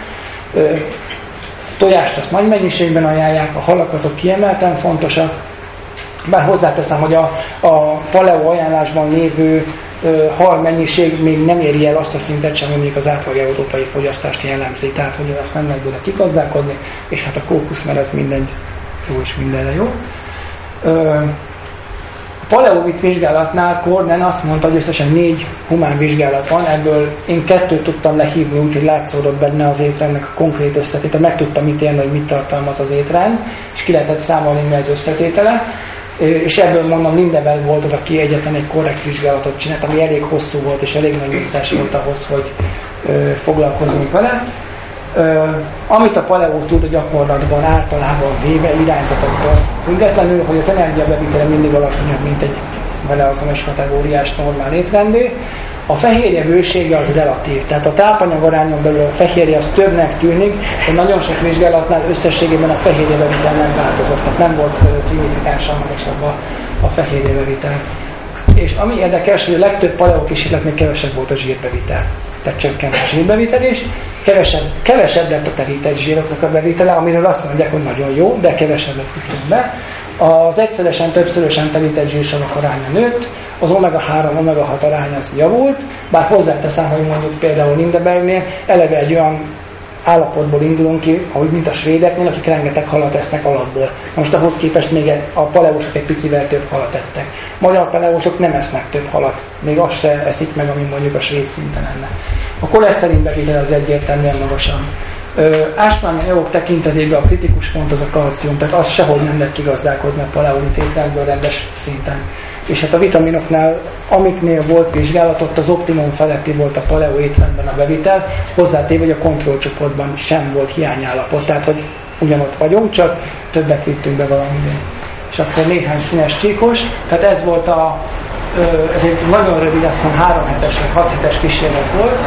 Tojást azt nagy mennyiségben ajánlják, a halak azok kiemelten fontosak, bár hozzáteszem, hogy a, a paleo ajánlásban lévő hal mennyiség még nem éri el azt a szintet sem, amelyik az átlag európai fogyasztást jellemzi, tehát hogy azt nem lehet bőle kigazdálkodni, és hát a kókusz, mert ez minden jó és mindenre jó. Paleovit vizsgálatnál Korden azt mondta, hogy összesen négy humán vizsgálat van, ebből én kettőt tudtam lehívni, úgyhogy látszódott benne az étrendnek a konkrét összetétele, meg tudtam ítélni, hogy mit tartalmaz az étrend, és ki lehetett számolni mi az összetétele. És ebből mondom, Lindevel volt az, aki egyetlen egy korrekt vizsgálatot csinált, ami elég hosszú volt, és elég nagy nyújtás volt ahhoz, hogy foglalkozunk vele. Amit a paleó tud a gyakorlatban általában véve irányzatoktól függetlenül, hogy az energiabevitele mindig alacsonyabb, mint egy vele azonos kategóriás normál étrendé. A fehérje bősége az relatív, tehát a tápanyag arányon belül a fehérje az többnek tűnik, de nagyon sok vizsgálatnál összességében a fehérje bevitel nem változott, tehát nem volt szignifikánsan magasabb a, a fehérje bevitel. És ami érdekes, hogy a legtöbb paleó kísérletnél kevesebb volt a zsírbevitel tehát csökkent a zsírbevitel is, kevesebb, kevesebb lett a terített zsíroknak a bevitele, amiről azt mondják, hogy nagyon jó, de kevesebbet tudtunk be. Az egyszeresen, többszörösen terített zsírsavak aránya nőtt, az omega-3, omega-6 aránya az javult, bár hozzáteszem, hogy mondjuk például Lindebergnél eleve egy olyan állapotból indulunk ki, ahogy mint a svédeknél, akik rengeteg halat esznek alapból. Most ahhoz képest még a paleósok egy picivel több halat ettek. Magyar paleósok nem esznek több halat, még azt se eszik meg, ami mondjuk a svéd szinten lenne. A koleszterin bevitel az egyértelműen magasan. Ásványi anyagok tekintetében a kritikus pont az a kalcium, tehát az sehogy nem lehet kigazdálkodni a paleolitételből rendes szinten. És hát a vitaminoknál, amiknél volt vizsgálat, ott az optimum feletti volt a paleo étrendben a bevitel, hozzátéve, hogy a kontrollcsoportban sem volt hiányállapot, tehát hogy ugyanott vagyunk, csak többet vittünk be valamiben. És akkor néhány színes csíkos, tehát ez volt a, ez egy nagyon rövid, azt hiszem három hetes vagy hat hetes kísérlet volt,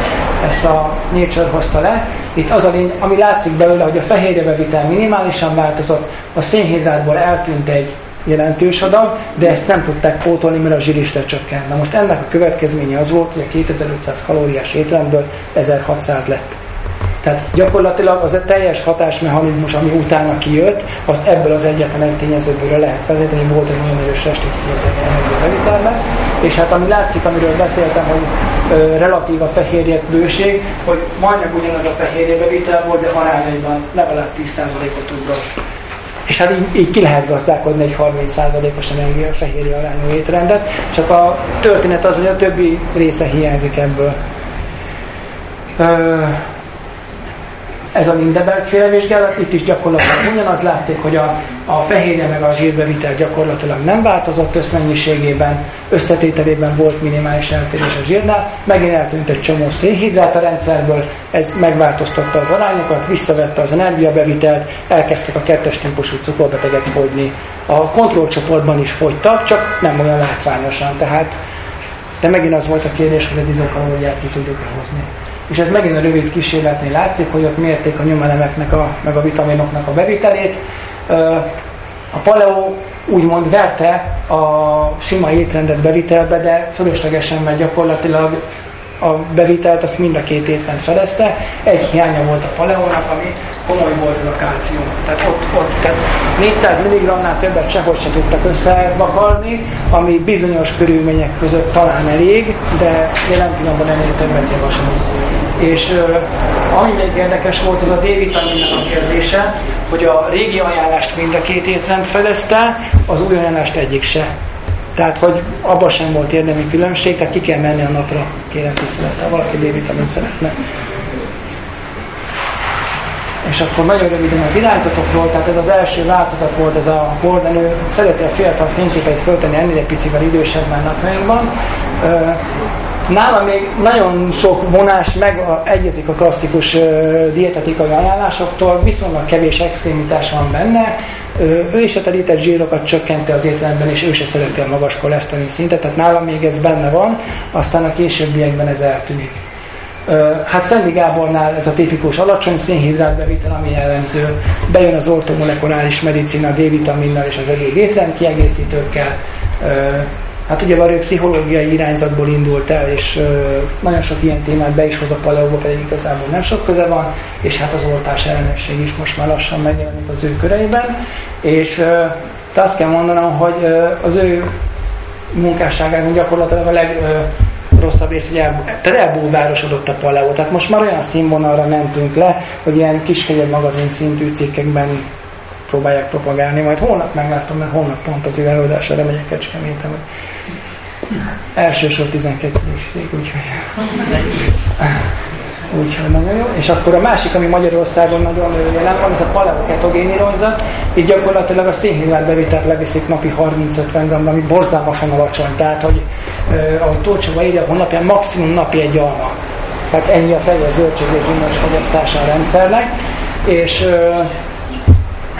ezt a Nature hozta le. Itt az a lény, ami látszik belőle, hogy a fehérje bevitel minimálisan változott, a szénhidrátból eltűnt egy jelentős adag, de ezt nem tudták pótolni, mert a zsíriste csökkent. Na most ennek a következménye az volt, hogy a 2500 kalóriás étrendből 1600 lett. Tehát gyakorlatilag az a teljes hatásmechanizmus, ami utána kijött, azt ebből az egyetlen egy tényezőből lehet vezetni, volt egy nagyon erős restrikció energiabevitelben, és hát ami látszik, amiről beszéltem, hogy ö, relatív a fehérje bőség, hogy majdnem ugyanaz a fehérje bevitel volt, de arányaiban legalább 10%-ot ugrott és hát így, így ki lehet gazdálkodni egy 30%-os energia fehérje arányú étrendet, csak a történet az, hogy a többi része hiányzik ebből. Ö, ez a Lindeberg féle vizsgálat, itt is gyakorlatilag ugyanaz látszik, hogy a, a fehérje meg a zsírbevitel gyakorlatilag nem változott összmennyiségében, összetételében volt minimális eltérés a zsírnál, megint eltűnt egy csomó szénhidrát a rendszerből, ez megváltoztatta az arányokat, visszavette az energiabevitelt, elkezdtek a kettes típusú cukorbetegek fogyni. A kontrollcsoportban is fogytak, csak nem olyan látványosan, tehát de megint az volt a kérdés, hogy az izokalóriát ki tudjuk hozni és ez megint a rövid kísérletnél látszik, hogy ott mérték a nyomelemeknek, a, meg a vitaminoknak a bevitelét. A paleo úgymond verte a sima étrendet bevitelbe, de fölöslegesen, mert gyakorlatilag a bevitelt azt mind a két éven fedezte. Egy hiánya volt a paleónak, ami komoly volt a kálcium. Tehát ott, ott tehát 400 mg-nál többet sehogy se tudtak összevakarni, ami bizonyos körülmények között talán elég, de jelen pillanatban ennél többet javaslunk. És ami még érdekes volt, az a D-vitaminnak a kérdése, hogy a régi ajánlást mind a két étrend fedezte, az új ajánlást egyik se. Tehát, hogy abban sem volt érdemi különbség, tehát ki kell menni a napra, kérem tisztelettel, valaki B-vitamin szeretne. És akkor nagyon röviden az irányzatokról, tehát ez az első változat volt, ez a bordenő, szereti a fiatal fényképeit fölteni ennél egy picivel idősebb már napjainkban Nála még nagyon sok vonás meg egyezik a klasszikus dietetikai ajánlásoktól, viszonylag kevés extrémitás van benne. Ő is a telített zsírokat csökkenti az étlemben, és ő se szereti a magas koleszterin szintet, tehát nála még ez benne van, aztán a későbbiekben ez eltűnik. Hát Szendi Gábornál ez a tipikus alacsony szénhidrátbevitel, ami jellemző. Bejön az ortomolekuláris medicina D-vitaminnal és az egyéb étrend kiegészítőkkel. Hát ugye ő pszichológiai irányzatból indult el, és nagyon sok ilyen témát be is hoz a paleóba, pedig igazából nem sok köze van, és hát az oltás ellenesség is most már lassan megjelenik az ő köreiben. És azt kell mondanom, hogy az ő munkásságában gyakorlatilag a legrosszabb rész, hogy elbúvárosodott a paleó. Tehát most már olyan színvonalra mentünk le, hogy ilyen kiskegyed magazin szintű cikkekben próbálják propagálni, majd holnap meglátom, mert holnap pont az előadásra megyek Kecskeméten. Elsősor 12 úgyhogy úgyhogy nagyon jó. És akkor a másik, ami Magyarországon nagyon jelen van, ez a paleoketogén ironyzat. Itt gyakorlatilag a szénhidrát bevitelt leviszik napi 30-50 g, ami borzalmasan alacsony. Tehát, hogy a Tócsova írja honlapján maximum napi egy alma. Tehát ennyi a teljes zöldséglék fogyasztása a rendszernek. És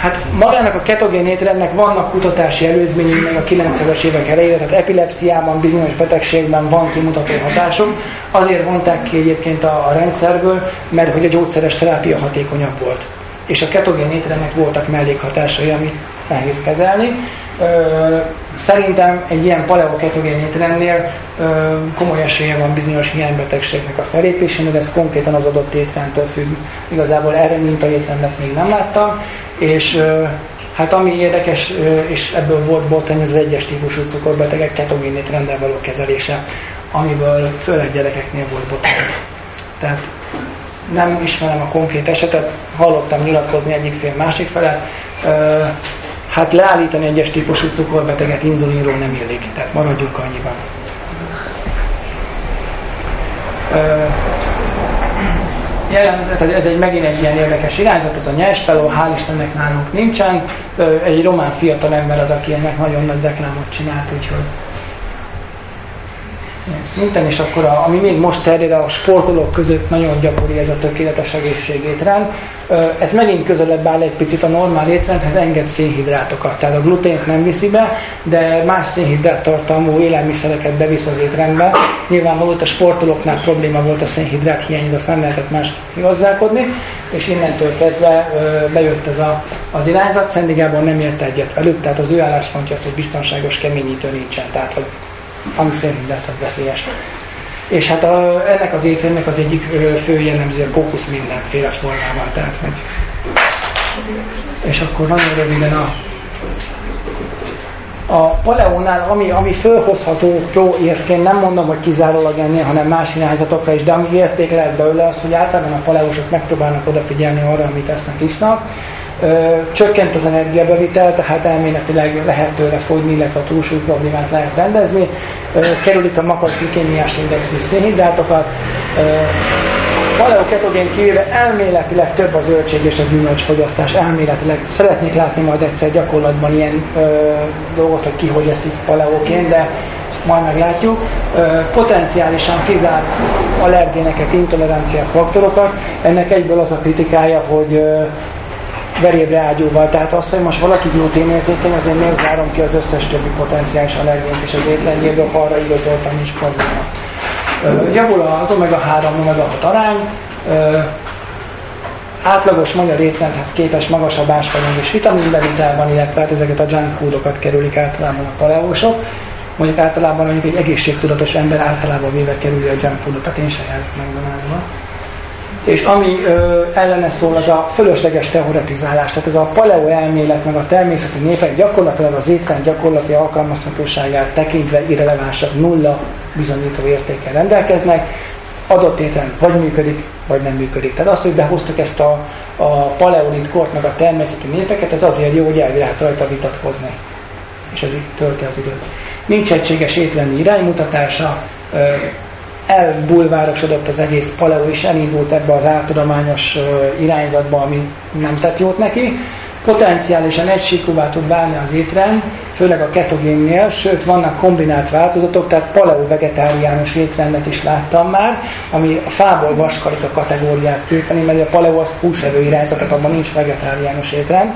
Hát magának a ketogén étrendnek vannak kutatási előzményei meg a 90-es évek elejére, tehát epilepsziában, bizonyos betegségben van kimutató hatások. Azért vonták ki egyébként a, a rendszerből, mert hogy a gyógyszeres terápia hatékonyabb volt és a ketogén étrendnek voltak mellékhatásai, amit nehéz kezelni. Szerintem egy ilyen paleoketogén étrendnél komoly esélye van bizonyos hiánybetegségnek a felépésén, de ez konkrétan az adott étrendtől függ. Igazából erre mint a étrendet még nem láttam, és Hát ami érdekes, és ebből volt botrány, az egyes típusú cukorbetegek ketogén étrendel való kezelése, amiből főleg gyerekeknél volt botrány. Tehát nem ismerem a konkrét esetet, hallottam nyilatkozni egyik fél másik fele, hát leállítani egyes típusú cukorbeteget inzulinról nem illik, tehát maradjunk annyiban. Jelen, ez egy megint egy ilyen érdekes irányzat, ez a nyerspeló, hál' Istennek nálunk nincsen. Egy román fiatal ember az, aki ennek nagyon nagy reklámot csinált, úgyhogy szinten, és akkor a, ami még most terjed a sportolók között nagyon gyakori ez a tökéletes egészségétrend. Ez megint közelebb áll egy picit a normál étrendhez, enged szénhidrátokat. Tehát a glutént nem viszi be, de más szénhidrát tartalmú élelmiszereket bevisz az étrendbe. Nyilvánvaló, a sportolóknál probléma volt a szénhidrát hiány, azt nem lehetett más kigazdálkodni, és innentől kezdve bejött ez a, az irányzat. Szendigában nem ért egyet velük, tehát az ő álláspontja az, hogy biztonságos keményítő nincsen. Tehát, hogy ami szerint az veszélyes. És hát a, ennek az étrendnek az egyik fő jellemző a kókusz mindenféle formában, tehát hogy és akkor nagyon röviden a a paleónál, ami, ami fölhozható pro érként, nem mondom, hogy kizárólag ennél, hanem más irányzatokra is, de ami érték lehet belőle az, hogy általában a paleósok megpróbálnak odafigyelni arra, amit esznek, isznak, Csökkent az energiabevitel, tehát elméletileg lehet tőle fogyni, illetve a túlsúly problémát lehet rendezni. Kerülik a magas glikémiás indexű szénhidrátokat. Paleoketogén kívül elméletileg több a zöldség és a gyümölcs fogyasztás. Elméletileg szeretnék látni majd egyszer gyakorlatban ilyen ö, dolgot, hogy ki hogy eszik paleóként, de majd meglátjuk. Potenciálisan kizár allergéneket, intolerancia faktorokat. Ennek egyből az a kritikája, hogy verébre ágyúval. Tehát azt, hogy most valaki gluténérzékeny, azért miért zárom ki az összes többi potenciális allergént és az étlennyérből, arra igazoltan nincs probléma. Javul az omega-3, omega-6 arány, átlagos magyar étrendhez képest magasabb ásványanyag és vitaminbevitel van, illetve hát ezeket a junk foodokat kerülik általában a paleósok. Mondjuk általában mondjuk egy egészségtudatos ember általában véve kerüli a junk foodot, tehát én járok McDonald's-ba. És ami ö, ellene szól, az a fölösleges teoretizálás. Tehát ez a paleo elmélet, meg a természeti népek gyakorlatilag az étrend gyakorlati alkalmazhatóságát tekintve irrelevánsabb nulla bizonyító értékkel rendelkeznek. Adott étrend vagy működik, vagy nem működik. Tehát azt, hogy behoztuk ezt a, a paleolit kort, meg a természeti népeket, ez azért jó, hogy el lehet rajta vitatkozni. És ez így tölti az időt. Nincs egységes étrendi iránymutatása, elbulvárosodott az egész paleo, és elindult ebbe az áltudományos irányzatba, ami nem tett jót neki. Potenciálisan egysíkúvá tud válni az étrend, főleg a ketogénnél, sőt vannak kombinált változatok, tehát paleo-vegetáriánus étrendet is láttam már, ami a fából vaskarika kategóriát képeni, mert a paleo az húsevő irányzat, abban nincs vegetáriánus étrend,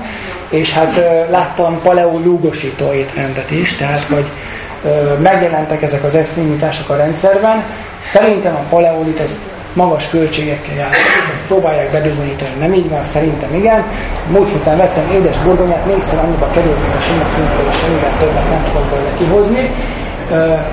és hát láttam paleo lúgosító étrendet is, tehát hogy megjelentek ezek az eszményítások a rendszerben. Szerintem a paleolit ezt magas költségekkel jár. Ezt próbálják bebizonyítani, nem így van, szerintem igen. Múlt héten vettem édes burgonyát, négyszer annyiba került, mint a sima és többet nem tudok belőle kihozni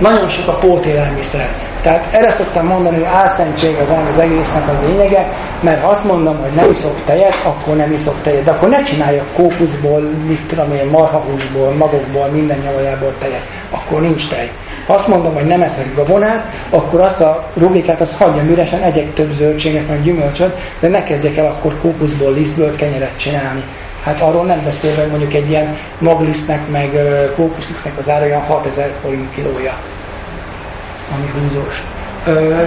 nagyon sok a pótélelmiszer. Tehát erre szoktam mondani, hogy álszentség az, az egésznek a lényege, mert ha azt mondom, hogy nem iszok tejet, akkor nem iszok tejet. De akkor ne csináljak kókuszból, mit tudom én, marhahúsból, magokból, minden nyavajából tejet. Akkor nincs tej. Ha azt mondom, hogy nem eszek gabonát, akkor azt a rubikát azt hagyjam üresen, egyek több zöldséget, meg gyümölcsöt, de ne kezdjek el akkor kókuszból, lisztből kenyeret csinálni. Hát arról nem beszélve, mondjuk egy ilyen maglisztnek, meg kókuszlisztnek az ára olyan 6000 forint kilója, ami húzós.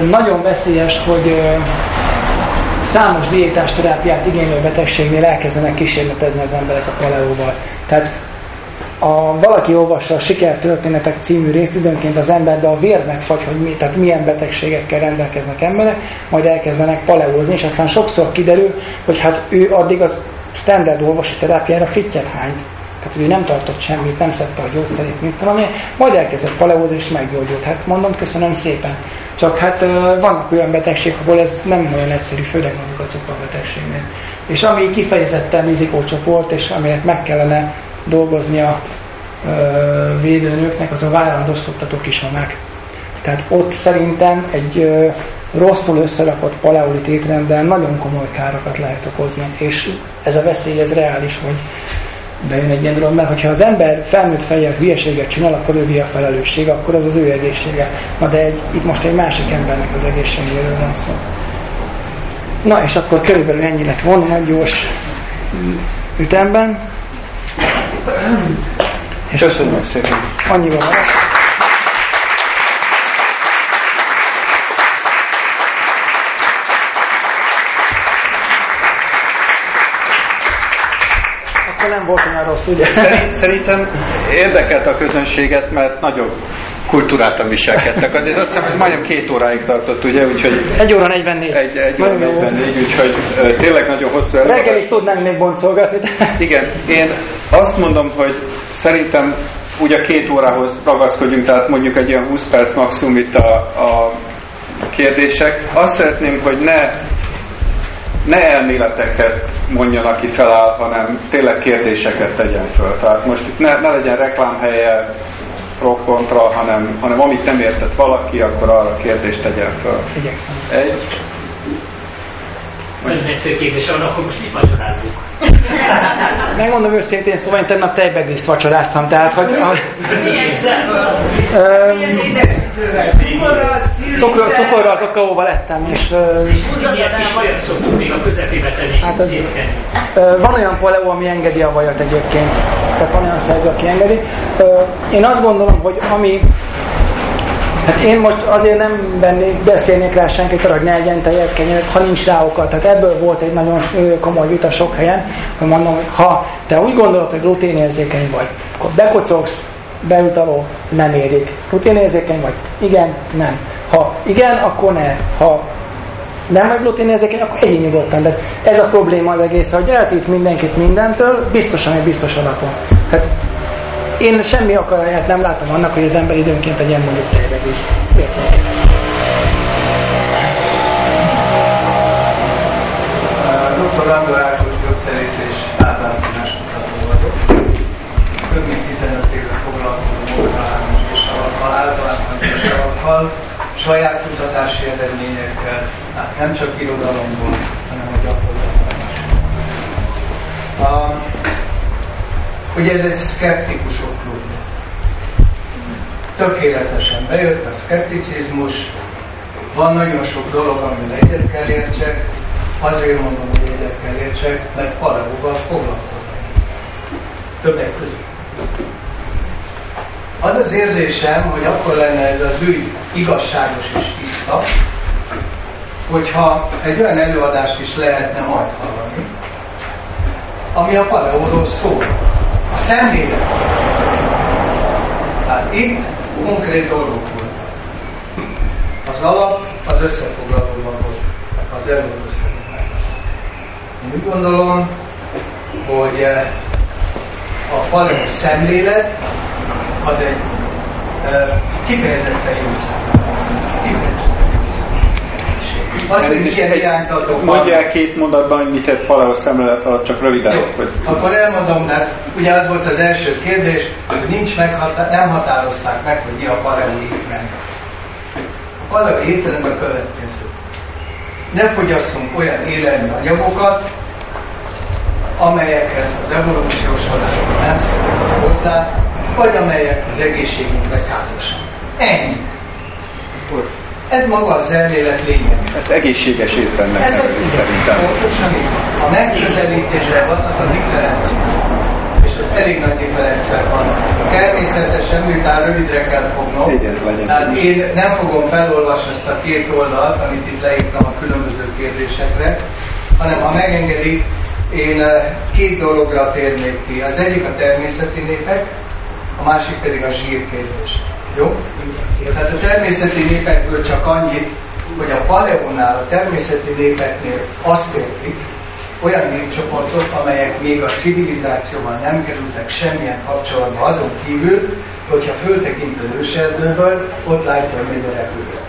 Nagyon veszélyes, hogy ö, számos diétás terápiát igénylő betegségnél elkezdenek kísérletezni az emberek a paleóval. Tehát a, valaki olvassa a Sikertörténetek című részt, időnként az ember, de a vér megfagy, hogy mi, tehát milyen betegségekkel rendelkeznek emberek, majd elkezdenek paleózni, és aztán sokszor kiderül, hogy hát ő addig az standard olvasó terápiára fittyet hányt. Tehát, hogy ő nem tartott semmit, nem szedte a gyógyszerét, mint valami, majd elkezdett paleózni és meggyógyult. Hát mondom, köszönöm szépen. Csak hát vannak olyan betegségek, ahol ez nem olyan egyszerű, főleg mondjuk a cukorbetegségnél. És ami kifejezetten rizikócsoport, és aminek meg kellene dolgozni a védőnőknek, az a várandós szoktató kismamák. Tehát ott szerintem egy rosszul összerakott paleolit étrenden nagyon komoly károkat lehet okozni, és ez a veszély, ez reális, hogy bejön egy ilyen dolog, mert hogyha az ember felnőtt fejjel hülyeséget csinál, akkor ő a felelősség, akkor az az ő egészsége. Na de egy, itt most egy másik embernek az egészségéről van szó. Na és akkor körülbelül ennyi lett volna nagy gyors ütemben. És Köszönjük szépen. Annyival van. Akkor nem volt olyan rossz, ugye? Szerintem érdekelt a közönséget, mert nagyobb kultúráltan viselkedtek. Azért azt hiszem, hogy majdnem két óráig tartott, ugye, úgyhogy... Egy óra 44. Egy, egy óra 44, úgyhogy tényleg nagyon hosszú előadás. Reggelig tudnánk még boncolgatni. De... Igen, én azt mondom, hogy szerintem ugye két órához ragaszkodjunk, tehát mondjuk egy ilyen 20 perc maximum itt a, a kérdések. Azt szeretném, hogy ne ne elméleteket mondjon, aki feláll, hanem tényleg kérdéseket tegyen föl. Tehát most itt ne, ne legyen reklámhelye pro hanem, hanem amit nem értett valaki, akkor arra kérdést tegyen föl. Egy. Nagyon egyszerű kérdés van, akkor most mit vacsorázzuk? Megmondom őszintén, szóval én tegnap tejbegliszt vacsoráztam, tehát hogy... A, cukorral, cukorral, kakaóval ettem, és... Milyen kis vajat szoktunk még a közepébe tenni, hát az, Van olyan paleó, ami engedi a vajat egyébként, tehát van olyan szerző, aki engedi. Én azt gondolom, hogy ami Hát én most azért nem bennék, beszélnék rá senkit hogy ne egyen tejet, kenyeret, ha nincs rá oka. Tehát ebből volt egy nagyon komoly vita sok helyen, hogy mondom, hogy ha te úgy gondolod, hogy gluténérzékeny vagy, akkor bekocogsz, beutaló, nem érik. Gluténérzékeny vagy? Igen, nem. Ha igen, akkor ne. Ha nem vagy gluténérzékeny, akkor egyén nyugodtan. De ez a probléma az egész, hogy eltít mindenkit mindentől, biztosan egy biztos alapon. Hát én semmi akaráját nem látom annak, hogy az ember időnként egy ilyen mondjuk tejvegészt. Dr. Andor Ákos gyógyszerész és általános vagyok. Több mint 15 éve foglalkozom orvállásokkal, általános saját kutatási eredményekkel, hát nem csak irodalomból, hanem a gyakorlatban Ugye ez egy szkeptikusok klub. Tökéletesen bejött a szkepticizmus, van nagyon sok dolog, ami egyet kell értsek, azért mondom, hogy egyet kell értsek, mert paleóval foglalkozom. Többek között. Az az érzésem, hogy akkor lenne ez az ügy igazságos és tiszta, hogyha egy olyan előadást is lehetne majd hallani, ami a paleóról szól. Szemlélet. Tehát itt konkrét dolgok volt. Az alap az összefoglalóban volt, az előadó Én úgy gondolom, hogy eh, a paleó szemlélet az egy eh, kifejezetten jó szemlélet. Azt egy, mondja két mondatban, hogy mit egy paleo szemlélet alatt, csak röviden. Hogy... Akkor elmondom, mert ugye az volt az első kérdés, hogy nincs meghatá- nem határozták meg, hogy mi a paleo étrend. A paleo étrend a következő. Ne fogyasszunk olyan élelmi anyagokat, amelyekhez az evolúciós hatásokat nem szoktak hozzá, vagy amelyek az egészségünkre károsak. Ennyi. Ez maga az elmélet lényeg. Ezt egészséges Ez egy, szerintem. Pontosan. A megközelítésre az az a differencia, és ott elég nagy differencia van. Természetesen, miután rövidre kell fognom, Igen, legyen tehát én nem fogom felolvasni ezt a két oldalt, amit itt leírtam a különböző kérdésekre, hanem ha megengedik, én eh, két dologra térnék ki. Az egyik a természeti népek, a másik pedig a zsírkérdés. Jó? Tehát a természeti népekből csak annyit, hogy a paleónál, a természeti népeknél azt értik, olyan népcsoportok, amelyek még a civilizációval nem kerültek semmilyen kapcsolatba azon kívül, hogyha föltekint az őserdőből, ott látja a repülőt.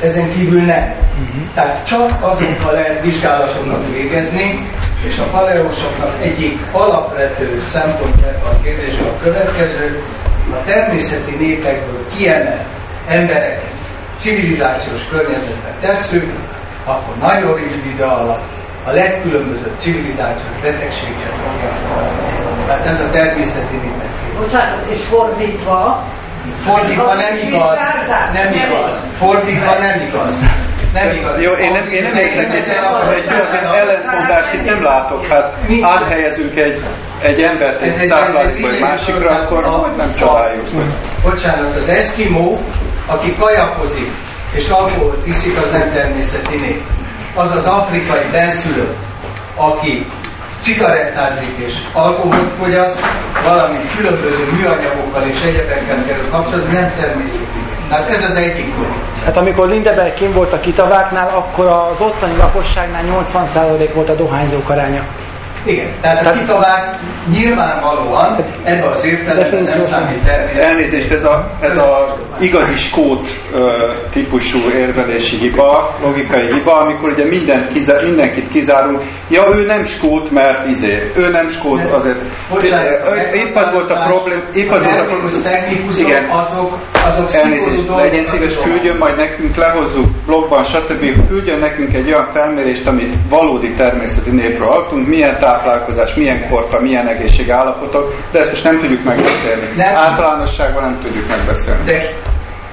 Ezen kívül nem. Uh-huh. Tehát csak azokkal lehet vizsgálatokat végezni, és a paleósoknak egyik alapvető szempontja a kérdés a következő, a természeti népekből kiemelt embereket civilizációs környezetbe tesszük, akkor nagyon rövid idő alatt a legkülönbözőbb civilizációs betegséget fogják Tehát ez a természeti népek. Bocsánat, és fordítva, Fordítva nem igaz. Nem igaz. Fordítva nem igaz. Nem igaz. Jó, én nem, én nem értek egy, egy olyan ellentmondást itt nem látok. Hát áthelyezünk egy, egy embert egy táplálékba egy másikra, akkor nem csodáljuk Bocsánat, az Eskimo, aki kajakozik és alkoholt iszik, az nem természeti nép. Az az afrikai benszülött, aki cigarettázik és alkoholt fogyaszt, valamint különböző műanyagokkal és egyebekkel kerül kapcsolatban, nem természeti. Tehát ez az egyik dolog. Hát amikor Lindeberg kim volt a kitaváknál, akkor az ottani lakosságnál 80% volt a dohányzók aránya. Igen, tehát a kitovák nyilvánvalóan ebben az értelemben nem számít természetesen. Elnézést, ez a, ez a igazi skót típusú érvelési hiba, logikai hiba, amikor ugye mindent kizár, mindenkit kizárunk. Ja, ő nem skót, mert izé, ő nem skót azért. Bocsánat, épp az volt a problém, épp az volt a problém. Igen, azok, azok elnézést, legyen szíves, küldjön majd nekünk, lehozzuk blogban, stb. Küldjön nekünk egy olyan felmérést, amit valódi természeti népről adtunk, milyen tá táplálkozás, milyen korta, milyen egészségállapotok, de ezt most nem tudjuk megbeszélni. Nem. Általánosságban nem tudjuk megbeszélni. De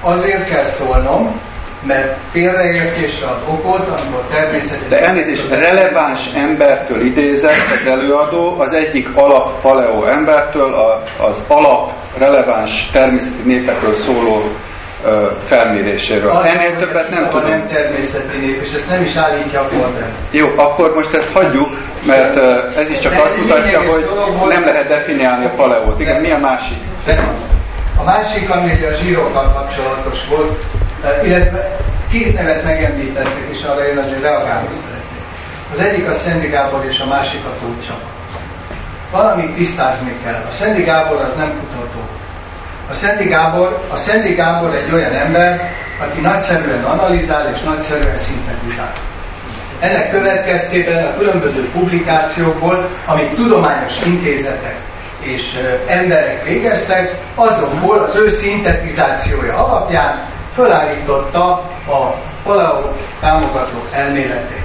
azért kell szólnom, mert félreértésre ad okot, amikor természetesen... De elnézést, releváns embertől idézett az előadó, az egyik alap paleo embertől az alap releváns természeti népekről szóló felméréséről. Az Ennél többet nem tudom. nem természeti nép, és ezt nem is állítja a kormány. Jó, akkor most ezt hagyjuk, mert ez is csak De azt mutatja, hogy nem lehet definiálni a paleót. Igen, mi a másik? A másik, ami a zsírokkal kapcsolatos volt, illetve két nevet megemlítettek, és arra én azért reagálni szeretnék. Az egyik a Szendi Gábor, és a másik a Tócsa. Valamit tisztázni kell. A Szendi Gábor az nem kutató a Szendi Gábor, a Szendi Gábor egy olyan ember, aki nagyszerűen analizál és nagyszerűen szintetizál. Ennek következtében a különböző publikációkból, amik tudományos intézetek és emberek végeztek, azokból az ő szintetizációja alapján felállította a paleo támogató elméletét.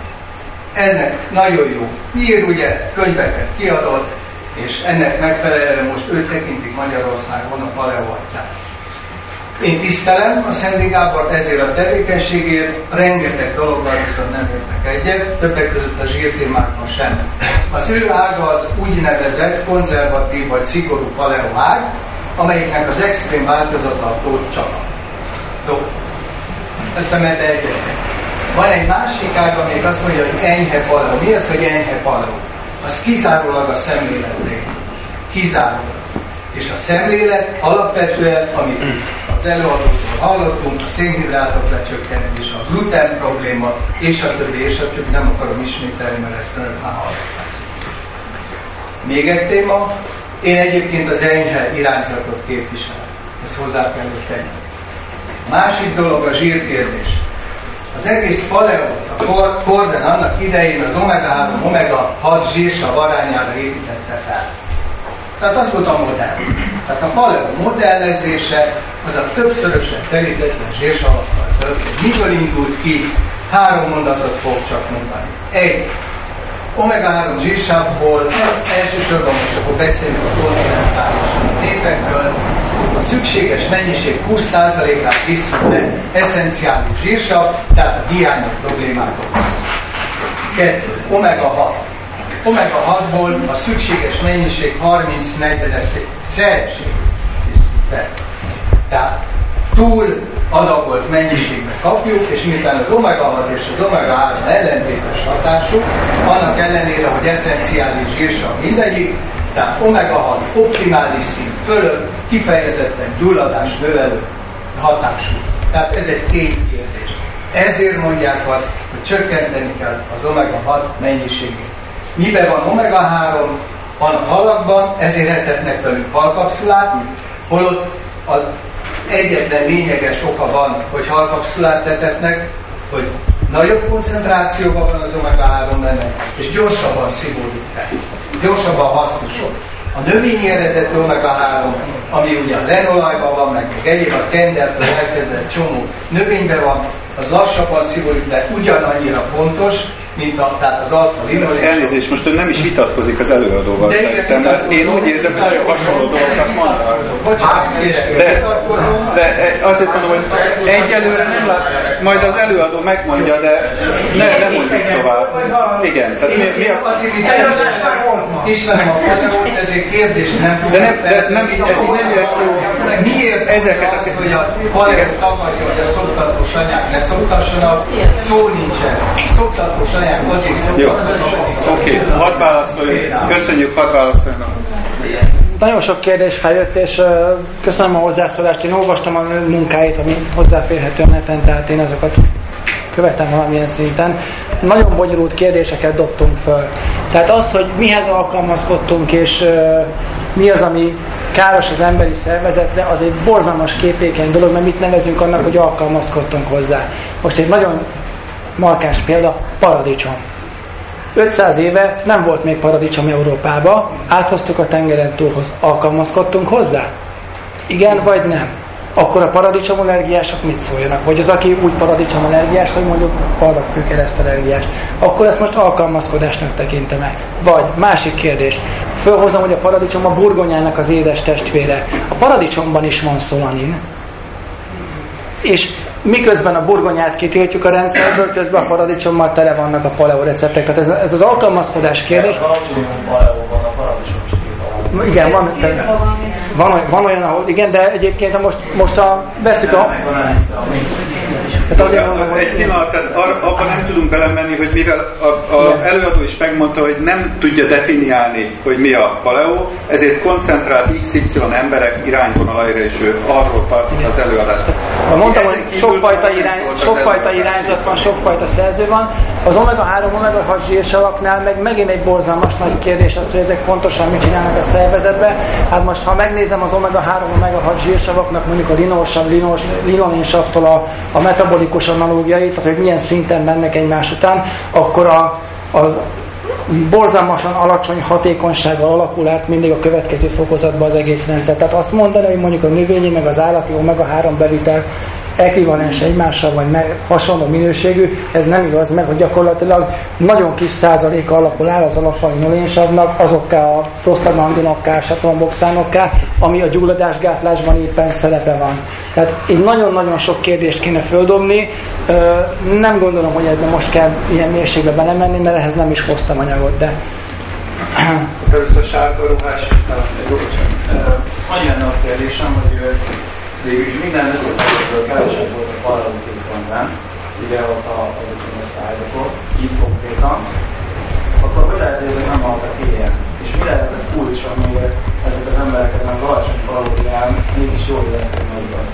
Ennek nagyon jó ír, ugye, könyveket kiadott, és ennek megfelelően most őt tekintik Magyarországon a paleoatját. Én tisztelem a Szendi Gábor ezért a tevékenységért, rengeteg dologgal viszont nem értek egyet, többek között a zsírtémákban sem. Az ő ága az úgynevezett konzervatív vagy szigorú paleo ág, amelyiknek az extrém változata a tócsapa. Összemente egyet. Van egy másik ág, amelyik azt mondja, hogy enyhe paló. Mi az, hogy enyhe paló? Az kizárólag a szemléleté. Kizárólag. És a szemlélet alapvetően, amit az előadótól hallottunk, a szénhidrátok lecsökkenés, a gluten probléma, és a többi, és a többi, nem akarom ismételni, mert ezt önök már hallották. Még egy téma, én egyébként az enyhe irányzatot képviselem. Ezt hozzá kell tenni. Másik dolog a zsírkérdés. Az egész paleo, a Korden annak idején az omega-3, omega-6 zsírsav arányára építette fel. Tehát az volt a modell. Tehát a paleo modellezése az a többszörösen telítetlen zsírsavakkal történt. Miből indult ki? Három mondatot fog csak mondani. Egy, omega-3 zsírsávból elsősorban most akkor beszélünk a kontinentális népekről, a szükséges mennyiség 20%-át visszatett eszenciális zsírsav, tehát a hiányok problémát okoz. Kettő, omega-6. Omega-6-ból a szükséges mennyiség 30 40 szereség Tehát túl adagolt mennyiségbe kapjuk, és miután az omega-6 és az omega-3 ellentétes hatású, annak ellenére, hogy eszenciális zsírsav mindegyik, tehát omega-6 optimális szint fölött kifejezetten gyulladás növelő hatású. Tehát ez egy kérdés. Ezért mondják azt, hogy csökkenteni kell az omega-6 mennyiségét. Miben van omega-3? Van a halakban, ezért etetnek velük halkapszulát, holott az egyetlen lényeges oka van, hogy halkapszulát tetetnek, hogy nagyobb koncentrációban van az omega-3 benne, és gyorsabban szívódik fel. Gyorsabban hasznosod. A növényi eredetű omega-3, ami ugye a lenolajban van, meg, meg egyéb a kendertől elkezdett csomó növényben van, az lassabban szívódik, de ugyanannyira fontos, mint a, tehát az alfa linolék. Elnézést, most ön nem is vitatkozik az előadóval szerintem, mert én úgy érzem, hogy nagyon hasonló dolgokat mondnak. De, de azért mondom, hogy egyelőre nem lát, majd az előadó megmondja, de ne, nem mondjuk tovább. Igen, tehát mi, mi a... Ezért kérdés nem De nem, de nem, ez így nem lesz jó. Miért ezeket az, hogy a paleó tagadja, hogy a szoktatós anyák ne szoktassanak, szó nincsen. Szoktatós anyák jó, oké, hadd válaszoljuk. Köszönjük, hadd válaszoljanak. Nagyon sok kérdés feljött, és köszönöm a hozzászólást. Én olvastam a munkáit, ami hozzáférhető neten, tehát én azokat követem valamilyen szinten. Nagyon bonyolult kérdéseket dobtunk föl. Tehát az, hogy mihez alkalmazkodtunk, és mi az, ami káros az emberi szervezetre, az egy borzalmas képékeny dolog, mert mit nevezünk annak, hogy alkalmazkodtunk hozzá. Most egy nagyon markáns példa, paradicsom. 500 éve nem volt még paradicsom Európába, áthoztuk a tengeren túlhoz, alkalmazkodtunk hozzá? Igen vagy nem? Akkor a paradicsom allergiások mit szóljanak? Vagy az, aki úgy paradicsom allergiás, hogy mondjuk kereszt allergiás, akkor ezt most alkalmazkodásnak tekintem-e? Vagy másik kérdés, fölhozom, hogy a paradicsom a burgonyának az édes testvére. A paradicsomban is van szolanin, és miközben a burgonyát kitiltjuk a rendszerből, közben a paradicsommal tele vannak a paleo receptek. Tehát ez, ez az alkalmazkodás kérdés. Igen, van, van, van olyan, ahol igen, de egyébként most, most a, veszük a... Tehát, egy pillanat, tehát abban nem tudunk belemenni, hogy mivel a, a előadó is megmondta, hogy nem tudja definiálni, hogy mi a paleo, ezért koncentrált XY emberek irányvonalaira, és ő arról tart az előadást. Mondtam, hogy sokfajta, irány, sokfajta irányzat van, sokfajta szerző van. Az omega-3, omega-6 zsírsalaknál meg megint egy borzalmas nagy kérdés az, hogy ezek pontosan mit csinálnak a szervezetbe. Hát most, ha megnézem az omega-3, omega-6 zsírsavaknak mondjuk a linósav, linolénsavtól a, a metabolikus analógiait, tehát hogy milyen szinten mennek egymás után, akkor a, az borzalmasan alacsony hatékonysággal alakul át mindig a következő fokozatban az egész rendszer. Tehát azt mondani, hogy mondjuk a növényi meg az állati omega-3 bevitel ekvivalens egymással, vagy meg, hasonló minőségű, ez nem igaz, mert hogy gyakorlatilag nagyon kis százaléka alapul áll az alapanyinolénsavnak, azokká a prostaglandinokká, satomboxánokká, ami a gyulladásgátlásban éppen szerepe van. Tehát így nagyon-nagyon sok kérdést kéne földobni, nem gondolom, hogy ebben most kell ilyen mélységbe belemenni, mert ehhez nem is hoztam anyagot, de Először sárga ruhás, Annyi lenne a kérdésem, hogy végül minden összefüggésből kevesebb volt a paralelizmusban, ugye ott azokon a szlájdokon, így konkrétan, akkor hogy lehet, hogy ezek nem haltak éjjel? És mi lehet a kulcs, amiért ezek az emberek ezen az alacsony valóján mégis jól éreztek magukat?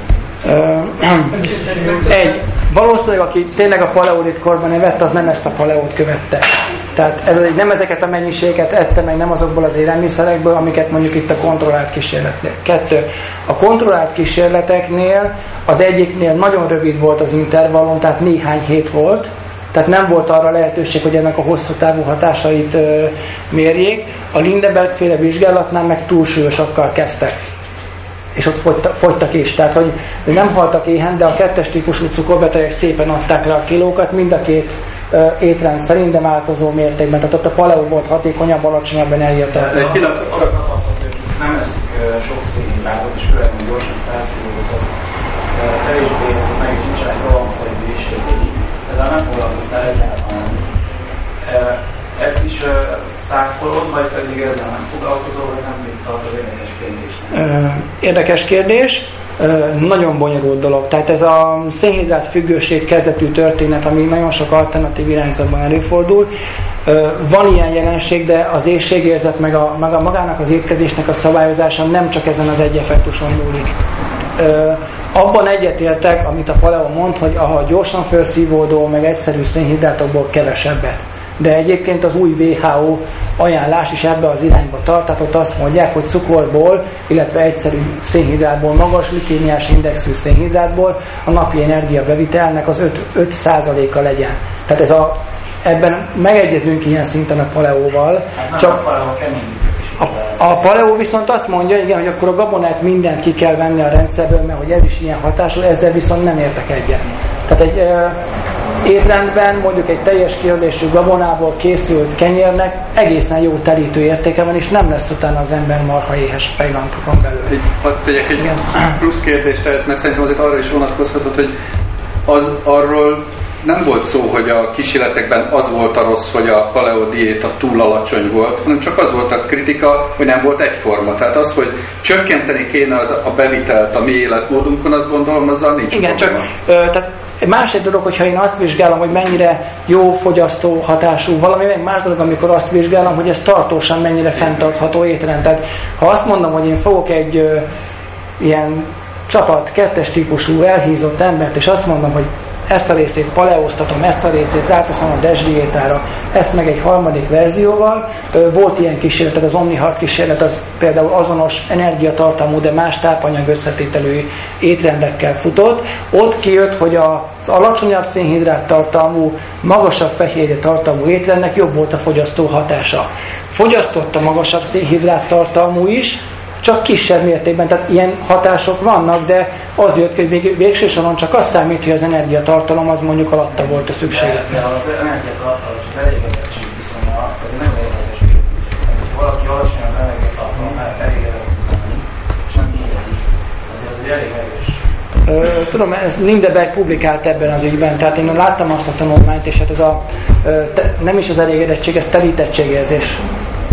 Egy, valószínűleg aki tényleg a paleolit korban evett, az nem ezt a paleót követte. Tehát ez nem ezeket a mennyiséget ette meg, nem azokból az élelmiszerekből, amiket mondjuk itt a kontrollált kísérletek. Kettő. A kontrollált kísérleteknél az egyiknél nagyon rövid volt az intervallum, tehát néhány hét volt, tehát nem volt arra lehetőség, hogy ennek a hosszú távú hatásait ö, mérjék. A Lindeberg féle vizsgálatnál meg túlsúlyosakkal kezdtek és ott fogytak, fogytak is. Tehát, hogy nem haltak éhen, de a kettes típusú cukorbetegek szépen adták le a kilókat, mind a két étrend szerint, de változó mértékben. Tehát ott a paleo volt hatékonyabb, alacsonyabb energiatartalma. Egy pillanat, nem eszik sok szénhidrátot, és főleg, gyorsan felszívódott, az kevésbé ez meg is nincsenek rohamszerű is, ezzel nem foglalkoztál egyáltalán. Ezt is uh, cáfolod, vagy pedig ezzel nem foglalkozol, vagy nem mit tart az érdekes kérdés? Érdekes kérdés. Nagyon bonyolult dolog. Tehát ez a szénhidrát függőség kezdetű történet, ami nagyon sok alternatív irányzatban előfordul. Van ilyen jelenség, de az éjségérzet, meg a, meg a magának az étkezésnek a szabályozása nem csak ezen az egy effektuson múlik. Abban egyetértek, amit a Paleo mond, hogy a gyorsan felszívódó, meg egyszerű szénhidrátokból kevesebbet de egyébként az új WHO ajánlás is ebbe az irányba tart, tehát ott azt mondják, hogy cukorból, illetve egyszerű szénhidrátból, magas likémiás indexű szénhidrátból a napi energiabevitelnek az 5%-a legyen. Tehát ez a, ebben megegyezünk ilyen szinten a paleóval. Hát csak a paleo a, a paleo viszont azt mondja, igen, hogy akkor a gabonát mindent ki kell venni a rendszerből, mert hogy ez is ilyen hatású, ezzel viszont nem értek egyet. Tehát egy étrendben mondjuk egy teljes kérdésű gabonából készült kenyérnek egészen jó telítő értéke van, és nem lesz utána az ember marha éhes pejlantokon belül. Hadd tegyek egy Igen. plusz kérdést ehhez, mert szerintem azért arra is vonatkozhatott, hogy az arról nem volt szó, hogy a kísérletekben az volt a rossz, hogy a paleo diéta túl alacsony volt, hanem csak az volt a kritika, hogy nem volt egyforma. Tehát az, hogy csökkenteni kéne az, a bevitelt a mi életmódunkon, azt gondolom, azzal nincs Igen, csak ö, tehát egy dolog, hogyha én azt vizsgálom, hogy mennyire jó fogyasztó hatású valami, meg más dolog, amikor azt vizsgálom, hogy ez tartósan mennyire fenntartható étrend. Tehát ha azt mondom, hogy én fogok egy ö, ilyen csapat, kettes típusú elhízott embert, és azt mondom, hogy ezt a részét paleóztatom, ezt a részét ráteszem a desdiétára, ezt meg egy harmadik verzióval. Volt ilyen kísérlet, az Omnihart kísérlet, az például azonos energiatartalmú, de más tápanyag összetételű étrendekkel futott. Ott kijött, hogy az alacsonyabb szénhidrát tartalmú, magasabb fehérje tartalmú étrendnek jobb volt a fogyasztó hatása. Fogyasztott a magasabb szénhidrát tartalmú is, csak kisebb mértékben, tehát ilyen hatások vannak, de az jött, hogy vég, végső soron csak azt számít, hogy az energiatartalom az mondjuk alatta volt a szükséglet. De, az energiatartalom és az elégedettség viszonya az nem érdekes. Ha valaki alacsonyabb energiatartalom, elégedett és nem azért az egy elég erős tudom, ez Lindeberg publikált ebben az ügyben, tehát én láttam azt a tanulmányt, és hát ez a, nem is az elégedettség, ez telítettségérzés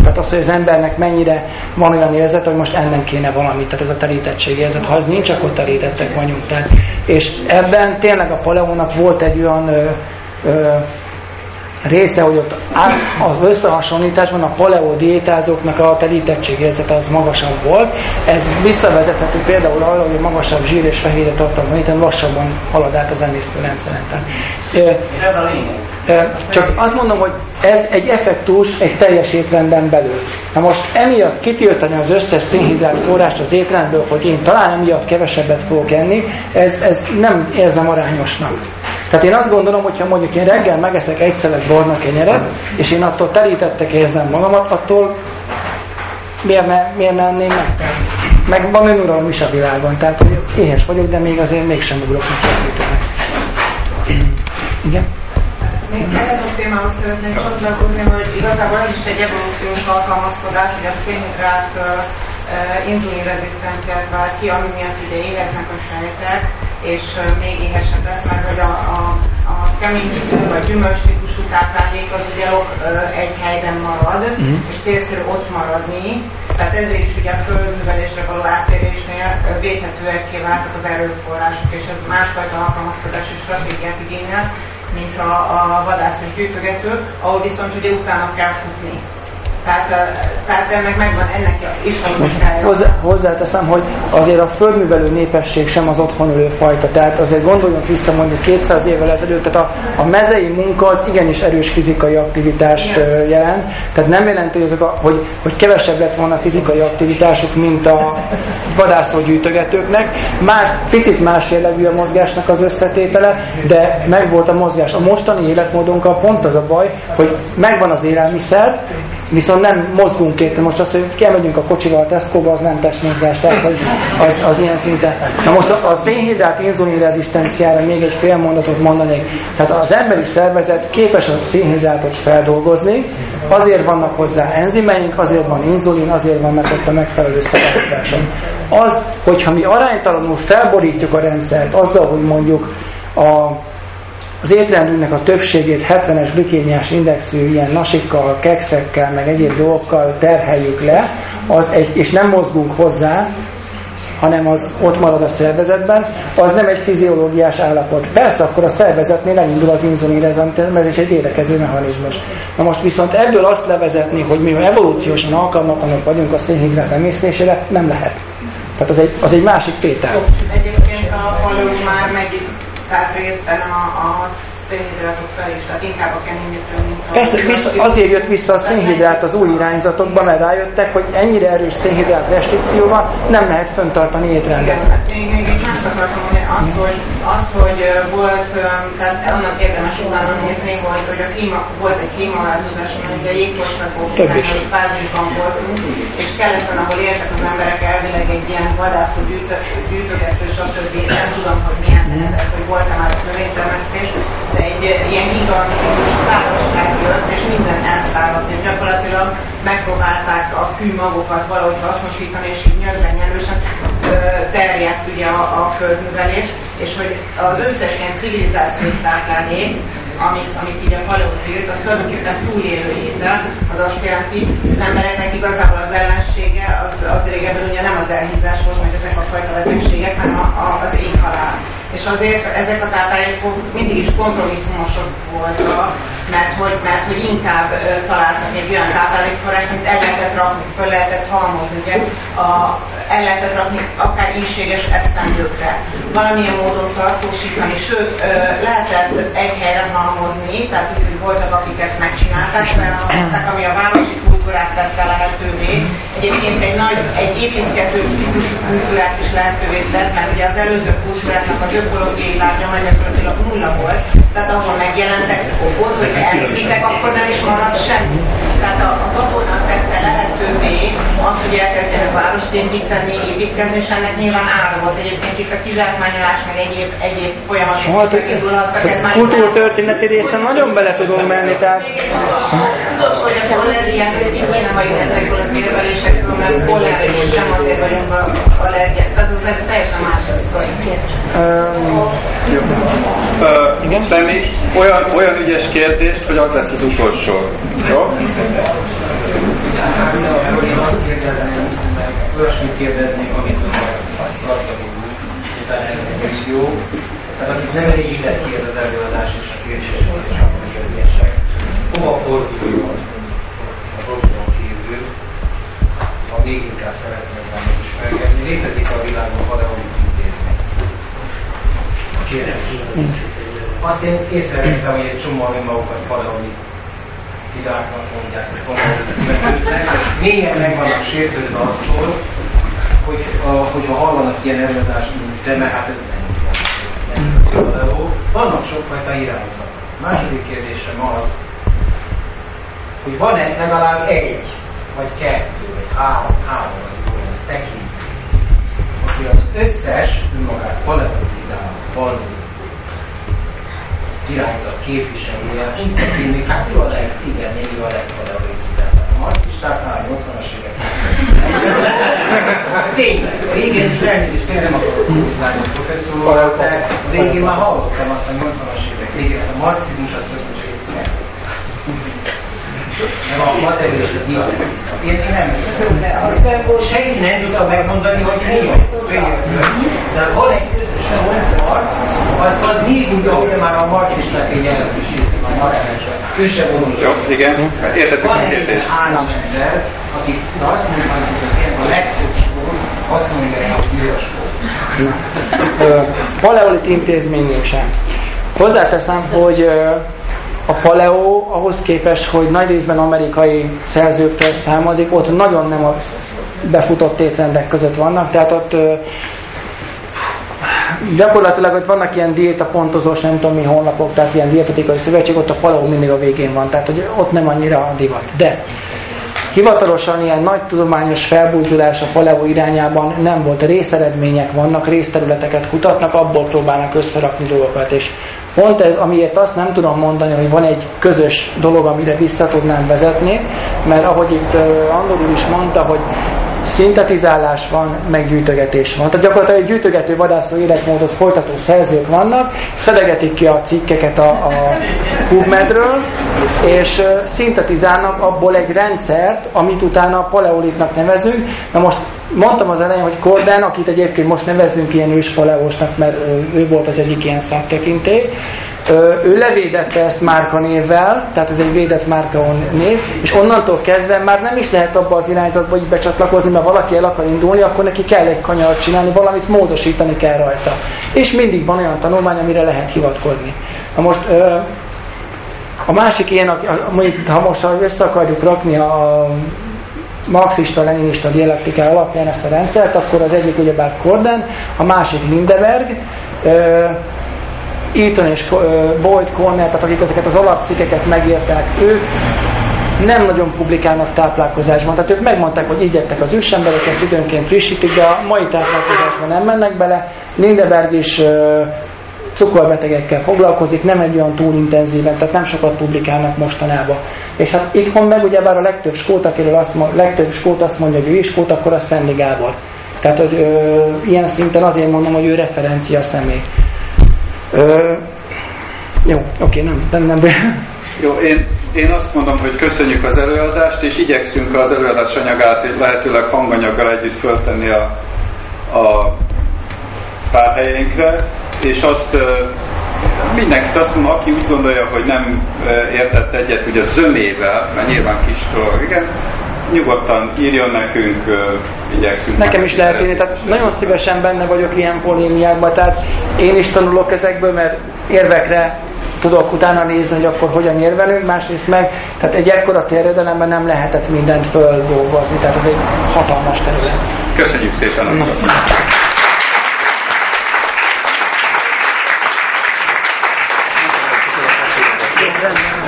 tehát az, hogy az embernek mennyire van olyan érzet, hogy most ennem kéne valamit, tehát ez a terítettség érzet. Ha az nincs, akkor terítettek vagyunk. Tehát, és ebben tényleg a Paleónak volt egy olyan ö, ö, része, hogy ott az összehasonlításban a paleo diétázóknak a telítettségérzete az magasabb volt. Ez visszavezethető például arra, hogy a magasabb zsír és fehérje tartalma héten lassabban halad át az emésztőrendszeren. Ez a lényeg. Csak azt mondom, hogy ez egy effektus egy teljes étrenden belül. Na most emiatt kitiltani az összes szénhidrát forrást az étrendből, hogy én talán emiatt kevesebbet fogok enni, ez, ez nem érzem arányosnak. Tehát én azt gondolom, hogy ha mondjuk én reggel megeszek egy szelet barna kenyeret, és én attól terítettek érzem magamat, attól miért ne, miért ne enném meg? Meg van önuralom is a világon, tehát hogy éhes vagyok, de még azért mégsem ugrok neki Igen? Még ehhez a témához szeretnék csatlakozni, hogy igazából ez is egy evolúciós alkalmazkodás, hogy a szénhidrát inzulinrezisztenciát vált ki, ami miatt ugye éheznek a sejtek, és még éhesebb lesz, mert hogy a, a, a kemény vagy gyümölcs típus típusú táplálék az ugye egy helyben marad, uh-huh. és célszerű ott maradni. Tehát ezért is ugye a földművelésre való áttérésnél védhetőekké váltak az erőforrások, és ez másfajta alkalmazkodási stratégiát igényel, mint a, a vadász és gyűjtögető, ahol viszont ugye utána kell futni. Tehát, tehát ennek megvan ennek is a hozzá, Hozzáteszem, hogy azért a földművelő népesség sem az otthon ülő fajta. Tehát azért gondoljunk vissza mondjuk 200 évvel ezelőtt, tehát a, a mezei munka az igenis erős fizikai aktivitást Igen. jelent. Tehát nem jelenti, hogy, a, hogy, hogy kevesebb lett volna a fizikai aktivitásuk, mint a vadászógyűjtögetőknek. Más, picit más jellegű a mozgásnak az összetétele, de megvolt a mozgás. A mostani életmódunkkal pont az a baj, hogy megvan az élelmiszer, viszont nem mozgunk itt. Most az, hogy kemegyünk a kocsival a Tesco-ba, az nem testmozgás, tehát hogy az, az ilyen szinten. Na most a, a szénhidrát inzulin rezisztenciára még egy fél mondatot mondanék. Tehát az emberi szervezet képes a szénhidrátot feldolgozni, azért vannak hozzá enzimeink, azért van inzulin, azért van meg ott a megfelelő szerepítása. Az, hogyha mi aránytalanul felborítjuk a rendszert azzal, hogy mondjuk a az étrendünknek a többségét 70-es glikémiás indexű ilyen nasikkal, kekszekkel, meg egyéb dolgokkal terheljük le, az egy, és nem mozgunk hozzá, hanem az ott marad a szervezetben, az nem egy fiziológiás állapot. Persze akkor a szervezetnél elindul az ez is egy érdekező mechanizmus. Na most viszont ebből azt levezetni, hogy mi evolúciósan alkalmatlanok vagyunk a szénhidrát emésztésére, nem lehet. Tehát az egy, az egy másik tétel. Egyébként a már meg tehát részben a, a szénhidrátok felé is, tehát inkább a keményítő, mint a... Persze, vissza, azért jött vissza a szénhidrát az új irányzatokba, mert rájöttek, hogy ennyire erős szénhidrát restrikcióval nem lehet föntartani étrendet. Igen, hát még, egy mást akartam mondani, az, hogy, az, hogy volt, tehát annak érdemes utána nézni, volt, hogy a klíma, volt egy klímaváltozás, mert ugye jégkorszakok fázisban voltunk, és kellett, ahol éltek az emberek elvileg egy ilyen vadászó gyűjtögető, stb. Nem tudom, hogy milyen lehetett, hogy voltam már a növénytermesztés, de egy ilyen gigantikus társaság jött, és minden elszállott, és gyakorlatilag megpróbálták a fűmagokat valahogy hasznosítani, és így nyögben nyelősen terjedt ugye a, a földművelés, és hogy az összes ilyen civilizációs táplálék, amit, amit így a paleót írt, az tulajdonképpen túlélő étel, az azt jelenti, az embereknek igazából az ellensége, az, az régebben ugye nem az elhízás volt, meg ezek a fajta betegségek, hanem a, a, az éjhalál. És azért ezek a táplálékok mindig is kompromisszumosok voltak, mert hogy, mert hogy inkább találtak egy olyan táplálékforrást, amit el lehetett rakni, föl lehetett halmozni, ugye, a, el lehetett rakni akár ínséges esztendőkre, valamilyen módon tartósítani, sőt, lehetett egy helyre halmozni, tehát úgy, hogy voltak, akik ezt megcsinálták, felhalmozták, ami a városi kultúrát tette lehetővé. Egyébként egy nagy, egy építkező típusú kultúrát is lehetővé tett, mert ugye az előző kultúráknak az ökológiai lábnyoma gyakorlatilag nulla volt, tehát ahol megjelentek ott, hogy elépítek, akkor nem is maradt semmi. Tehát a, a babona tette lehetővé az, hogy elkezdjenek várost építeni, építkezni, és ennek nyilván ára volt. Egyébként itt a kizsákmányolás, meg egyéb, egyéb folyamatok hát, indulhattak. Ez már kultúrtörténeti része nagyon bele tudom menni, tehát... Tudod, hogy a allergiák, hogy így kéne vagyunk ezekből az érvelésekről, mert pollenés sem azért vagyunk a allergiák. Tehát az teljesen más a sztori. Lenni olyan, olyan ügyes kérdést, hogy az lesz az utolsó. Jó? Olyasmit kérdeznék, amit azt tartja, utána ez jó. Tehát akik nem elég illeti ez az előadás és a kérdés és akkor érzések. Hova forduljon a programon kívül, ha még inkább szeretnék bennük ismerkedni. Létezik a világon valahol intézmény. Azt én észrevettem, hogy egy csomó magukat valahogy vidáknak mondják, és gondolják, mélyen meg vannak sértődve attól, hogy a, hogyha hallanak ilyen előadást, mint te, mert hát ez nem Vannak sokfajta irányzatok. Második kérdésem az, hogy van-e legalább egy, vagy kettő, vagy három, három az olyan tekint, hogy az összes önmagát paleolitikának való irányzat képviselője, tekintik, hát ő a leg, igen, ő a legpaleolitikának. A marxistáknál, a 80-as években Tényleg, régen is elnézést, tényleg nem akarok húzvány professzor, de régen már hallottam azt a 80-as évek végén, a marxizmus az csak egy. Nem a materialista dialektika. Én nem hiszem, senki nem tudta megmondani, hogy mi az. De van egy közös Marx, az, az még úgy, ahogy már a marxisták egy jelentősít, a marxisták. Ő sem. Jó, igen, értettük Van a egy kérdést. államember, aki azt mondja, hogy a legtöbb skót, azt mondja, hogy ő a skót. Paleolit intézményünk sem. Hozzáteszem, hogy a paleo ahhoz képest, hogy nagy részben amerikai szerzőktől származik, ott nagyon nem a befutott étrendek között vannak, tehát ott gyakorlatilag ott vannak ilyen diétapontozós, nem tudom mi honlapok, tehát ilyen dietetikai szövetség, ott a paleo mindig a végén van, tehát hogy ott nem annyira a divat. De Hivatalosan ilyen nagy tudományos felbújtulás a paleo irányában nem volt. Részeredmények vannak, részterületeket kutatnak, abból próbálnak összerakni dolgokat. És pont ez, amiért azt nem tudom mondani, hogy van egy közös dolog, amire vissza tudnám vezetni, mert ahogy itt uh, Andor úr is mondta, hogy szintetizálás van, meg gyűjtögetés van. Tehát gyakorlatilag egy gyűjtögető vadászó életmódot folytató szerzők vannak, szedegetik ki a cikkeket a, a PubMedről, és szintetizálnak abból egy rendszert, amit utána a paleolitnak nevezünk. Na most mondtam az elején, hogy Corden, akit egyébként most nevezzünk ilyen őspaleósnak, mert ő volt az egyik ilyen szaktekintély, ő levédette ezt márkanévvel, tehát ez egy védett márka név, és onnantól kezdve már nem is lehet abba az irányzatba így becsatlakozni, mert valaki el akar indulni, akkor neki kell egy kanyart csinálni, valamit módosítani kell rajta. És mindig van olyan tanulmány, amire lehet hivatkozni. Na most a másik ilyen, mondjuk, ha most össze akarjuk rakni a marxista-leninista dialektiká alapján ezt a rendszert, akkor az egyik ugyebár Korden, a másik Lindeberg, Eaton és Boyd Cornell, tehát akik ezeket az alapcikkeket megértek, ők nem nagyon publikálnak táplálkozásban. Tehát ők megmondták, hogy így az ősemberek, ezt időnként frissítik, de a mai táplálkozásban nem mennek bele. Lindeberg is cukorbetegekkel foglalkozik, nem egy olyan túl intenzíven, tehát nem sokat publikálnak mostanában. És hát itthon meg ugyebár a legtöbb skót, akiről azt legtöbb skót azt mondja, hogy ő is skót, akkor az Szendi Gábor. Tehát, hogy ö, ilyen szinten azért mondom, hogy ő referencia személy. Ö, jó, oké, nem, nem, nem. Jó, én, én azt mondom, hogy köszönjük az előadást, és igyekszünk az előadás anyagát lehetőleg hanganyaggal együtt föltenni a, a párhelyénkre, és azt mindenkit azt mondom, aki úgy gondolja, hogy nem értett egyet ugye a zömével, mert nyilván kis dolog, igen, nyugodtan írjon nekünk, igyekszünk. Nekem is lehet írni, tehát nagyon szívesen benne vagyok ilyen polémiákban, tehát én is tanulok ezekből, mert érvekre tudok utána nézni, hogy akkor hogyan érvelünk, másrészt meg, tehát egy ekkora terjedelemben nem lehetett mindent földolgozni, tehát ez egy hatalmas terület. Köszönjük szépen!